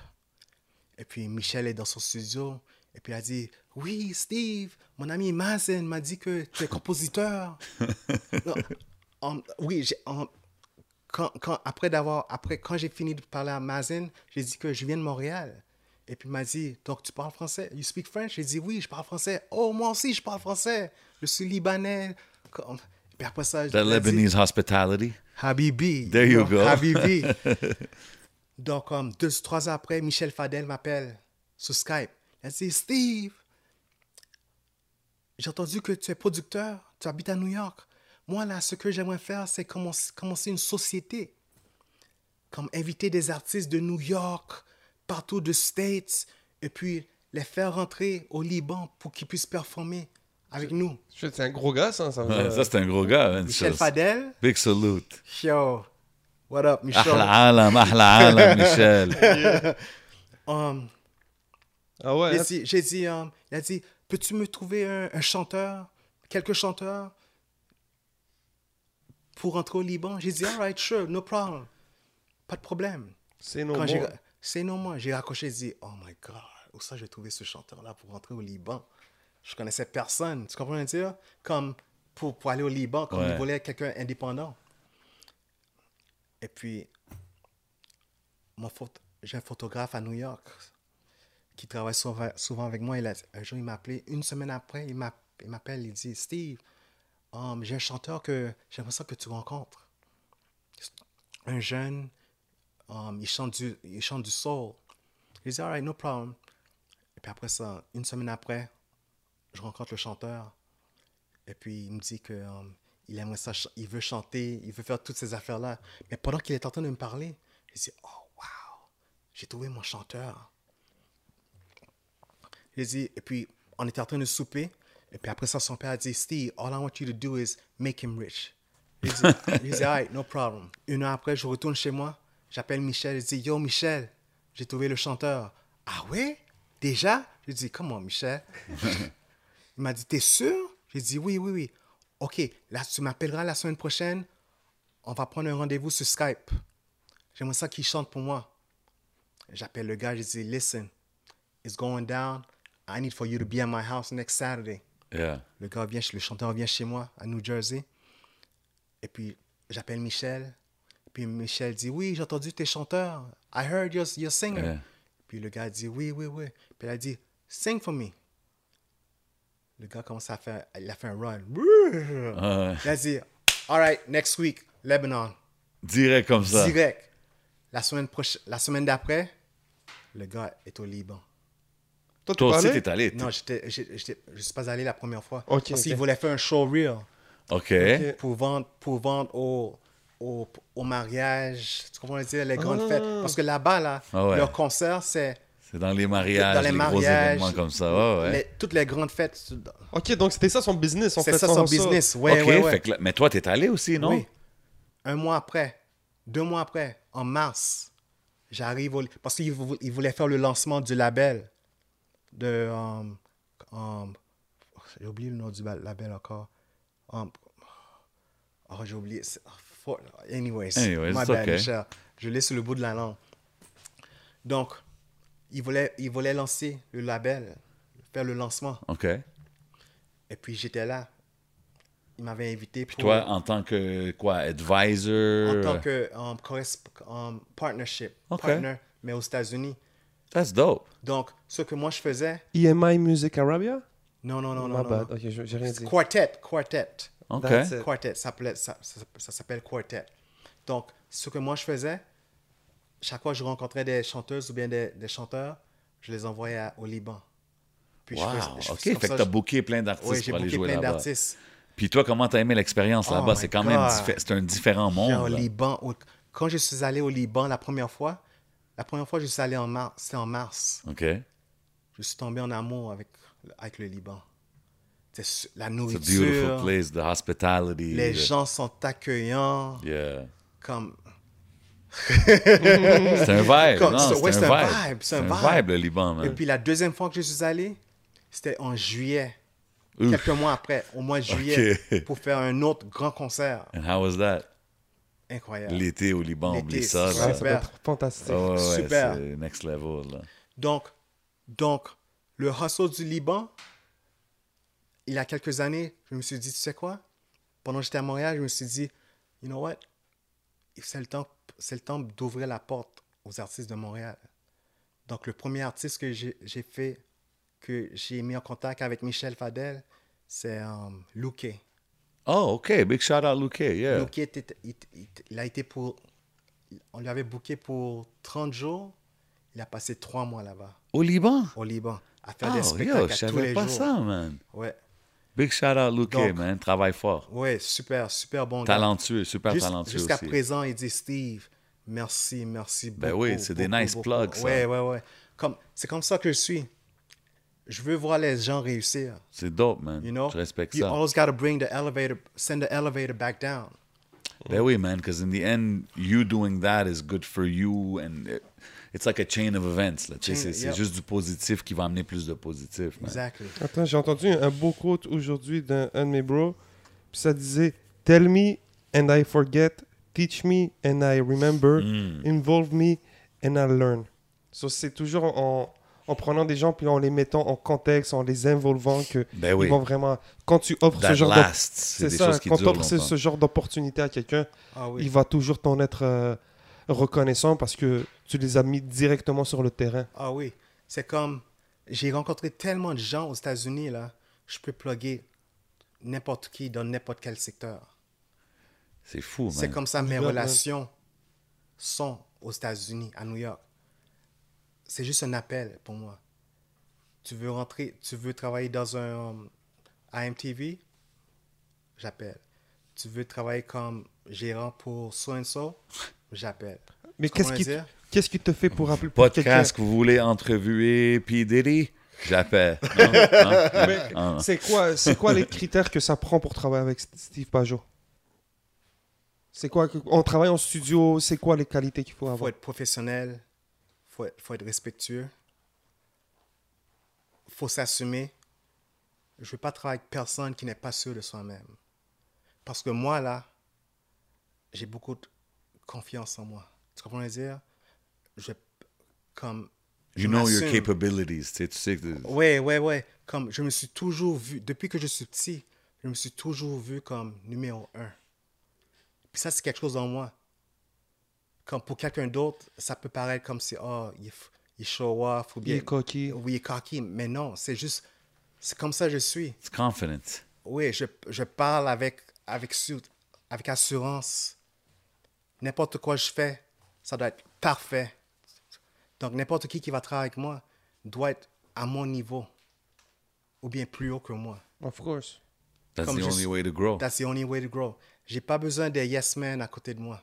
Et puis Michel est dans son studio. Et puis il a dit Oui, Steve, mon ami Mazen m'a dit que tu es compositeur. Non, um, oui, j'ai- um, quand, quand- après d'avoir après quand j'ai fini de parler à Mazen, j'ai dit que je viens de Montréal. Et puis il m'a dit, donc tu parles français? You speak French? J'ai dit, oui, je parle français. Oh, moi aussi, je parle français. Je suis libanais. Comme... Puis après ça, That dit, hospitality. Habibi. There you go. Habibi. Donc, comme deux, trois ans après, Michel Fadel m'appelle sur Skype. Il a dit, Steve, j'ai entendu que tu es producteur, tu habites à New York. Moi, là, ce que j'aimerais faire, c'est commencer, une société. Comme inviter des artistes de New York, partout de States, et puis les faire rentrer au Liban pour qu'ils puissent performer avec nous. C'est un gros gars, ça. ça, Ouais, ça, c'est un gros gars. man. Michel Fadel, Big salute. yo, what up, Michel? Ahla alam, ahla alam, Michel. Um, Ah ouais. J'ai hein? dit, euh, il a dit, peux-tu me trouver un, un chanteur, quelques chanteurs pour rentrer au Liban? J'ai dit, all right, sure, no problem. Pas de problème. C'est no Quand j'ai, more. c'est non, moi, j'ai raccroché, j'ai dit, oh my God, où ça j'ai trouvé ce chanteur-là pour rentrer au Liban? Je connaissais personne, tu comprends ce que je veux dire? Comme pour, pour aller au Liban, comme Ouais. il voulait quelqu'un indépendant. Et puis, mon j'ai un photographe à New York qui travaille souvent, souvent avec moi. Il a, un jour, il m'a appelé. Une semaine après, il m'appelle. Il dit Steve, um, j'ai un chanteur que j'aimerais ça que tu rencontres. Un jeune, um, il, chante du, il chante du soul. Il dit All right, no problem. Et puis après ça, une semaine après, je rencontre le chanteur. Et puis il me dit que um, il aimerait ça, il veut chanter, il veut faire toutes ces affaires-là. Mais pendant qu'il est en train de me parler, je dis Oh wow, j'ai trouvé mon chanteur. J'ai dit, et puis on était en train de souper. Et puis après ça, son père a dit Steve, all I want you to do is make him rich. J'ai dit, j'ai dit, all right, no problem. Une heure après, je retourne chez moi. J'appelle Michel. Je dis, yo, Michel, j'ai trouvé le chanteur. Ah ouais? Déjà? J'ai dit, comment, Michel? Il m'a dit, t'es sûr? J'ai dit, oui, oui, oui. OK, là, tu m'appelleras la semaine prochaine. On va prendre un rendez-vous sur Skype. J'aimerais ça qu'il chante pour moi. J'appelle le gars, je dis, listen, it's going down. I need for you to be at my house next Saturday. Yeah. Le gars vient, le chanteur vient chez moi à New Jersey. Et puis, j'appelle Michel. Puis Michel dit, oui, j'ai entendu tes chanteurs. I heard you're a singer. Yeah. Puis le gars dit, oui, oui, oui. Puis il a dit, sing for me. Le gars commence à faire, il a fait un run. Ah, Il a dit, all right, next week, Lebanon. direct comme ça. Direct. La semaine, prochaine, la semaine d'après, le gars est au Liban. Toi, tu Toi aussi, t'es allé. Non, j'étais, j'étais- je ne suis pas allé la première fois. Ok, parce ok. qu'il voulait faire un show real OK. Ok. pour vendre, pour vendre au, au, au mariage, tu comprends dire, les grandes Ah. fêtes. Parce que là-bas, là, Ah ouais. leur concert, c'est C'est dans les mariages, dans les, les, gros mariages, événements comme ça. Ouais, ouais. les- toutes les grandes fêtes. Ok, donc c'était ça son business. C'est ça son business. Ouais, ouais, ouais. fait que mais toi, t'es allé aussi, non? Oui. Un mois après, deux mois après, en mars, j'arrive au... Parce qu'il vou- il voulait faire le lancement du label. De... um, um, j'ai oublié le nom du label encore. Um, oh, j'ai oublié. oh, for- anyways, Anyways, my bad, okay. Michel. Je l'ai sur le bout de la langue. Donc, il voulait, il voulait lancer le label, faire le lancement. OK. Et puis, j'étais là. Il m'avait invité pour... Puis toi, en tant que, quoi, advisor? en tant que um, um, partnership, Ok. partner, mais aux États-Unis. That's dope. Donc, ce que moi je faisais, EMI Music Arabia? non, non, non, My non, non. bad. Ok, je- j'ai rien dit. Quartet, quartet, OK. Quartet, ça, s'appelait- ça, ça- ça s'appelle quartet. Donc, ce que moi je faisais, chaque fois que je rencontrais des chanteuses ou bien des, des chanteurs, je les envoyais à- au Liban. Puis je Wow. faisais- je- OK, fait ça, que t'as je- booké plein d'artistes Oui, pour aller jouer plein là-bas. d'artistes. Puis toi, comment t'as aimé l'expérience Oh là-bas? my C'est quand même God. diffé- c'est un différent monde. au. Liban, au- quand je suis allé au Liban la première fois, la première fois que je suis allé en mars, c'était en mars. OK. je suis tombé en amour avec, avec le Liban. C'est la It's a beautiful nourriture, place, the hospitality. les the- gens sont accueillants, Yeah. comme C'est un vibe. Comme- non, c'est- ouais, un vibe. c'est un un vibe. le Liban, man. Et puis la deuxième fois que je suis allé, c'était en juillet, Ouf. quelques mois après, au mois de juillet, pour faire un autre grand concert. And how was that? Incroyable. L'été au Liban, oublie ça. Ouais, doit être fantastique. Ouais, Super. c'est next level. Là. Donc, donc, le hustle du Liban, il y a quelques années, je me suis dit, tu sais quoi? Pendant que j'étais à Montréal, je me suis dit, you know what? C'est le temps, c'est le temps d'ouvrir la porte aux artistes de Montréal. Donc, le premier artiste que j'ai j'ai fait, que j'ai mis en contact avec Michel Fadel, c'est um, Luque. Oh, OK. Big shout out, Luke. Yeah. Était- il, il- il a été pour. On lui avait booké pour 30 jours. Il a passé trois mois là-bas, Au Liban? au Liban, à faire Oh, des yo, spectacles je à tous savais les pas jours. ça, man. Ouais, Big shout out, Luke, Donc- man. Travaille fort. ouais, super, super bon gars. Talentueux, super Juste- talentueux Jusqu'à présent, il dit Steve, merci, merci beaucoup. Ben oui, c'est des nice beaucoup. plugs, ça. Ouais, ouais, ouais. Comme, c'est comme ça que je suis. Je veux voir les gens réussir. C'est dope, man. You know, Je respecte you ça. always got to bring the elevator, send the elevator back down. Ben oui, man, because in the end, you doing that is good for you, and it- it's like a chain of events. Là. Tu sais, Chain- C'est c'est yep. juste du positif qui va amener plus de positif. man. Exactly. Attends, j'ai entendu un beau quote aujourd'hui d'un un de mes bros. Puis ça disait Tell me and I forget, teach me and I remember, Mm. involve me and I learn. So, c'est toujours en, en prenant des gens puis en les mettant en contexte, en les involvant que Ben oui. ils vont vraiment. Quand tu offres ce genre lasts. d'op- C'est c'est des ça, choses qui quand tu durent offres ce, longtemps. ce genre d'opportunité à quelqu'un, Ah oui. il va toujours t'en être euh, reconnaissant parce que tu les as mis directement sur le terrain. Ah oui. C'est comme, j'ai rencontré tellement de gens aux États-Unis, là, je peux plugger n'importe qui dans n'importe quel secteur. C'est fou, man. C'est comme ça mes relations sont aux États-Unis, à New York. C'est juste un appel pour moi. Tu veux rentrer, tu veux travailler dans un um, AMTV, j'appelle. Tu veux travailler comme gérant pour so and so, j'appelle. Mais qu'est-ce qui, qu'est-ce te fait pour appeler pour quelqu'un? Podcast que vous voulez entrevuer P. Diddy, j'appelle. Non? Non? Mais Ah, non. c'est quoi, c'est quoi les critères que ça prend pour travailler avec Steve Pajot? C'est quoi On travaille en studio, c'est quoi les qualités qu'il faut Il faut avoir être professionnel, faut, être- faut être respectueux, il faut s'assumer. Je ne veux pas travailler avec personne qui n'est pas sûr de soi-même. Parce que moi, là, j'ai beaucoup de confiance en moi. Tu comprends ce que je veux dire? Je, comme, je You know your capabilities. Tu sais, que... Ouais, ouais, ouais. Comme je me suis toujours vu, depuis que je suis petit, je me suis toujours vu comme numéro un. Puis ça, c'est quelque chose en moi. Comme pour quelqu'un d'autre, ça peut paraître comme si, oh, il, f- il show off ou Il bien. est coquille. Oui, il est cocky. Mais non, c'est juste, c'est comme ça que je suis. It's confidence. Oui, je, je parle avec, avec, avec assurance. N'importe quoi je fais, ça doit être parfait. Donc, n'importe qui qui va travailler avec moi doit être à mon niveau ou bien plus haut que moi. Of course. That's Comme the only suis- way to grow. That's the only way to grow. J'ai pas besoin des yes men à côté de moi.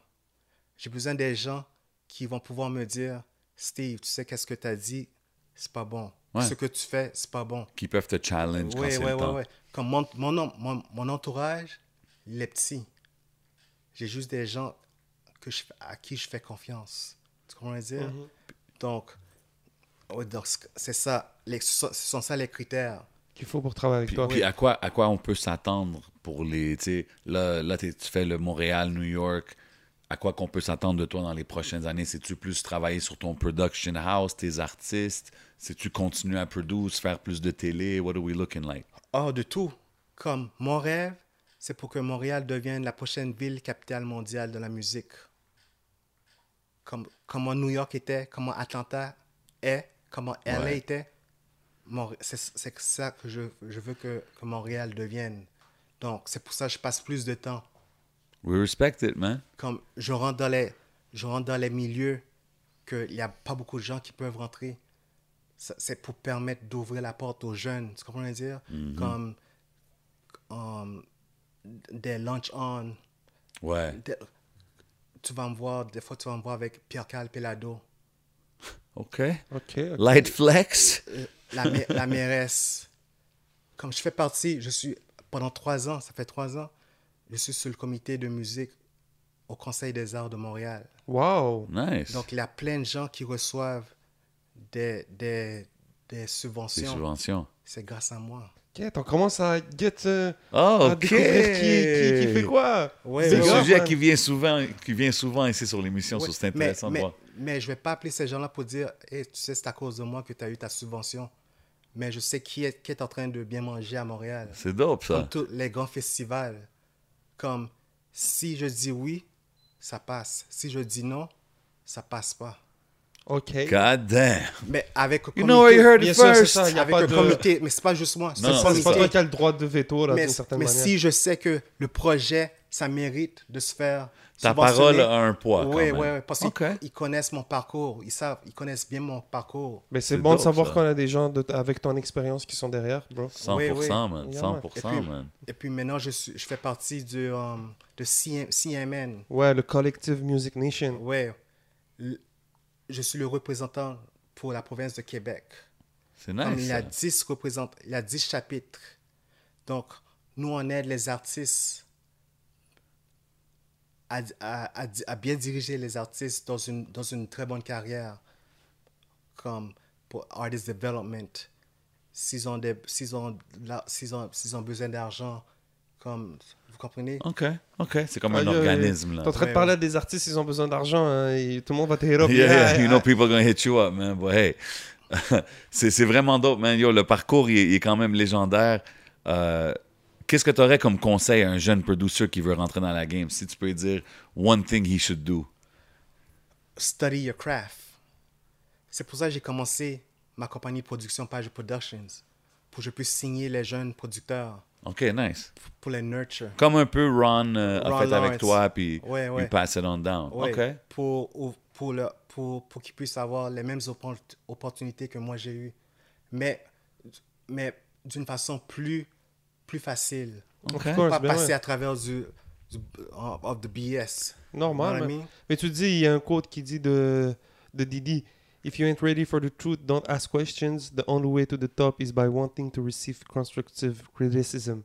J'ai besoin des gens qui vont pouvoir me dire Steve, tu sais qu'est-ce que tu as dit, c'est pas bon. Ouais. Ce que tu fais, c'est pas bon. Qui peuvent te challenge quand Oui, c'est oui, le oui, temps. oui. Comme mon, mon, mon, mon entourage, il est petit. J'ai juste des gens que je, à qui je fais confiance. Tu comprends dire? Donc, ouais, donc, c'est ça. Les, ce sont ça les critères. Qu'il faut pour travailler avec Puis, toi. puis à, quoi, à quoi on peut s'attendre pour les. Tu sais, là, là tu fais le Montréal, New York. À quoi qu'on peut s'attendre de toi dans les prochaines années? C'est-tu plus travailler sur ton production house, tes artistes? C'est-tu continuer à produire, faire plus de télé? What are we looking like? Hors de tout. Comme mon rêve, c'est pour que Montréal devienne la prochaine ville capitale mondiale de la musique. Comme, comment New York était, comment Atlanta est, comment LA Ouais. était. C'est ça que je, je veux que, que Montréal devienne. Donc, c'est pour ça que je passe plus de temps. We respect it, man. Comme je rentre dans les, je rentre dans les milieux qu'il n'y a pas beaucoup de gens qui peuvent rentrer. C'est pour permettre d'ouvrir la porte aux jeunes. Tu comprends ce que je veux dire? Comme um, des lunch-on. Ouais. Des- Tu vas me voir, des fois, tu vas me voir avec Pierre-Carl Pelado, OK. Ok. ok. Light flex. euh, la, la mairesse. Comme je fais partie, je suis, pendant trois ans, ça fait trois ans, je suis sur le comité de musique au Conseil des arts de Montréal. Wow. Nice. Donc, il y a plein de gens qui reçoivent des, des, des Des subventions. subventions. C'est grâce à moi. Ok, on commence à get. Oh, à OK. découvrir qui, qui, qui fait quoi. Ouais, C'est un sujet qui vient souvent, qui vient souvent ici sur l'émission, Ouais, c'est mais, intéressant de mais, voir. mais je ne vais pas appeler ces gens-là pour dire Hey, tu sais, c'est à cause de moi que tu as eu ta subvention. Mais je sais qui est, qui est en train de bien manger à Montréal. C'est dope, ça. Comme tous les grands festivals. Comme si je dis oui, ça passe. Si je dis non, ça passe pas. OK. God damn. Mais avec You know where you heard it first. ça. Il y a avec pas le de... comité, mais c'est pas juste moi, c'est Non, le C'est pas comité. toi qui as le droit de veto, là, mais, d'une certaine mais manière. si je sais que le projet, ça mérite de se faire Ta parole a un poids. quand Oui, même. oui, parce qu'ils connaissent mon parcours. Ils savent, ils connaissent bien mon parcours. Mais c'est bon de savoir qu'on a des gens de- avec ton expérience qui sont derrière, bro. 100%, Oui, oui. man. Yeah, 100%, Et puis- man. Et puis maintenant, je, suis, je fais partie du, um, de CM CMN. Ouais, le Collective Music Nation. Ouais. Le- Je suis le représentant pour la province de Québec. C'est Comme nice. il y a ça. 10 représentants, il y a 10 chapitres. Donc, nous, on aide les artistes à, à- à- bien diriger les artistes dans une, dans une très bonne carrière, comme pour artist development. S'ils ont, des- s'ils ont, la- s'ils ont, s'ils ont besoin d'argent, comme, vous comprenez? OK, OK. C'est comme Ah, un yeah, organisme, T'es là. en train de Ouais, parler à des artistes, ils ont besoin d'argent, hein, et tout le monde va te hit up. Yeah, yeah, you I- know people gonna hit you up, man. But hey, c'est c'est vraiment dope, man. Yo, le parcours, il est, il est quand même légendaire. Euh, Qu'est-ce que tu aurais comme conseil à un jeune producer qui veut rentrer dans la game? Si tu peux dire one thing he should do. Study your craft. C'est pour ça que j'ai commencé ma compagnie de production Page Productions, pour que je puisse signer les jeunes producteurs, OK, nice. pour les nurture. Comme un peu Ron euh, a fait avec toi, puis Ouais, ouais. pass it on down. Ouais, OK. Pour, ou- pour, le, pour, pour qu'ils puissent avoir les mêmes oppor- opportunités que moi j'ai eues. Mais, mais d'une façon plus, plus facile. OK. Of course, Pas ben passer ouais. à travers du, du of the BS. Normal. You know what I man. mean? Mais tu dis, il y a un quote qui dit de, de Didi If you ain't ready for the truth, don't ask questions. The only way to the top is by wanting to receive constructive criticism.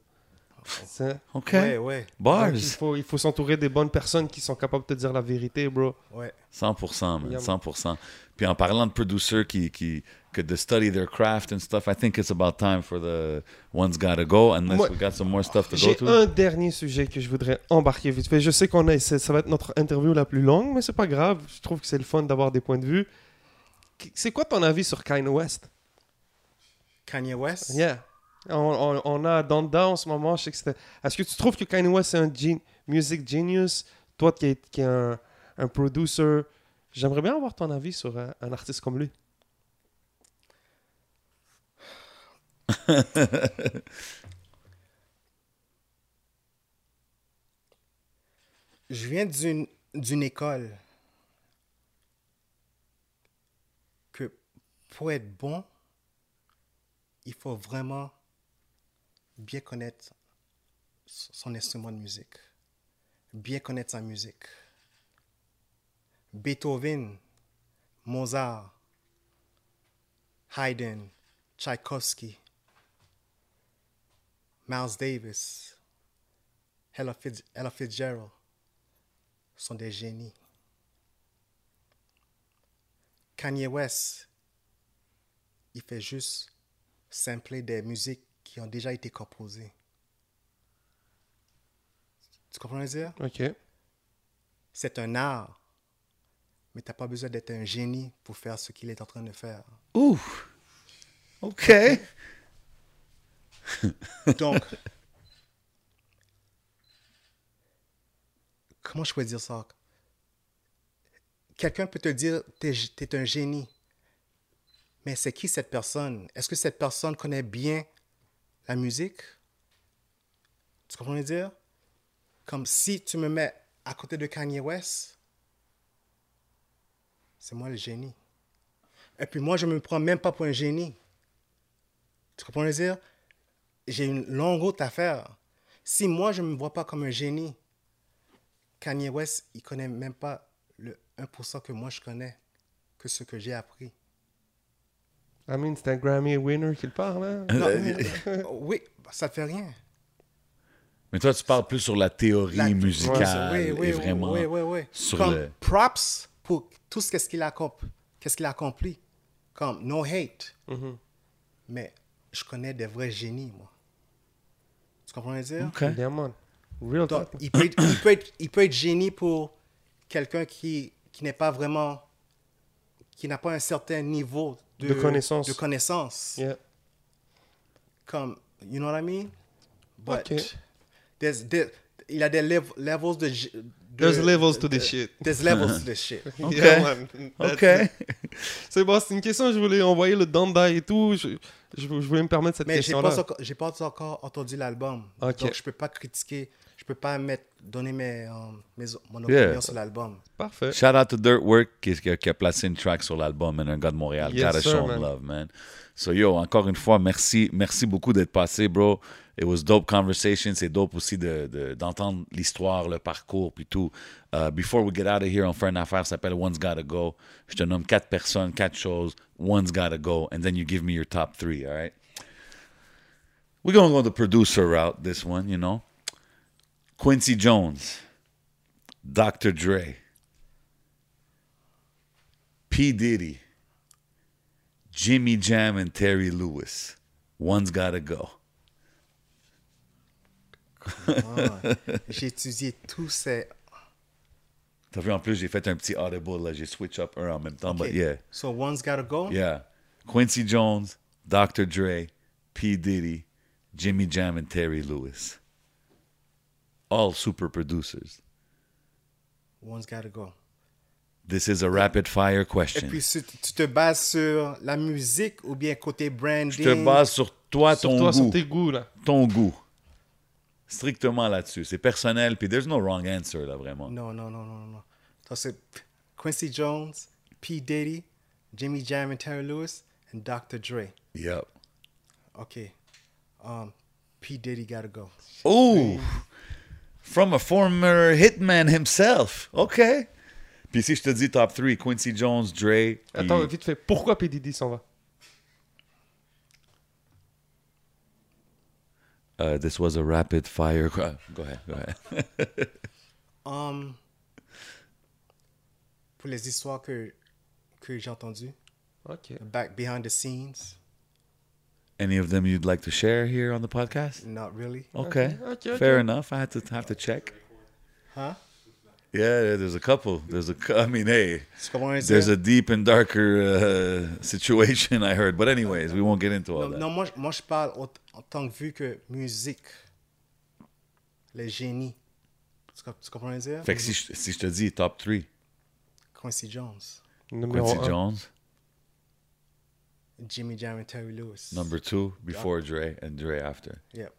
C'est- OK. Ouais, ouais, Bars. Il faut, il faut s'entourer des bonnes personnes qui sont capables de te dire la vérité, bro. ouais. 100%, man. Yeah, 100%. Puis en parlant de producers qui, qui, que de study their craft and stuff, I think it's about time for the one's gotta go, unless Moi- we got some more stuff to go J'ai to. un dernier sujet que je voudrais embarquer vite fait. Je sais qu'on a, ça va être notre interview la plus longue, mais c'est pas grave. Je trouve que c'est le fun d'avoir des points de vue. C'est quoi ton avis sur Kanye West? Kanye West? Yeah. On, on- on a Donda en ce moment. Je sais que c'était. Est-ce que tu trouves que Kanye West est un gen- music genius? Toi qui es, qui es un, un producer, j'aimerais bien avoir ton avis sur un, un artiste comme lui. Je viens d'une école que pour être bon, il faut vraiment bien connaître son instrument de musique, bien connaître sa musique. Beethoven, Mozart, Haydn, Tchaïkovsky, Miles Davis, Ella Fitz- Ella Fitzgerald sont des génies. Kanye West, il fait juste sampler des musiques qui ont déjà été composées. Tu comprends ce que je veux dire? Ok. C'est un art, mais tu n'as pas besoin d'être un génie pour faire ce qu'il est en train de faire. Ouh. OK. Donc, comment je peux dire ça? Quelqu'un peut te dire, tu es, un génie. Mais c'est qui cette personne? Est-ce que cette personne connaît bien la musique? Tu comprends ce dire? Comme si tu me mets à côté de Kanye West, c'est moi le génie. Et puis moi, je ne me prends même pas pour un génie. Tu comprends ce dire? J'ai une longue route à faire. Si moi, je ne me vois pas comme un génie, Kanye West, il connaît même pas le 1% que moi je connais, que ce que j'ai appris. I mean, c'est un Grammy winner qui le parle, hein? Non, mais- oui, ça ne fait rien. Mais toi, tu parles plus sur la théorie La- musicale oui, oui, et oui, vraiment oui, oui, oui. sur Comme le... props pour tout ce qu'il a, accompli. qu'est-ce qu'il a accompli. Comme no hate. Mhm. Mais je connais des vrais génies, moi. Tu comprends ce que je veux dire? OK. Yeah, man. Real Donc, il, peut être, il, peut être, il peut être génie pour quelqu'un qui, qui n'est pas vraiment. qui n'a pas un certain niveau de, De connaissance. De connaissance. Yeah. Comme, you know what I mean? But Ok. there's- there- il a des lev- levels de, There's levels to this shit. There's levels to this shit. Ok. Yeah, man. That's OK. it. C'est bon, c'est une question, je voulais envoyer le Dandai et tout. Je, je, je voulais me permettre cette Mais j'ai question-là. pas, encore- j'ai pas encore entendu l'album. Donc, je peux pas critiquer. Je peux pas mettre, donner mes, euh, mes, mon Yeah. opinion sur l'album. Parfait. Shout out to Dirtwork qui, qui, a- qui a placé une track sur l'album, un gars de Montréal. Yes, Gotta sir, show man. love, man. So yo, encore une fois, merci, merci beaucoup d'être passé, bro. It was dope conversation. C'est dope aussi de, de- d'entendre l'histoire, le parcours, puis tout. Uh, before we get out of here, on fait une affaire qui s'appelle One's Gotta Go. Je te nomme quatre personnes, quatre choses. One's Gotta Go, and then you give me your top three, all right? We're gonna go the producer route, this one, you know? Quincy Jones, Dr. Dre, P. Diddy, Jimmy Jam, and Terry Lewis. One's gotta go. Ah, j'ai étudié tous ces. T'as vu, en plus, j'ai fait un petit audible, là. J'ai switch up un en même temps, but yeah. So one's gotta go. Yeah. Quincy Jones, Dr. Dre, P. Diddy, Jimmy Jam, and Terry Lewis. All super producers. One's gotta go. This is a rapid fire Et question. puis, si tu te bases sur la musique ou bien côté branding? Je te base sur toi, Sur ton toi, sur goût. tes goûts, là. Ton goût. Strictement là-dessus. C'est personnel, puis there's no wrong answer, là, vraiment. Non, non, non, non, non. Donc, c'est Quincy Jones, P. Diddy, Jimmy Jam and Terry Lewis, and Dr. Dre. Yep. Okay. Um, P. Diddy gotta go. Oh! From a former hitman himself. OK. Puis si je te dis top 3, Quincy Jones, Dre. puis- Attends, vite fait. Pourquoi PDD s'en va Uh, this was a rapid fire. Go ahead, go ahead. Um, pour les histoires que, que j'ai entendues, Ok. back behind the scenes, Any of them you'd like to share here on the podcast? not really. Okay. okay, Fair okay. enough. I had to have to check. Huh? Yeah, there's a couple. There's a. cou- I mean, hey, Tu comprends ce que there's a deep and darker uh, situation I heard. But anyways, we won't get into all Non, that. non, moi, moi je parle au- en tant que vu que musique, les génies. Tu, tu comprends ce que je veux dire? Fait que si je, si je te dis top 3, Quincy Jones, Numéro Quincy un. Jones, Jimmy Jam and Terry Lewis. number 2 before Dre and Dre after. Yep.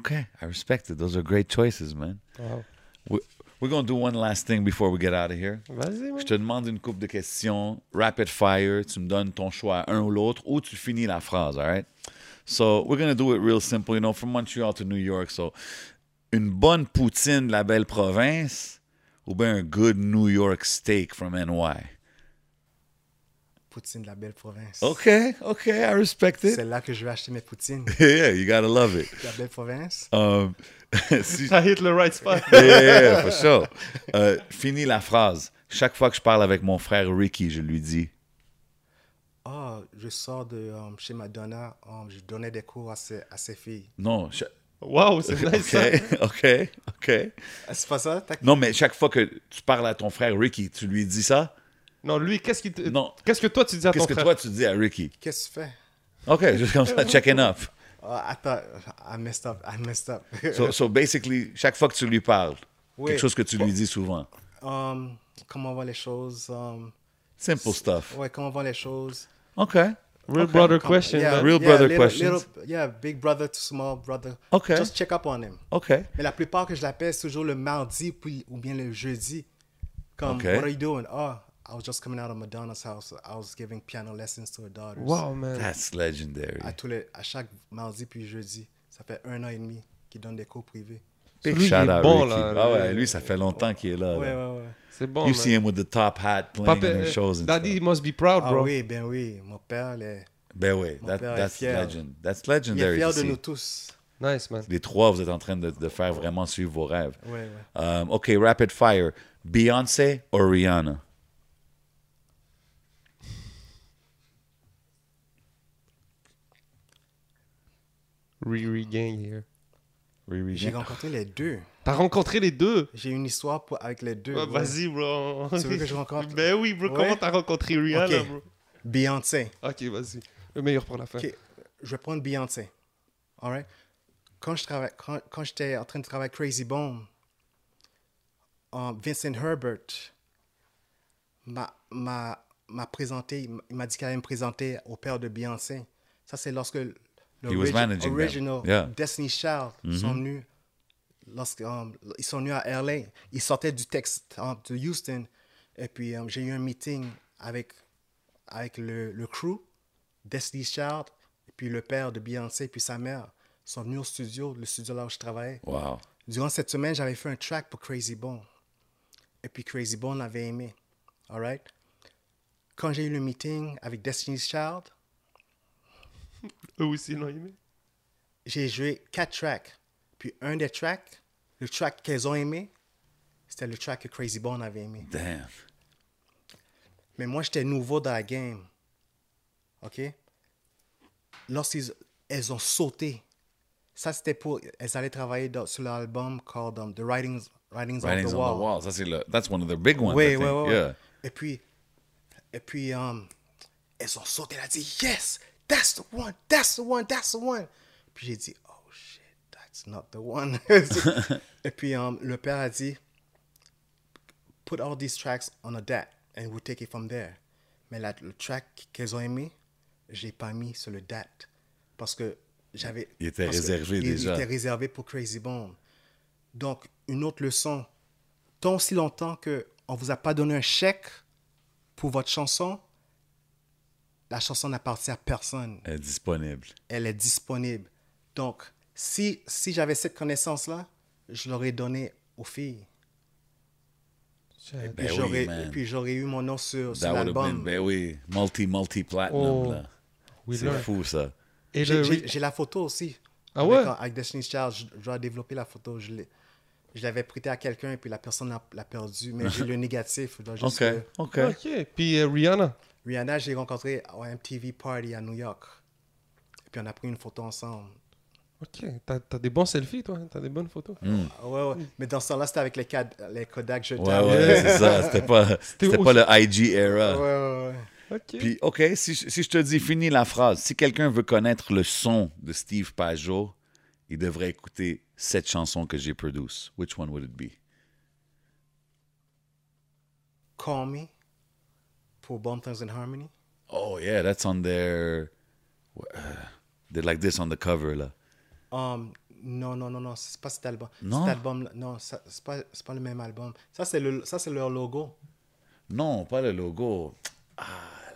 Okay, I respect it. Those are great choices, man. Wow. We, we're going to do one last thing before we get out of here. Vas-y, man. Je te demande une coupe de questions, rapid fire, tu me donnes ton choix, un ou l'autre, ou tu finis la phrase, all right? So, we're going to do it real simple, you know, from Montreal to New York. So, une bonne poutine de la belle province ou bien un good New York steak from NY? Poutine de la belle province. Okay, okay, I respect C'est it. là que je vais acheter mes poutines. yeah, you gotta love it. la belle province. Um, si- T'as hit le right spot. yeah, yeah, yeah, for sure. Euh, fini la phrase. Chaque fois que je parle avec mon frère Ricky, je lui dis Ah, je sors de um, chez Madonna. um, je donnais des cours à ses, à ses filles. non. Wow, c'est nice. ça. Ok, ok, ok. C'est pas ça? Non, mais chaque fois que tu parles à ton frère Ricky, tu lui dis ça? Non, lui, qu'est-ce qu'il te... Non. Qu'est-ce que toi tu dis à ton Qu'est-ce que frère? toi tu dis à Ricky? Qu'est-ce que tu fais? Ok, juste comme ça, checking up. Ah, attends, I messed up, I messed up. So, so basically, chaque fois que tu lui parles, Oui. quelque chose que tu lui dis souvent. Um, comment vont les choses? Um, Simple stuff. ouais, comment vont les choses? Ok, Real Okay. brother question. yeah, man. Real yeah, brother little- questions. little- yeah, big brother to small brother. Okay. Just check up on him. ok. Mais la plupart que je l'appelle, c'est toujours le mardi puis, ou bien le jeudi. Comme, Okay. what are you doing? Oh, I was just coming out of Madonna's house. I was giving piano lessons to her daughters. Wow, man. That's legendary. À, tous les, à chaque mardi puis jeudi. Ça fait un an et demi qu'il donne des cours privés. Big Lui, il shout est out bon, Ricky. là. Ah ouais, lui, ça fait longtemps qu'il est là. Ouais, là. ouais, ouais. C'est bon, You man. see him with the top hat playing Papa, in the shows and Daddy stuff. must be proud, Ah bro. oui, ben oui. Mon père, est, Ben oui, Mon that, père est that's fier. legend. That's il est legendary. fier de see. nous tous. Nice, man. Les trois, vous êtes en train de, de faire vraiment suivre vos rêves. Ouais, ouais. Um, OK, rapid fire. Beyoncé ou Rihanna? Riri gang here. Riri J'ai Gang? rencontré les deux. T'as rencontré les deux? J'ai une histoire pour- avec les deux. Ouais, ouais. Vas-y, bro. Tu veux que je rencontre? Ben oui, bro. Ouais. Comment t'as rencontré Rihanna, Ok. bro? Beyoncé. Ok, vas-y. Le meilleur pour la fin. Ok, je vais prendre Beyoncé. All right? Quand je travaille, quand, quand j'étais en train de travailler Crazy Bone, euh, Vincent Herbert m'a, m'a, m'a présenté, il m'a dit qu'il allait me présenter au père de Beyoncé. Ça, c'est lorsque le He was managing them. original Yeah. Mm-hmm. Destiny Child sont venus. Lorsque, um, ils sont venus à LA. Ils sortaient du Texas, um, de Houston. Et puis, um, j'ai eu un meeting avec, avec le, le crew, Destiny Child, et puis le père de Beyoncé, puis sa mère. Sont venus au studio, le studio là où je travaillais. Wow. Durant cette semaine, j'avais fait un track pour Crazy Bone. Et puis Crazy Bone l'avait aimé. All right? Quand j'ai eu le meeting avec Destiny's Child, Eux aussi l'ont aimé. j'ai joué quatre tracks. Puis un des tracks, le track qu'elles ont aimé, c'était le track que Crazy Bone avait aimé. Damn. Mais moi, j'étais nouveau dans la game. OK? Lorsqu'elles elles ont sauté, ça c'était pour. Elles allaient travailler dans- sur l'album called um, The Writings, Writings, Writings on the on Wall. the wall. Ça, c'est le, that's one of their big ones, Oui, I oui, think. oui. Yeah. Et puis, et puis um, elles ont sauté. Elle a dit, yes, that's the one, that's the one, that's the one. Puis j'ai dit, oh shit, that's not the one. et puis um, le père a dit, put all these tracks on a DAT and we'll take it from there. Mais la- le track qu'elles ont aimé, je l'ai pas mis sur le DAT parce que j'avais. Il était que réservé il- déjà. Il était réservé pour Crazy Bone. Donc, une autre leçon. Tant aussi longtemps qu'on ne vous a pas donné un chèque pour votre chanson, la chanson n'appartient à personne. Elle est disponible. Elle est disponible. Donc, si, si j'avais cette connaissance-là, je l'aurais donnée aux filles. Et Ben puis oui, et puis j'aurais eu mon nom sur, sur That would have been, l'album. ben oui, multi, multi-platinum, Oh. là. Oui, C'est fou, ça. Et J'ai- le J'ai re- j'ai la photo aussi. Ah avec, ouais? Avec Destiny's Child, je, je dois développer la photo. Je l'ai- je l'avais prêté à quelqu'un et puis la personne l'a l'a perdu. Mais j'ai le négatif. je dois juste OK, OK. Ok. Puis euh, Rihanna. Rihanna, j'ai rencontré au MTV Party à New York. Et puis on a pris une photo ensemble. Ok. T'as as des bons selfies, toi. hein? T'as des bonnes photos? Hmm. Ah Ouais, ouais. Mais dans ce temps-là, c'était avec les, cad- les Kodak Ouais, jetables. ouais, c'est ça. C'était pas, c'était pas le IG era. Ouais, ouais, ouais. Ok. Puis, OK, si, je- si je te dis, finis la phrase. Si quelqu'un veut connaître le son de Steve Pajot, il devrait écouter cette chanson que j'ai produite. Which one would it be? Call Me pour Bone Thugs and Harmony. Oh, yeah, that's on their... uh, they're like this on the cover, là. Um, non, non, non, non, c'est pas cet album. Non? Cet album, non, c'est pas, c'est pas le même album. Ça, c'est le, ça, c'est leur logo. Non, pas le logo. Ah,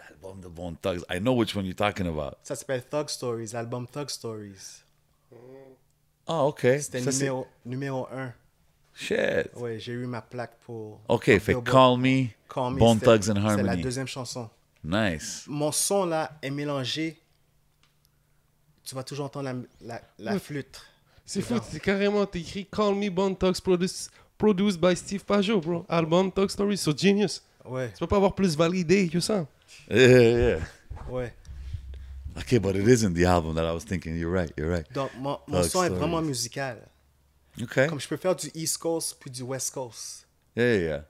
l'album de Bone Thugs. I know which one you're talking about. Ça s'appelle Thug Stories, l'album Thug Stories. Ah, OK. C'était numéro, numéro 1. Shit. Ouais, j'ai eu ma plaque pour. OK, pour fait Billboard. Call Me, Call Me, Bone Thugs and C'est la Harmony. deuxième chanson. Nice. Mon son là est mélangé. Tu vas toujours entendre la, la, flûte. C'est fou. C'est carrément écrit Call Me Bone Talks produced, produced by Steve Pajot, bro. Album Talk Stories. So genius. Ouais, Tu peux pas avoir plus validé que ça. Yeah, yeah, yeah. ouais. Okay, but it isn't the album that I was thinking. You're right. You're right. Donc, mon, mon son est vraiment musical. Okay. Comme je peux faire du East Coast puis du West Coast. Yeah, yeah.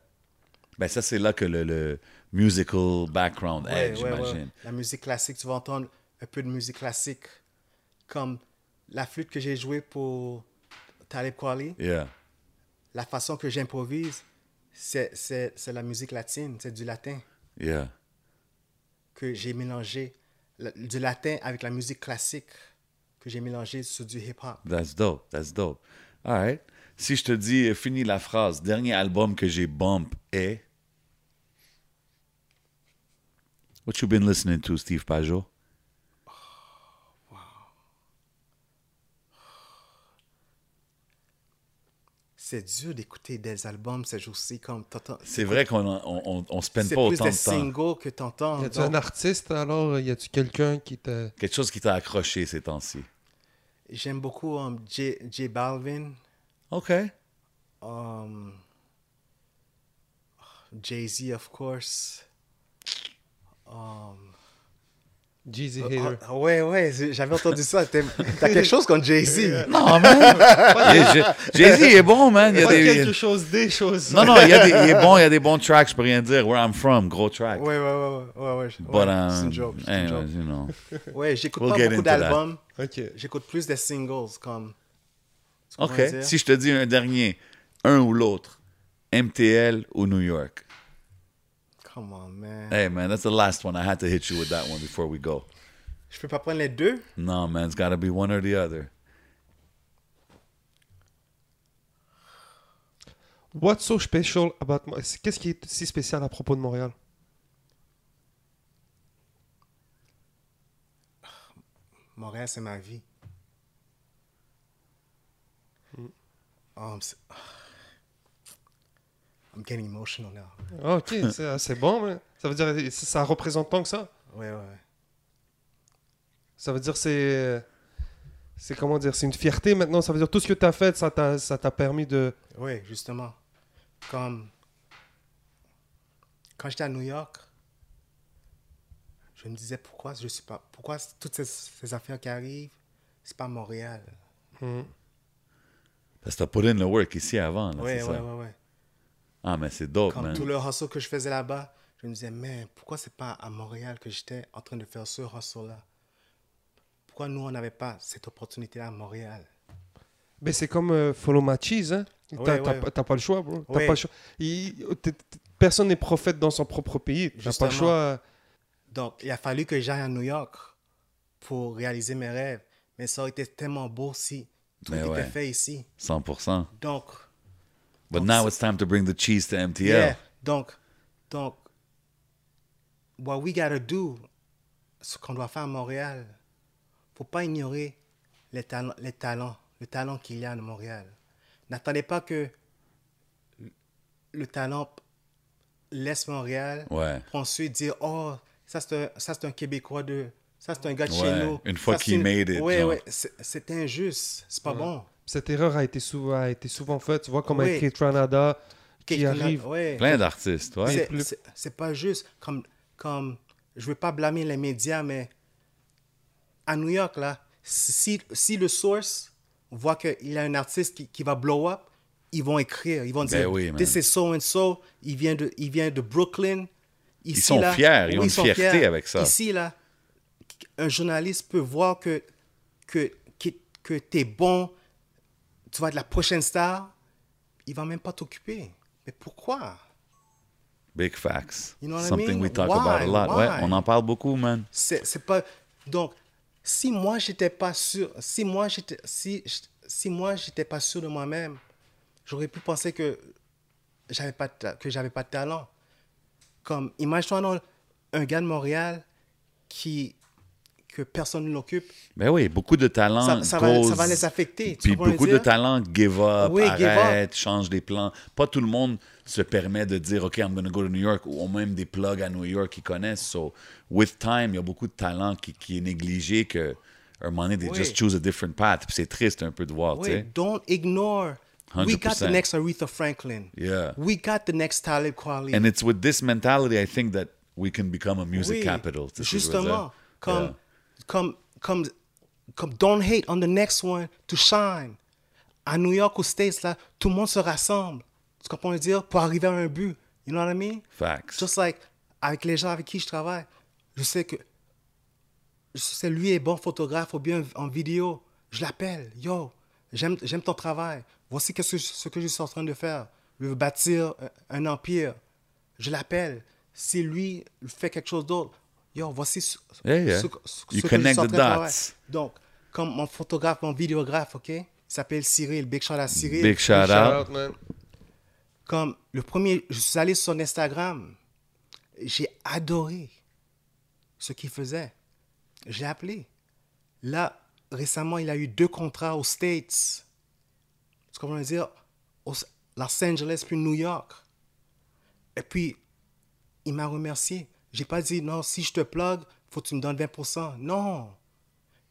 Ben ça c'est là que le, le musical background Ouais, aide, ouais, ouais. j'imagine. La musique classique, tu vas entendre un peu de musique classique. Comme la flûte que j'ai jouée pour Talib Kweli, Yeah. la façon que j'improvise, c'est, c'est, c'est la musique latine, c'est du latin Yeah. que j'ai mélangé. Le- du latin avec la musique classique que j'ai mélangé sur du hip-hop. That's dope. That's dope. All right. Si je te dis, euh, finis la phrase, dernier album que j'ai bump est. What you been listening to, Steve Pajot? C'est dur d'écouter des albums ces jours-ci comme t'entends- C'est vrai qu'on on, on, on spend C'est pas plus autant des de temps. singles que t'entends. Y a-tu donc un artiste alors? Y a-tu quelqu'un qui te. Quelque chose qui t'a accroché ces temps-ci? J'aime beaucoup um, J, J Balvin, OK. um, Jay-Z, of course. Um, Jeezy ah, Hater. ah, ouais, ouais, j'avais entendu ça. T'as quelque chose contre Jay-Z. Non, man. Jay-Z il est bon, man. Il y a des... quelque chose, des choses. Non, non, il, y a des, il est bon, il y a des bons tracks, je peux rien dire. Where I'm from, gros track. Ouais, ouais, ouais, ouais, ouais, ouais. But, ouais, um, c'est une joke. c'est une anyways, joke. you know. Ouais, j'écoute We'll pas beaucoup d'albums. Ok. J'écoute plus des singles comme. OK. Si je te dis un dernier, un ou l'autre, MTL ou New York? Come on, man. Hey, man, that's the last one. I had to hit you with that one before we go. Je peux pas prendre les deux? No, man, it's got to be one or the other. What's so special about Qu'est-ce qui est si spécial à propos de Montréal? Montréal, c'est ma vie. Hmm. Oh, I'm, getting emotional now. Ah, Ok, c'est c'est bon, mais ça veut dire ça ça représente tant que ça? Ouais, ouais, ouais. Ça veut dire c'est c'est comment dire, c'est une fierté maintenant? Ça veut dire tout ce que tu as fait, ça t'a ça t'a permis de. Oui, justement. Comme quand j'étais à New York, je me disais pourquoi je suis pas pourquoi toutes ces, ces affaires qui arrivent, c'est pas à Montréal. Parce que t'as put in the work ici avant, là, Oui, oui, oui. Ah, mais c'est dope, Comme man. tout le hustle que je faisais là-bas, je me disais, mais pourquoi c'est pas à Montréal que j'étais en train de faire ce hustle-là? Pourquoi nous, on n'avait pas cette opportunité-là à Montréal? Mais c'est comme euh, follow my cheese, hein. T'as Ouais, t'as ouais. pas- le choix, bro. T'as Ouais. pas le choix. Il- personne n'est prophète dans son propre pays. T'as pas Justement. le choix. Donc, il a fallu que j'aille à New York pour réaliser mes rêves. Mais ça aurait été tellement beau si tout Mais était ouais. fait ici. 100%. Donc, But Donc, now it's time to bring the cheese to MTL. yeah. Donc, donc, what we gotta do, ce qu'on doit faire à Montréal, faut pas ignorer les talents, les talents, le talent qu'il y a à Montréal. N'attendez pas que le talent laisse Montréal Ouais. pour ensuite dire oh ça c'est un, ça, un Québécois de ça c'est un gars de Ouais, chez nous une fois qu'il made it, ouais ouais c'est c'est injuste c'est pas bon Cette erreur a été souvent, a été souvent faite. Tu vois, comme Oui. avec Kate Ranada qui arrive. ouais. Plein d'artistes, ouais. C'est- pas juste comme comme je veux pas blâmer les médias mais à New York là si si le source voit qu'il y a un artiste qui, qui va blow up ils vont écrire ils vont dire Ben oui, this is so and so il vient de il vient de Brooklyn Ici, sont là, fiers, ils ont une sont fierté fiers. avec ça. Ici, là, un journaliste peut voir que, que, que, que tu es bon, tu vas être la prochaine star, il va même pas t'occuper. Mais pourquoi? Big facts. You know what I Something mean? we talk Why? about a lot. Ouais, on en parle beaucoup, man. C'est pas. Donc, si moi, j'étais pas sûr, si moi, j'étais si, si moi, j'étais pas sûr de moi-même, j'aurais pu penser que j'avais pas, de que j'avais pas de talent. Comme, imagine-toi un gars de Montréal qui, que personne ne l'occupe. Ben oui, beaucoup de talents. Ça- ça va- goes- ça va les affecter, Puis beaucoup de talents give up, Oui, give up. arrête, change des plans. Pas tout le monde se permet de dire, OK, I'm going to go to New York, ou même des plugs à New York qu'ils connaissent. So, with time, il y a beaucoup de talents qui, qui est négligé que, à un moment donné, they Oui. just choose a different path. Puis c'est triste un peu de voir, Oui, don't ignore. We got 100%. the next Aretha Franklin. Yeah. We got the next Talib Kweli. And it's with this mentality, I think, that we can become a music Oui, capital. Justement, comme, Yeah. Comme, comme, comme, don't hate on the next one to shine. À New York, aux States, là, tout le monde se rassemble. Tu comprends le dire? Pour arriver à un but. You know what I mean? Facts. Just like, avec les gens avec qui je travaille, je sais que je sais lui est bon photographe ou bien en vidéo. Je l'appelle. Yo, j'aime ton travail. Voici que, ce que je suis en train de faire. Je veux bâtir un, un empire. Je l'appelle. Si lui fait quelque chose d'autre, yo, voici ce, Yeah, yeah. ce- ce- You ce que je connect suis en the dots. Donc, comme mon photographe, mon vidéographe, OK? Il s'appelle Cyril. Big shout à Cyril Big shout Shout out. out, man. comme le premier, je suis allé sur son Instagram, j'ai adoré ce qu'il faisait. J'ai appelé. Là, récemment, il a eu deux contrats aux States. Tu comprends dire? Aux Los Angeles puis New York. Et puis, il m'a remercié. J'ai pas dit, non, si je te plug, faut que tu me donnes 20%. Non.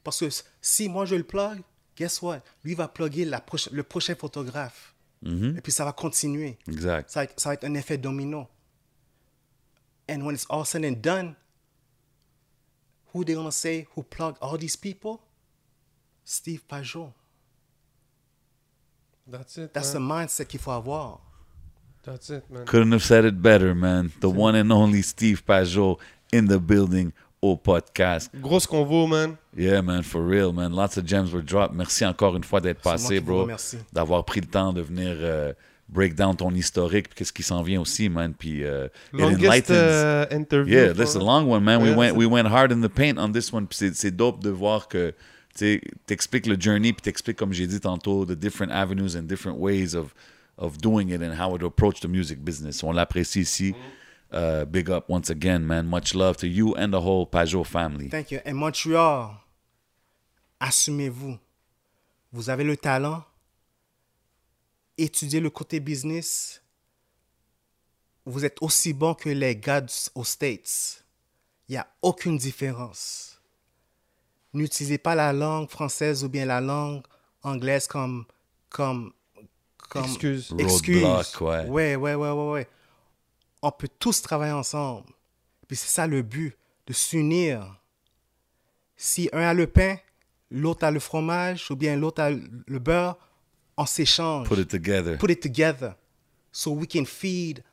Parce que si moi je le plug, guess what? Lui va plugger la proche- le prochain photographe. Et puis ça va continuer. Exact. Ça va, être, ça va être un effet domino. And when it's all said and done, who they gonna say who plugged all these people? Steve Pajot. That's it. That's the mindset qu'il faut avoir. That's it, man. Couldn't have said it better, man. The one and only Steve Pajot in the building au podcast. Grosse convo, man. Yeah, man, for real, man. Lots of gems were dropped. Merci encore une fois d'être passé, bro. D'avoir pris le temps de venir euh, break down ton historique, puis qu'est-ce qui s'en vient aussi, man. Puis uh, it Longest enlightens. euh, interview. Yeah, for- that's a long one, man. We went we went hard in the paint on this one. Puis c'est c'est dope de voir que tu sais, t'expliques le journey, puis t'expliques comme j'ai dit tantôt the different avenues and different ways of of doing it and how to approach the music business. On l'apprécie ici. Uh, big up once again, man. Much love to you and the whole Pajot family. Thank you. Et Montreal, assumez-vous. Vous avez le talent. Étudiez le côté business. Vous êtes aussi bon que les gars aux States. Il n'y a aucune différence. N'utilisez pas la langue française ou bien la langue anglaise comme, comme, comme Excuse. excuse. Roadblock, ouais. Ouais, ouais, ouais, ouais, ouais. On peut tous travailler ensemble. Puis c'est ça le but, de s'unir. Si un a le pain, l'autre a le fromage, ou bien l'autre a le beurre, on s'échange. Put it together. Put it together so we can feed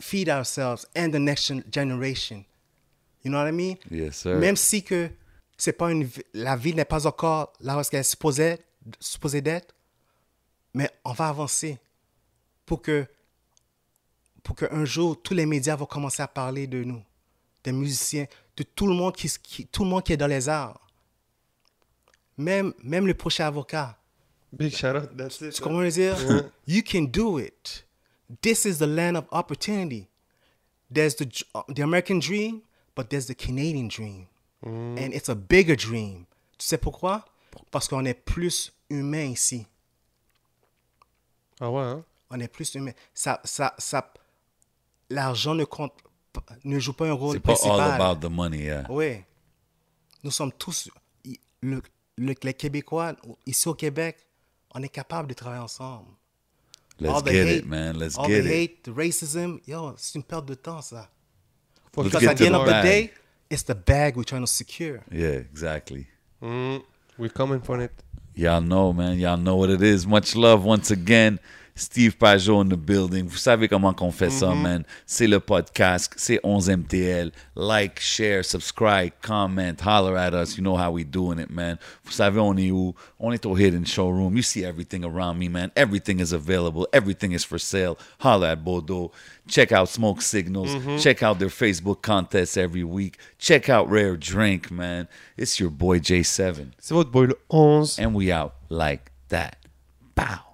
feed ourselves and the next gen- generation. You know what I mean? Yes, sir. Même si que c'est pas une, la vie n'est pas encore là où qu'elle est supposée, supposée d'être, mais on va avancer pour que pour qu'un jour tous les médias vont commencer à parler de nous, des musiciens, de tout le monde qui, tout le monde qui est dans les arts. Même, même le prochain avocat. Big shout out. That's it. Tu comprends je dire? You can do it. This is the land of opportunity. There's the, uh, the American dream, but there's the Canadian dream. And it's a bigger dream. Tu sais pourquoi? Parce qu'on est plus humain ici. Ah ouais, hein? On est plus humain. Ça, ça, ça, l'argent ne compte, ne joue pas un rôle C'est pas principal. all about the money, yeah. Oui. Nous sommes tous, le, le- les Québécois, ici au Québec, on est capable de travailler ensemble. Let's all get hate, it, man. Let's all get the it. hate, the racism, yo, c'est une perte de temps, ça. Faut Because at the end of the bag. day, it's the bag we're trying to secure. Yeah, exactly. Mm, we're coming for it. Y'all know, man. Y'all know what it is. Much love once again. Steve Pajot in the building. Vous savez comment qu'on fait ça, mm-hmm. man. C'est le podcast. C'est 11MTL. Like, share, subscribe, comment, holler at us. You know how we doing it, man. Vous savez on est où? On est au Hidden Showroom. You see everything around me, man. Everything is available. Everything is for sale. Holler at Bordeaux. Check out Smoke Signals. Mm-hmm. Check out their Facebook contests every week. Check out Rare Drink, man. It's your boy J7. C'est votre boy le 11. And we out like that. Bow.